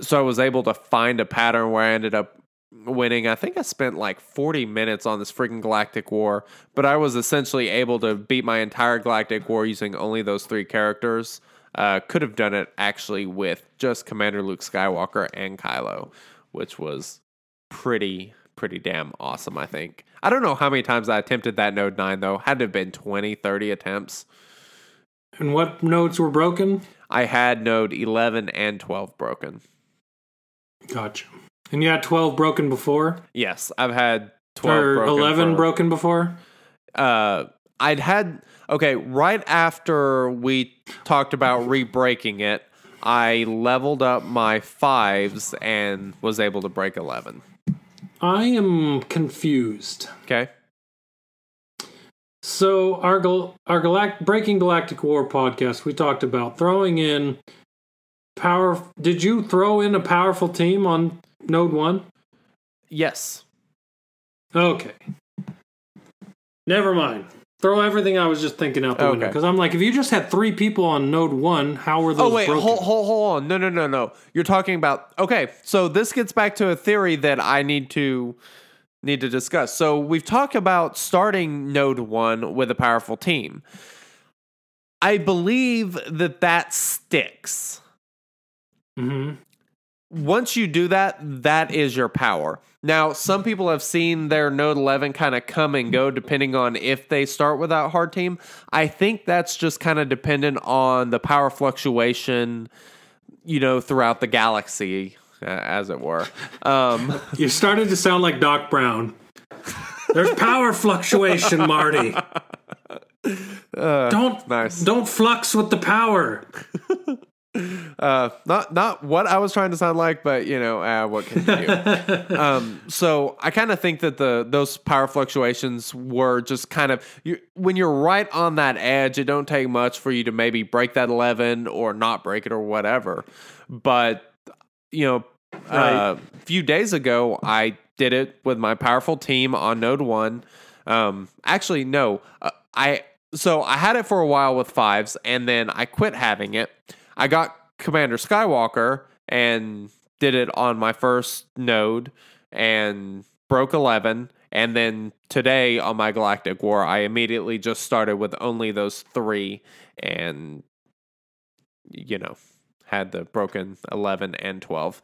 Speaker 4: so I was able to find a pattern where I ended up winning. I think I spent like 40 minutes on this freaking Galactic War, but I was essentially able to beat my entire Galactic War using only those three characters. Uh, could have done it actually with just Commander Luke Skywalker and Kylo, which was pretty pretty damn awesome, I think. I don't know how many times I attempted that Node 9 though. Had to have been 20, 30 attempts.
Speaker 3: And what nodes were broken?
Speaker 4: I had Node 11 and 12 broken.
Speaker 3: Gotcha. And you had 12 broken before?
Speaker 4: Yes, I've had twelve
Speaker 3: or
Speaker 4: broken
Speaker 3: 11
Speaker 4: for-
Speaker 3: broken before?
Speaker 4: uh I'd had okay, right after we talked about re-breaking it, I leveled up my fives and was able to break 11.
Speaker 3: I am confused.
Speaker 4: Okay?
Speaker 3: So our gal- our galact- Breaking Galactic War podcast, we talked about throwing in power. Did you throw in a powerful team on Node One?
Speaker 4: Yes.
Speaker 3: Okay. Never mind. Throw everything I was just thinking out the window
Speaker 4: Okay.
Speaker 3: because I'm like, if you just had three people on Node One, how were those?
Speaker 4: Oh wait,
Speaker 3: broken?
Speaker 4: hold, hold hold on. No, no, no, no. You're talking about Okay, so this gets back to a theory that I need to need to discuss. So we've talked about starting node 1 with a powerful team. I believe that that sticks.
Speaker 3: Mhm.
Speaker 4: once you do that, that is your power. Now, some people have seen their Node 11 kind of come and go depending on if they start with that hard team. I think that's just kind of dependent on the power fluctuation, you know, throughout the galaxy, uh, as it were. Um, [laughs]
Speaker 3: You started to sound like Doc Brown. There's power fluctuation, Marty. don't
Speaker 4: nice.
Speaker 3: don't flux with the power.
Speaker 4: Uh, not not what I was trying to sound like, but you know, uh, what can you do? [laughs] um, so I kind of think that the those power fluctuations were just kind of you when you're right on that edge. It don't take much for you to maybe break that eleven or not break it or whatever. But you know, uh, a few days ago, I did it with my powerful team on Node One. Um, actually, no, uh, I so I had it for a while with fives, and then I quit having it. I got Commander Skywalker and did it on my first node and broke 11. And then today on my Galactic War, I immediately just started with only those three and, you know, had the broken 11 and 12.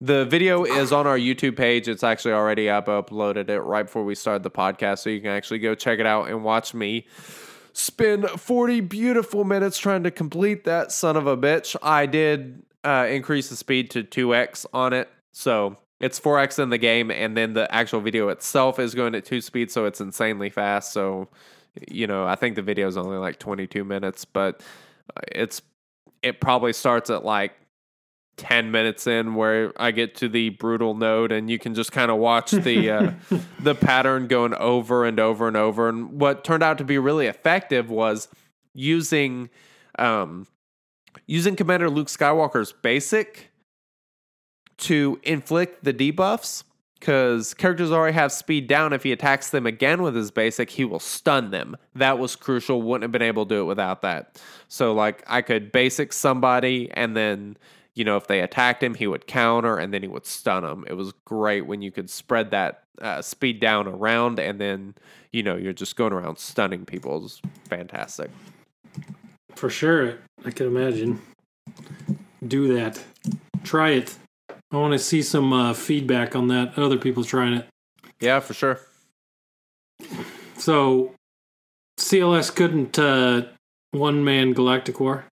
Speaker 4: The video is on our YouTube page. It's actually already up. Uploaded it right before we started the podcast. So you can actually go check it out and watch me spend 40 beautiful minutes trying to complete that son of a bitch. I did uh, increase the speed to 2x on it. So it's 4x in the game, and then the actual video itself is going at 2 speed, so it's insanely fast. So, you know, I think the video is only like 22 minutes, but it's it probably starts at like 10 minutes in where I get to the brutal node and you can just kind of watch the uh, [laughs] the pattern going over and over and over and what turned out to be really effective was using um using Commander Luke Skywalker's basic to inflict the debuffs because characters already have speed down. If he attacks them again with his basic, he will stun them. That was crucial. Wouldn't have been able to do it without that. So, like, I could basic somebody, and then, you know, if they attacked him, he would counter, and then he would stun them. It was great when you could spread that uh, speed down around, and then, you know, you're just going around stunning people. It was fantastic.
Speaker 3: For sure, I can imagine. Do that. Try it. I want to see some uh, feedback on that. Other people trying it.
Speaker 4: Yeah, for sure.
Speaker 3: So, CLS couldn't uh, one man Galactic War.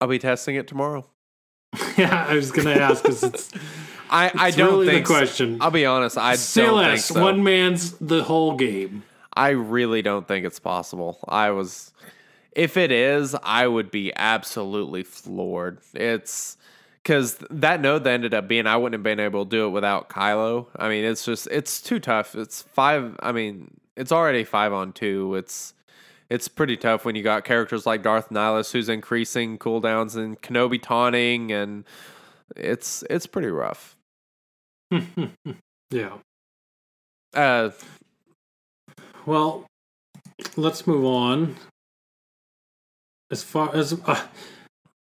Speaker 4: I'll be testing it tomorrow. [laughs]
Speaker 3: yeah, I was gonna ask because it's, [laughs]
Speaker 4: I, I
Speaker 3: it's
Speaker 4: don't
Speaker 3: really
Speaker 4: think
Speaker 3: the
Speaker 4: so. I'll be honest. I don't
Speaker 3: CLS
Speaker 4: think so.
Speaker 3: one man's the whole game.
Speaker 4: I really don't think it's possible. I was, if it is, I would be absolutely floored. It's because that node that ended up being, I wouldn't have been able to do it without Kylo. I mean, it's just, it's too tough. It's five. I mean, it's already five on two. It's, it's pretty tough when you got characters like Darth Nihilus who's increasing cooldowns and Kenobi taunting, and it's it's pretty rough. [laughs]
Speaker 3: yeah.
Speaker 4: Uh,
Speaker 3: Well, let's move on. As far as uh,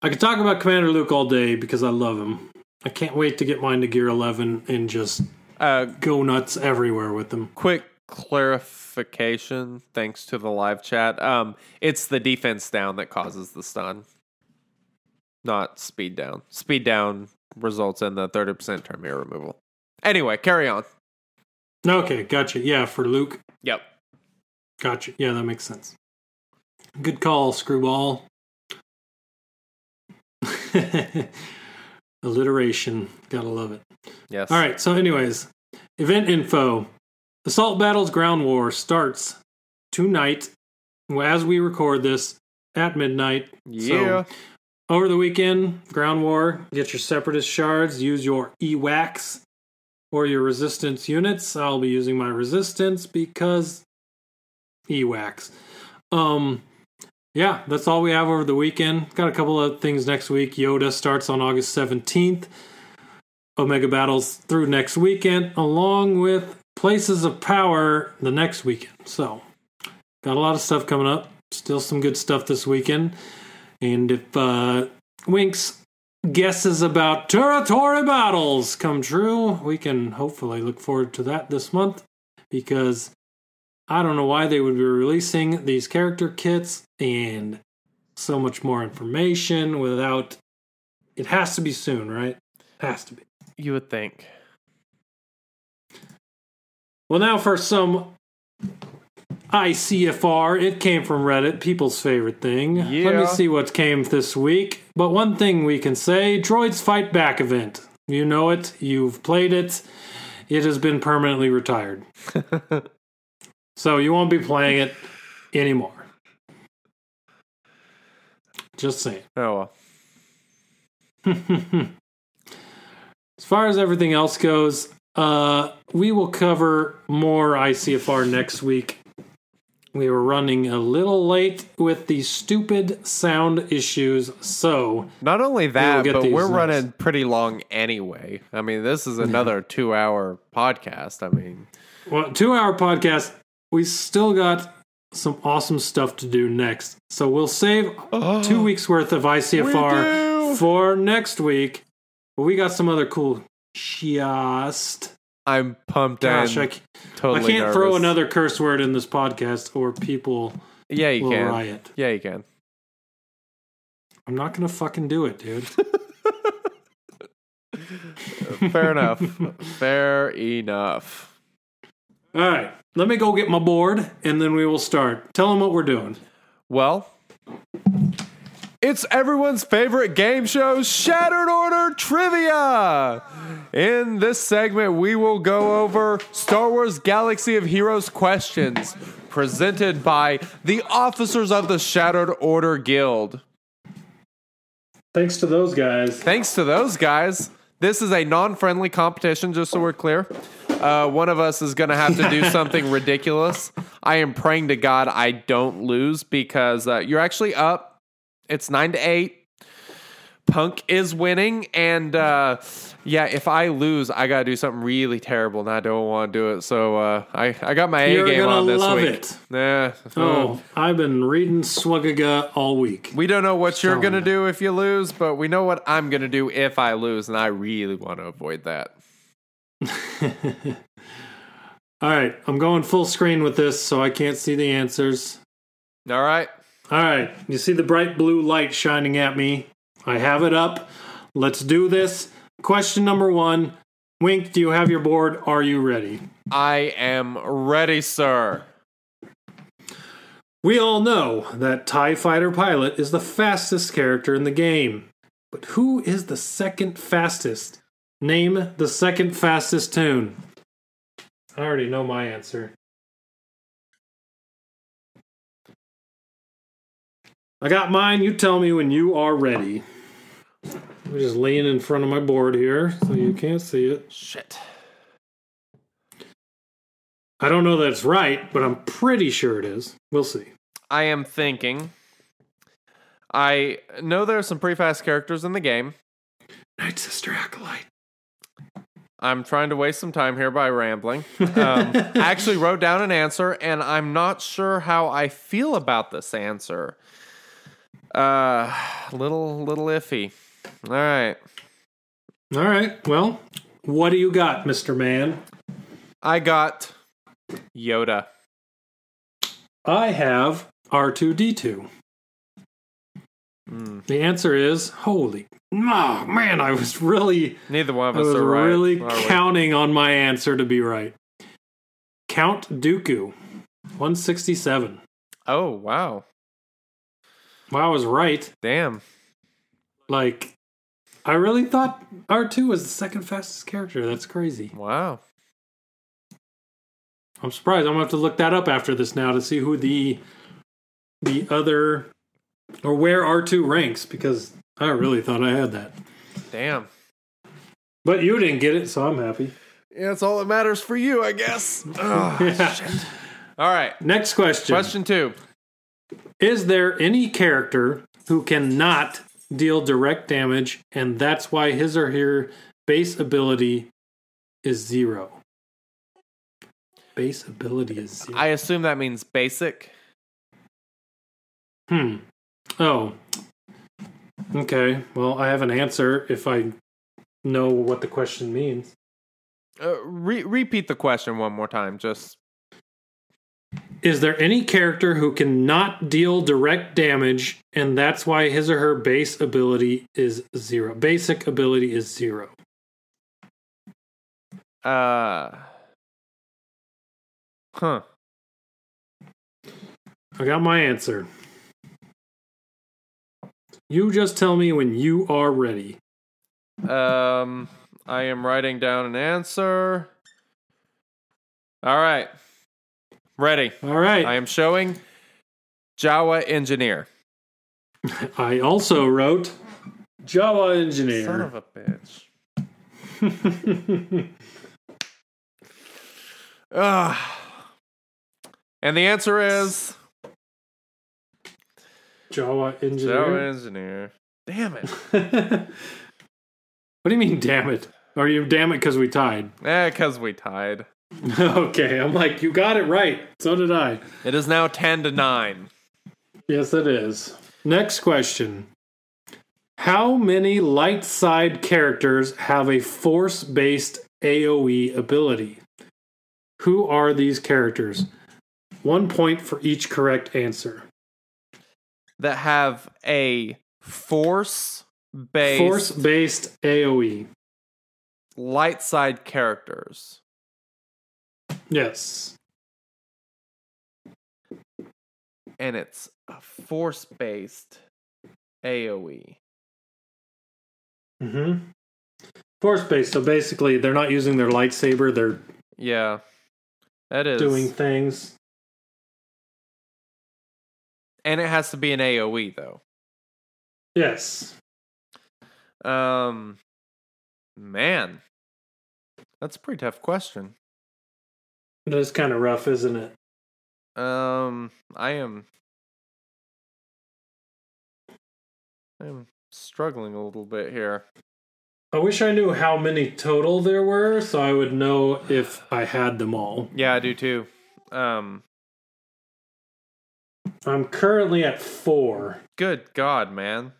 Speaker 3: I could talk about Commander Luke all day because I love him. I can't wait to get mine to Gear 11 and just
Speaker 4: uh,
Speaker 3: go nuts everywhere with them.
Speaker 4: quick clarification thanks to the live chat um it's the defense down that causes the stun not speed down speed down results in the 30% turn meter removal anyway carry on
Speaker 3: Okay, gotcha. Yeah, for Luke.
Speaker 4: yep
Speaker 3: Gotcha. Yeah, that makes sense. Good call, Screwball. [laughs] Alliteration. Gotta love it.
Speaker 4: Yes.
Speaker 3: All right. So, anyways, event info: Assault Battles Ground War starts tonight, as we record this at midnight.
Speaker 4: Yeah.
Speaker 3: So, over the weekend, Ground War. Get your Separatist shards. Use your Ewoks or your Resistance units. I'll be using my Resistance because Ewoks. Um. Yeah, that's all we have over the weekend. Got a couple of things next week. Yoda starts on August 17th. Omega Battles through next weekend, along with Places of Power the next weekend. So, got a lot of stuff coming up. Still some good stuff this weekend. And if uh, Wink's guesses about territory battles come true, we can hopefully look forward to that this month because I don't know why they would be releasing these character kits and so much more information without. It has to be soon, right? Has to be.
Speaker 4: You would think.
Speaker 3: Well, now for some ICFR. It came from Reddit, people's favorite thing. Let me see what came this week. But one thing we can say Droids Fight Back event. You know it, you've played it, it has been permanently retired. [laughs] so you won't be playing it anymore. Just saying.
Speaker 4: Oh well. [laughs]
Speaker 3: As far as everything else goes, uh, we will cover more ICFR next week. We were running a little late with the stupid sound issues, so
Speaker 4: Not only that,
Speaker 3: get
Speaker 4: but we're
Speaker 3: next.
Speaker 4: running pretty long anyway. I mean, this is another [laughs] two-hour podcast. I mean,
Speaker 3: well, two hour podcast. We still got some awesome stuff to do next, so we'll save two weeks worth of ICFR
Speaker 4: do.
Speaker 3: for next week. But we got some other cool just.
Speaker 4: I'm pumped
Speaker 3: Gosh, I,
Speaker 4: totally
Speaker 3: I can't throw another curse word in this podcast or people
Speaker 4: Yeah, you
Speaker 3: will
Speaker 4: can.
Speaker 3: riot.
Speaker 4: Yeah, you can.
Speaker 3: I'm not gonna fucking do it, dude. [laughs]
Speaker 4: Fair enough. [laughs] Fair enough.
Speaker 3: All right, let me go get my board, and then we will start. Tell them what we're doing.
Speaker 4: Well, it's everyone's favorite game show, Shattered Order Trivia. In this segment, we will go over Star Wars Galaxy of Heroes questions presented by the officers of the Shattered Order Guild.
Speaker 3: Thanks to those guys.
Speaker 4: Thanks to those guys. This is a non friendly competition, just so we're clear. Uh, one of us is going to have to do [laughs] something ridiculous. I am praying to God I don't lose because uh, you're actually up. It's nine to eight. Punk is winning. And uh, yeah, if I lose, I got to do something really terrible, and I don't want to do it. So uh, I, I got my A
Speaker 3: You're
Speaker 4: game
Speaker 3: gonna
Speaker 4: on this
Speaker 3: love
Speaker 4: week.
Speaker 3: it.
Speaker 4: Yeah.
Speaker 3: Oh, I've been reading Swagaga all week.
Speaker 4: We don't know what you're going to
Speaker 3: you.
Speaker 4: do if you lose, but we know what I'm going to do if I lose, and I really want to avoid that. [laughs]
Speaker 3: all right, I'm going full screen with this, so I can't see the answers.
Speaker 4: All right.
Speaker 3: All right, you see the bright blue light shining at me. I have it up. Let's do this. Question number one. Wink, do you have your board? Are you ready?
Speaker 4: I am ready, sir.
Speaker 3: We all know that TIE Fighter Pilot is the fastest character in the game. But who is the second fastest? Name the second fastest tune. I already know my answer. I got mine. You tell me when you are ready. I'm just laying in front of my board here so you can't see it.
Speaker 4: Shit.
Speaker 3: I don't know that it's right, but I'm pretty sure it is. We'll see.
Speaker 4: I am thinking. I know there are some pretty fast characters in the game.
Speaker 3: Night Sister Acolyte.
Speaker 4: I'm trying to waste some time here by rambling. [laughs] Um, I actually wrote down an answer, and I'm not sure how I feel about this answer. Uh, little, little iffy. All right.
Speaker 3: All right. Well, what do you got, Mr. Man?
Speaker 4: I got Yoda.
Speaker 3: I have R2D2.
Speaker 4: Hmm.
Speaker 3: The answer is holy. Oh, man, I was really
Speaker 4: Neither one of
Speaker 3: I
Speaker 4: us
Speaker 3: was
Speaker 4: are right.
Speaker 3: really counting on my answer to be right. Count Dooku. 167.
Speaker 4: Oh wow!
Speaker 3: Well, I was right.
Speaker 4: Damn.
Speaker 3: Like I really thought R2 was the second fastest character. That's crazy.
Speaker 4: Wow.
Speaker 3: I'm surprised. I'm gonna have to look that up after this now to see who the the other or where R2 ranks because I really thought I had that.
Speaker 4: Damn.
Speaker 3: But you didn't get it, so I'm happy.
Speaker 4: Yeah, that's all that matters for you, I guess. Ugh. [laughs]
Speaker 3: Ah, yeah.
Speaker 4: all right.
Speaker 3: Next question.
Speaker 4: Question two.
Speaker 3: Is there any character who cannot deal direct damage and that's why his or her base ability is zero? Base ability is zero.
Speaker 4: I assume that means basic.
Speaker 3: Hmm. Oh. Okay. Well, I have an answer if I know what the question means.
Speaker 4: Uh, re- repeat the question one more time. Just
Speaker 3: Is there any character who cannot deal direct damage and that's why his or her base ability is zero? Basic ability is zero.
Speaker 4: uh. Huh.
Speaker 3: I got my answer. You just tell me when you are ready.
Speaker 4: Um, I am writing down an answer. All right. Ready.
Speaker 3: All right.
Speaker 4: I am showing Jawa engineer. [laughs]
Speaker 3: I also wrote Jawa engineer.
Speaker 4: Son of a bitch. [laughs] Ugh. And the answer is
Speaker 3: Jawa
Speaker 4: engineer.
Speaker 3: Jawa engineer.
Speaker 4: engineer. Damn it. [laughs]
Speaker 3: what do you mean, damn it? Are you damn it because we tied?
Speaker 4: Eh, because we tied. [laughs]
Speaker 3: okay, I'm like, you got it right. So did I.
Speaker 4: It is now 10 to 9.
Speaker 3: Yes, it is. Next question. How many light side characters have a force based AoE ability? Who are these characters? One point for each correct answer.
Speaker 4: That have a force based
Speaker 3: Force based AoE.
Speaker 4: light side characters.
Speaker 3: Yes.
Speaker 4: And it's a force based AoE.
Speaker 3: Mm-hmm. Force based. So basically, they're not using their lightsaber, they're
Speaker 4: Yeah. That is.
Speaker 3: doing things.
Speaker 4: and it has to be an AoE though.
Speaker 3: Yes.
Speaker 4: Um man. That's a pretty tough question.
Speaker 3: It is kind of rough, isn't it?
Speaker 4: Um I am I'm struggling a little bit here.
Speaker 3: I wish I knew how many total there were so I would know if I had them all.
Speaker 4: Yeah, I do too. Um
Speaker 3: I'm currently at four.
Speaker 4: good god, man.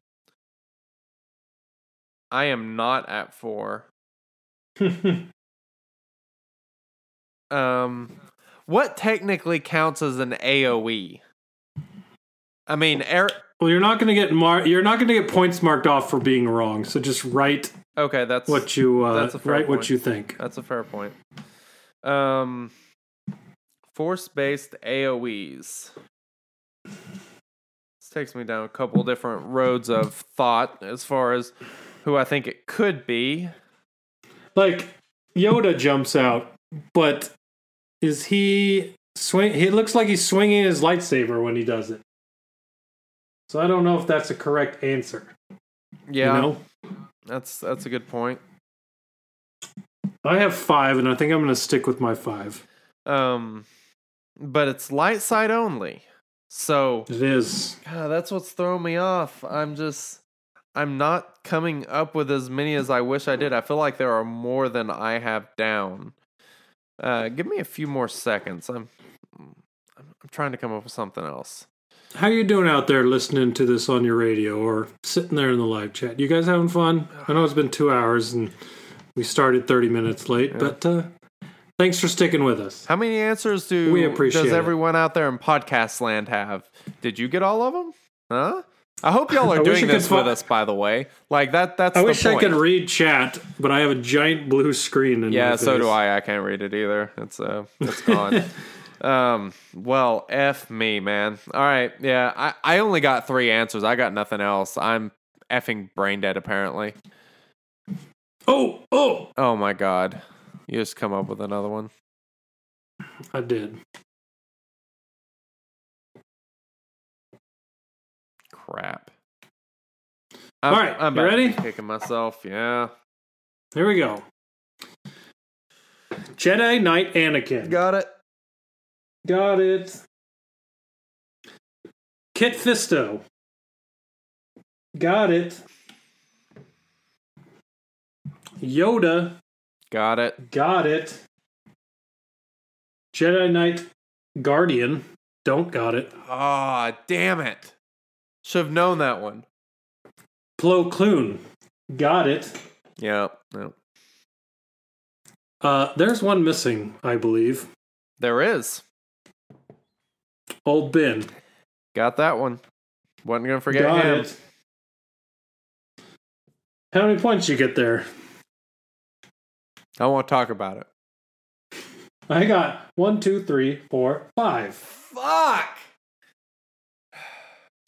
Speaker 4: I am not at 4. [laughs] Um what technically counts as an AoE? I mean, air
Speaker 3: well, you're not going to get mar- you're not going to get points marked off for being wrong. So just write
Speaker 4: Okay, that's
Speaker 3: what you uh,
Speaker 4: That's a fair
Speaker 3: write what you think.
Speaker 4: That's a fair point. Um, force-based AOE's. This takes me down a couple different roads of thought as far as who I think it could be.
Speaker 3: Like Yoda jumps out, but is he swing? He looks like he's swinging his lightsaber when he does it. So I don't know if that's a correct answer.
Speaker 4: Yeah,
Speaker 3: You know,
Speaker 4: that's that's a good point.
Speaker 3: I have five, and I think I'm going to stick with my five.
Speaker 4: Um, but it's light side only, so
Speaker 3: It is.
Speaker 4: God, that's what's throwing me off. I'm just I'm not coming up with as many as I wish I did. I feel like there are more than I have down. Uh, give me a few more seconds. I'm I'm I'm trying to come up with something else.
Speaker 3: How you doing out there listening to this on your radio or sitting there in the live chat? You guys having fun? I know it's been two hours and we started 30 minutes late, but uh, thanks for sticking with us.
Speaker 4: How many answers do
Speaker 3: We appreciate
Speaker 4: does
Speaker 3: it.
Speaker 4: everyone out there in podcast land have? Did you get all of them? Huh? I hope y'all are doing this with
Speaker 3: fi-
Speaker 4: us. By the way, like that. That's
Speaker 3: I wish I could read chat, but I have a giant blue screen. In
Speaker 4: Yeah, so do. I. I can't read it either. It's uh, it's gone. [laughs] um, well, f me, man. All right, yeah. I I only got three answers. I got nothing else. I'm effing brain dead. Apparently.
Speaker 3: Oh, oh,
Speaker 4: Oh my god. You just come up with another one.
Speaker 3: I did.
Speaker 4: Crap. I'm,
Speaker 3: All right,
Speaker 4: I'm
Speaker 3: you ready?
Speaker 4: Kicking myself. Yeah.
Speaker 3: Here we go. Jedi Knight Anakin.
Speaker 4: Got it.
Speaker 3: Got it. Kit Fisto. Got it. Yoda.
Speaker 4: Got it.
Speaker 3: Got it. Jedi Knight Guardian. Don't got it.
Speaker 4: Ah, damn it. Should have known that one.
Speaker 3: Plo Koon. Got it.
Speaker 4: Yeah. yeah.
Speaker 3: Uh, there's one missing, I believe.
Speaker 4: There is.
Speaker 3: Old Ben.
Speaker 4: Got that one. Wasn't gonna forget
Speaker 3: got
Speaker 4: him.
Speaker 3: it. How many points you get there?
Speaker 4: I won't talk about it.
Speaker 3: I got one, two, three, four, five.
Speaker 4: Fuck.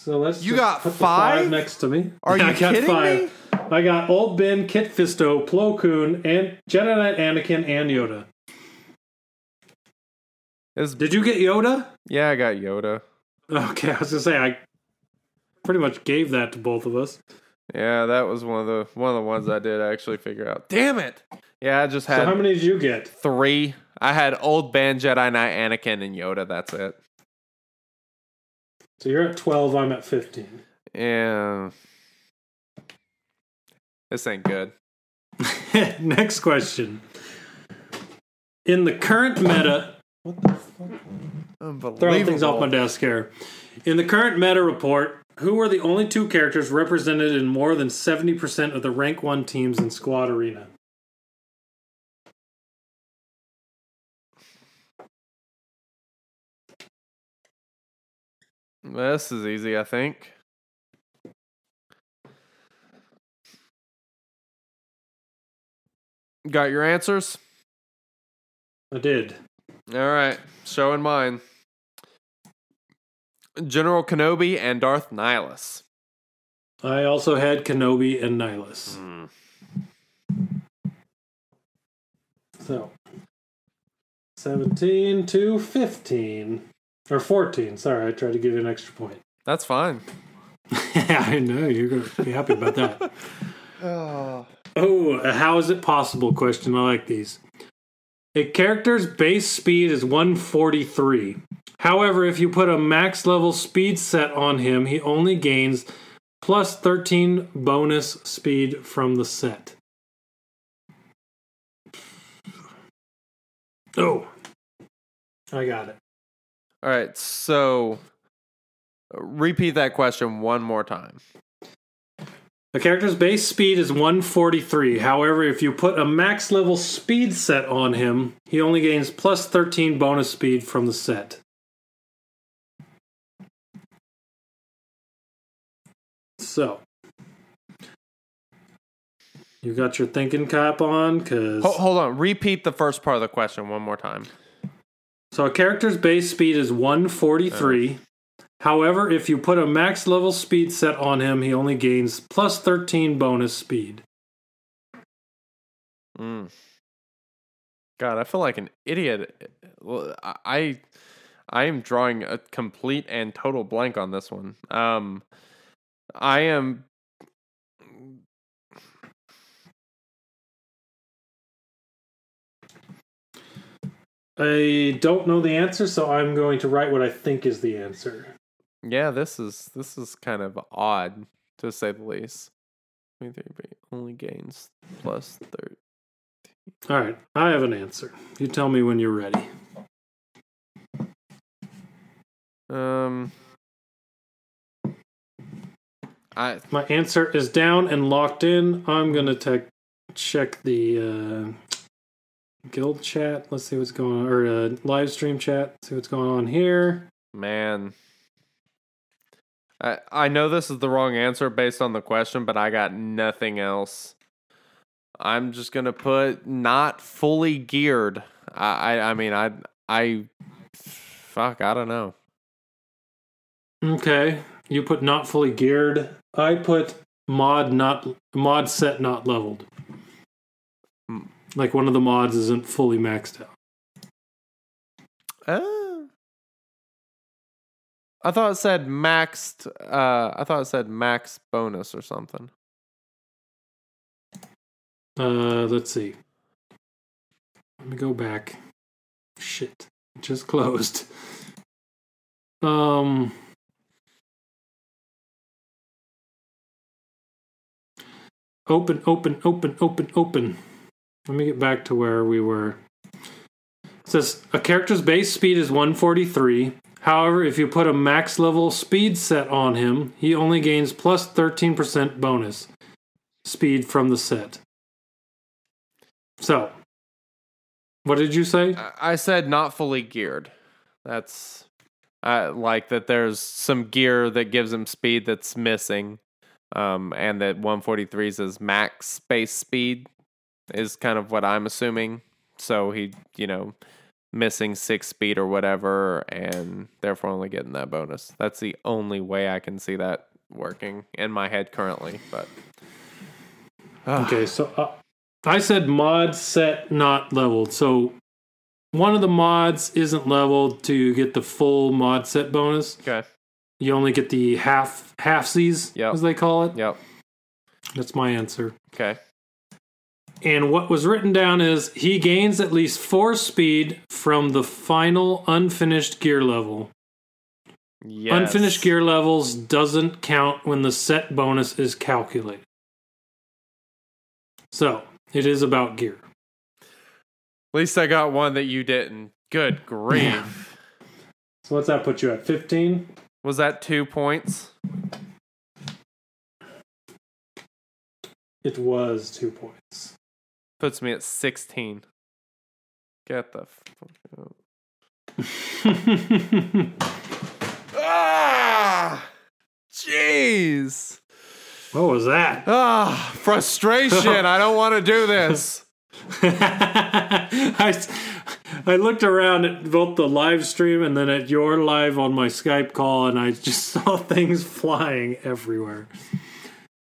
Speaker 3: So let's
Speaker 4: You got
Speaker 3: put the
Speaker 4: five?
Speaker 3: next to me.
Speaker 4: Are you
Speaker 3: I got
Speaker 4: kidding
Speaker 3: five.
Speaker 4: me?
Speaker 3: I got Old Ben, Kit Fisto, Plo Koon, and Jedi Knight Anakin, and Yoda.
Speaker 4: Is
Speaker 3: Did you get Yoda?
Speaker 4: yeah, I got Yoda.
Speaker 3: Okay, [laughs] I was gonna say I pretty much gave that to both of us.
Speaker 4: Yeah, that was one of the one of the ones I did actually figure out. Damn it! Yeah, I just had.
Speaker 3: So
Speaker 4: had
Speaker 3: how many did you get?
Speaker 4: three. I had old Ben, Jedi Knight, Anakin, and Yoda. That's it.
Speaker 3: So you're at twelve. I'm at fifteen.
Speaker 4: Yeah. This ain't good. [laughs]
Speaker 3: Next question. In the current meta,
Speaker 4: Unbelievable.
Speaker 3: throwing things off my desk here. In the current meta report, who are the only two characters represented in more than 70% of the rank 1 teams in Squad Arena?
Speaker 4: This is easy, I think. Got your answers?
Speaker 3: I did.
Speaker 4: All right, showing mine. General Kenobi and Darth Nihilus.
Speaker 3: I also had Kenobi and Nihilus. Hmm. So, 17 to 15. Or 14. Sorry, I tried to give you an extra point.
Speaker 4: That's fine.
Speaker 3: yeah, [laughs] I know. You're going to be happy about that.
Speaker 4: Oh. [laughs]
Speaker 3: Oh, how is it possible question. I like these. A character's base speed is 143. However, if you put a max level speed set on him, he only gains plus 13 bonus speed from the set. Oh, I got it.
Speaker 4: All right, so uh, repeat that question one more time.
Speaker 3: The character's base speed is 143. However, if you put a max level speed set on him, he only gains plus 13 bonus speed from the set. So, you got your thinking cap on, because.
Speaker 4: Ho- hold on, repeat the first part of the question one more time.
Speaker 3: So a character's base speed is 143. However, if you put a max level speed set on him, he only gains plus 13 bonus speed.
Speaker 4: Mm. God, I feel like an idiot. Well, I I am drawing a complete and total blank on this one. Um, I am.
Speaker 3: I don't know the answer, so I'm going to write what I think is the answer.
Speaker 4: Yeah, this is this is kind of odd to say the least. only gains plus thirty.
Speaker 3: All right, I have an answer. You tell me when you're ready.
Speaker 4: Um, I
Speaker 3: My answer is down and locked in. I'm going to tech check the uh, guild chat. Let's see what's going on, or uh, live stream chat. See what's going on here.
Speaker 4: Man. I I know this is the wrong answer based on the question, but I got nothing else. I'm just gonna put not fully geared. I I, I mean I I fuck I don't know.
Speaker 3: Okay, you put not fully geared. I put mod not mod set not leveled. Like one of the mods isn't fully maxed out.
Speaker 4: Uh, I thought it said maxed. Uh, I thought it said max bonus or something.
Speaker 3: Uh, let's see. Let me go back. Shit, just closed. Um. Open, open, open, open, open. Let me get back to where we were. It says a character's base speed is 143. However, if you put a max level speed set on him, he only gains plus 13% bonus speed from the set. So, what did you say?
Speaker 4: I- said not fully geared. That's uh, like that. There's some gear that gives him speed that's missing, um, and that 143 is max base speed is kind of what I'm assuming. So he, you know, missing six speed or whatever, and therefore only getting that bonus. That's the only way I can see that working in my head currently. But [sighs]
Speaker 3: Okay, so uh, I said mod set not leveled. So one of the mods isn't leveled to get the full mod set bonus.
Speaker 4: okay,
Speaker 3: You only get the half halfsies,
Speaker 4: Yep.
Speaker 3: as they call it.
Speaker 4: yep,
Speaker 3: That's my answer.
Speaker 4: okay,
Speaker 3: And what was written down is he gains at least four speed from the final unfinished gear level.
Speaker 4: yes.
Speaker 3: Unfinished gear levels doesn't count when the set bonus is calculated. So it is about gear.
Speaker 4: At least I got one that you didn't. Good grief. [laughs]
Speaker 3: So what's that put you at? 15?
Speaker 4: Was that two points?
Speaker 3: It was two points.
Speaker 4: Puts me at 16. Get the fuck [laughs] out. Ah! Jeez.
Speaker 3: what was that?
Speaker 4: Ah, frustration. I don't want to do this. [laughs]
Speaker 3: I, I looked around at both the live stream and then at your live on my Skype call, and I just [laughs] saw things flying everywhere.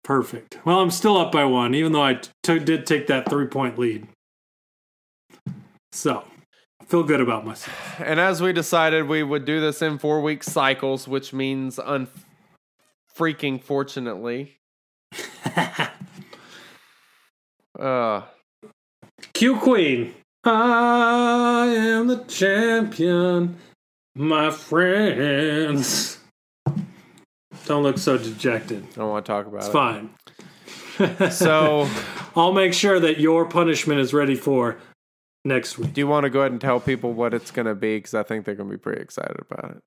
Speaker 3: Perfect. Well, I'm still up by one, even though I t- did take that three point lead. So, I feel good about myself.
Speaker 4: And as we decided, we would do this in four week cycles, which means unfreaking fortunately. [laughs] Uh,
Speaker 3: Q Queen. I am the champion, my friends. Don't look so dejected.
Speaker 4: I don't want to talk about it.
Speaker 3: It's
Speaker 4: it.
Speaker 3: fine. [laughs]
Speaker 4: So, [laughs]
Speaker 3: I'll make sure that your punishment is ready for next week.
Speaker 4: do you want to go ahead and tell people what it's going to be? Because I think they're going to be pretty excited about it.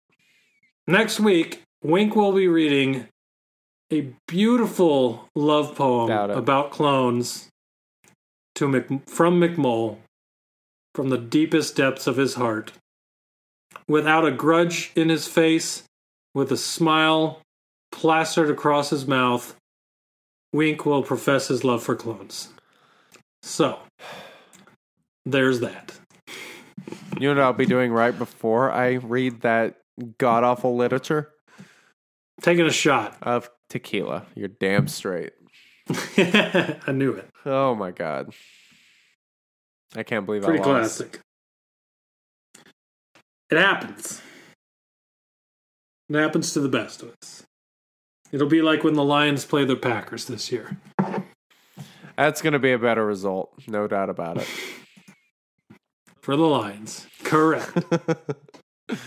Speaker 3: Next week, Wink will be reading a beautiful love poem
Speaker 4: Doubt it.
Speaker 3: about clones to Mc, from McMull from the deepest depths of his heart. Without a grudge in his face, with a smile plastered across his mouth, Wink will profess his love for clones. So, there's that.
Speaker 4: You know what I'll be doing right before I read that god awful literature
Speaker 3: Taking a shot.
Speaker 4: of tequila. You're damn straight. [laughs]
Speaker 3: I knew it.
Speaker 4: Oh my god. I can't believe
Speaker 3: Pretty
Speaker 4: I lost.
Speaker 3: Pretty classic. It happens. It happens to the best of us. It'll be like when the Lions play the Packers this year.
Speaker 4: That's going to be a better result, no doubt about it. [laughs]
Speaker 3: For the Lions. Correct. [laughs]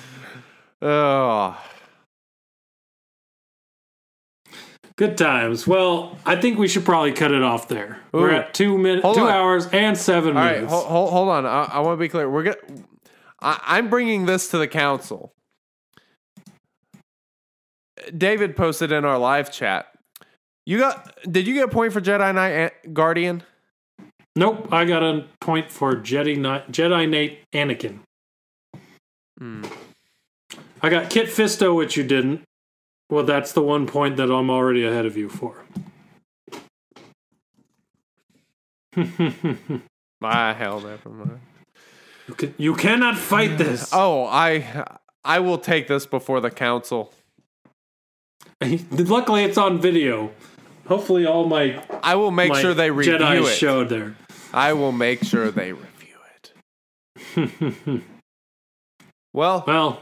Speaker 4: oh,
Speaker 3: Good times. Well, I think we should probably cut it off there. We're at two minutes, two
Speaker 4: on.
Speaker 3: hours and seven
Speaker 4: all right.
Speaker 3: minutes.
Speaker 4: Hold, hold, hold on. I, I want to be clear. We're get. I, I'm bringing this to the council. David posted in our live chat. You got? Did you get a point for Jedi Knight An- Guardian?
Speaker 3: Nope, I got a point for Jedi Knight, Jedi Knight Anakin.
Speaker 4: Hmm.
Speaker 3: I got Kit Fisto, which you didn't. Well, that's the one point that I'm already ahead of you for. [laughs]
Speaker 4: Ah, hell, never mind.
Speaker 3: You, can, you cannot fight this.
Speaker 4: Oh, I I will take this before the council. [laughs]
Speaker 3: Luckily, it's on video. Hopefully, all my,
Speaker 4: I will make
Speaker 3: my
Speaker 4: sure they review
Speaker 3: Jedi
Speaker 4: it.
Speaker 3: showed there.
Speaker 4: I will make sure they review it. [laughs] well,
Speaker 3: Well,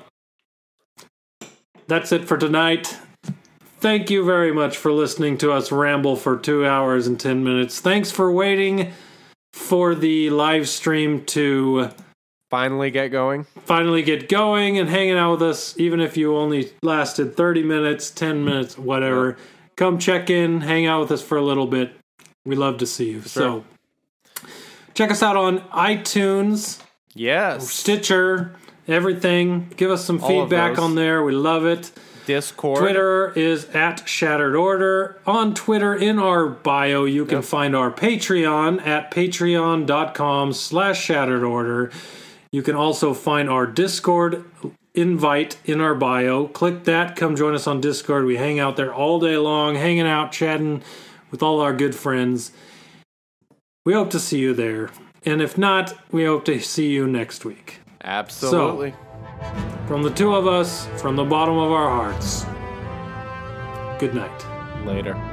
Speaker 3: that's it for tonight. Thank you very much for listening to us ramble for two hours and 10 minutes. Thanks for waiting for the live stream to
Speaker 4: finally get going.
Speaker 3: finally get going and hanging out with us, even if you only lasted 30 minutes, 10 minutes, whatever. Come check in, hang out with us for a little bit. We love to see you. So, check us out on iTunes,
Speaker 4: Yes.
Speaker 3: Stitcher, everything. Give us some
Speaker 4: All
Speaker 3: feedback on there. We love it.
Speaker 4: Discord.
Speaker 3: Twitter is at Shattered Order. On Twitter, in our bio, you can find our Patreon at patreon.com slash Shattered Order. You can also find our Discord invite in our bio. Click that. Come join us on Discord. We hang out there all day long, hanging out, chatting with all our good friends. We hope to see you there. And if not, we hope to see you next week.
Speaker 4: Absolutely.
Speaker 3: So, From the two of us, from the bottom of our hearts, good night.
Speaker 4: Later.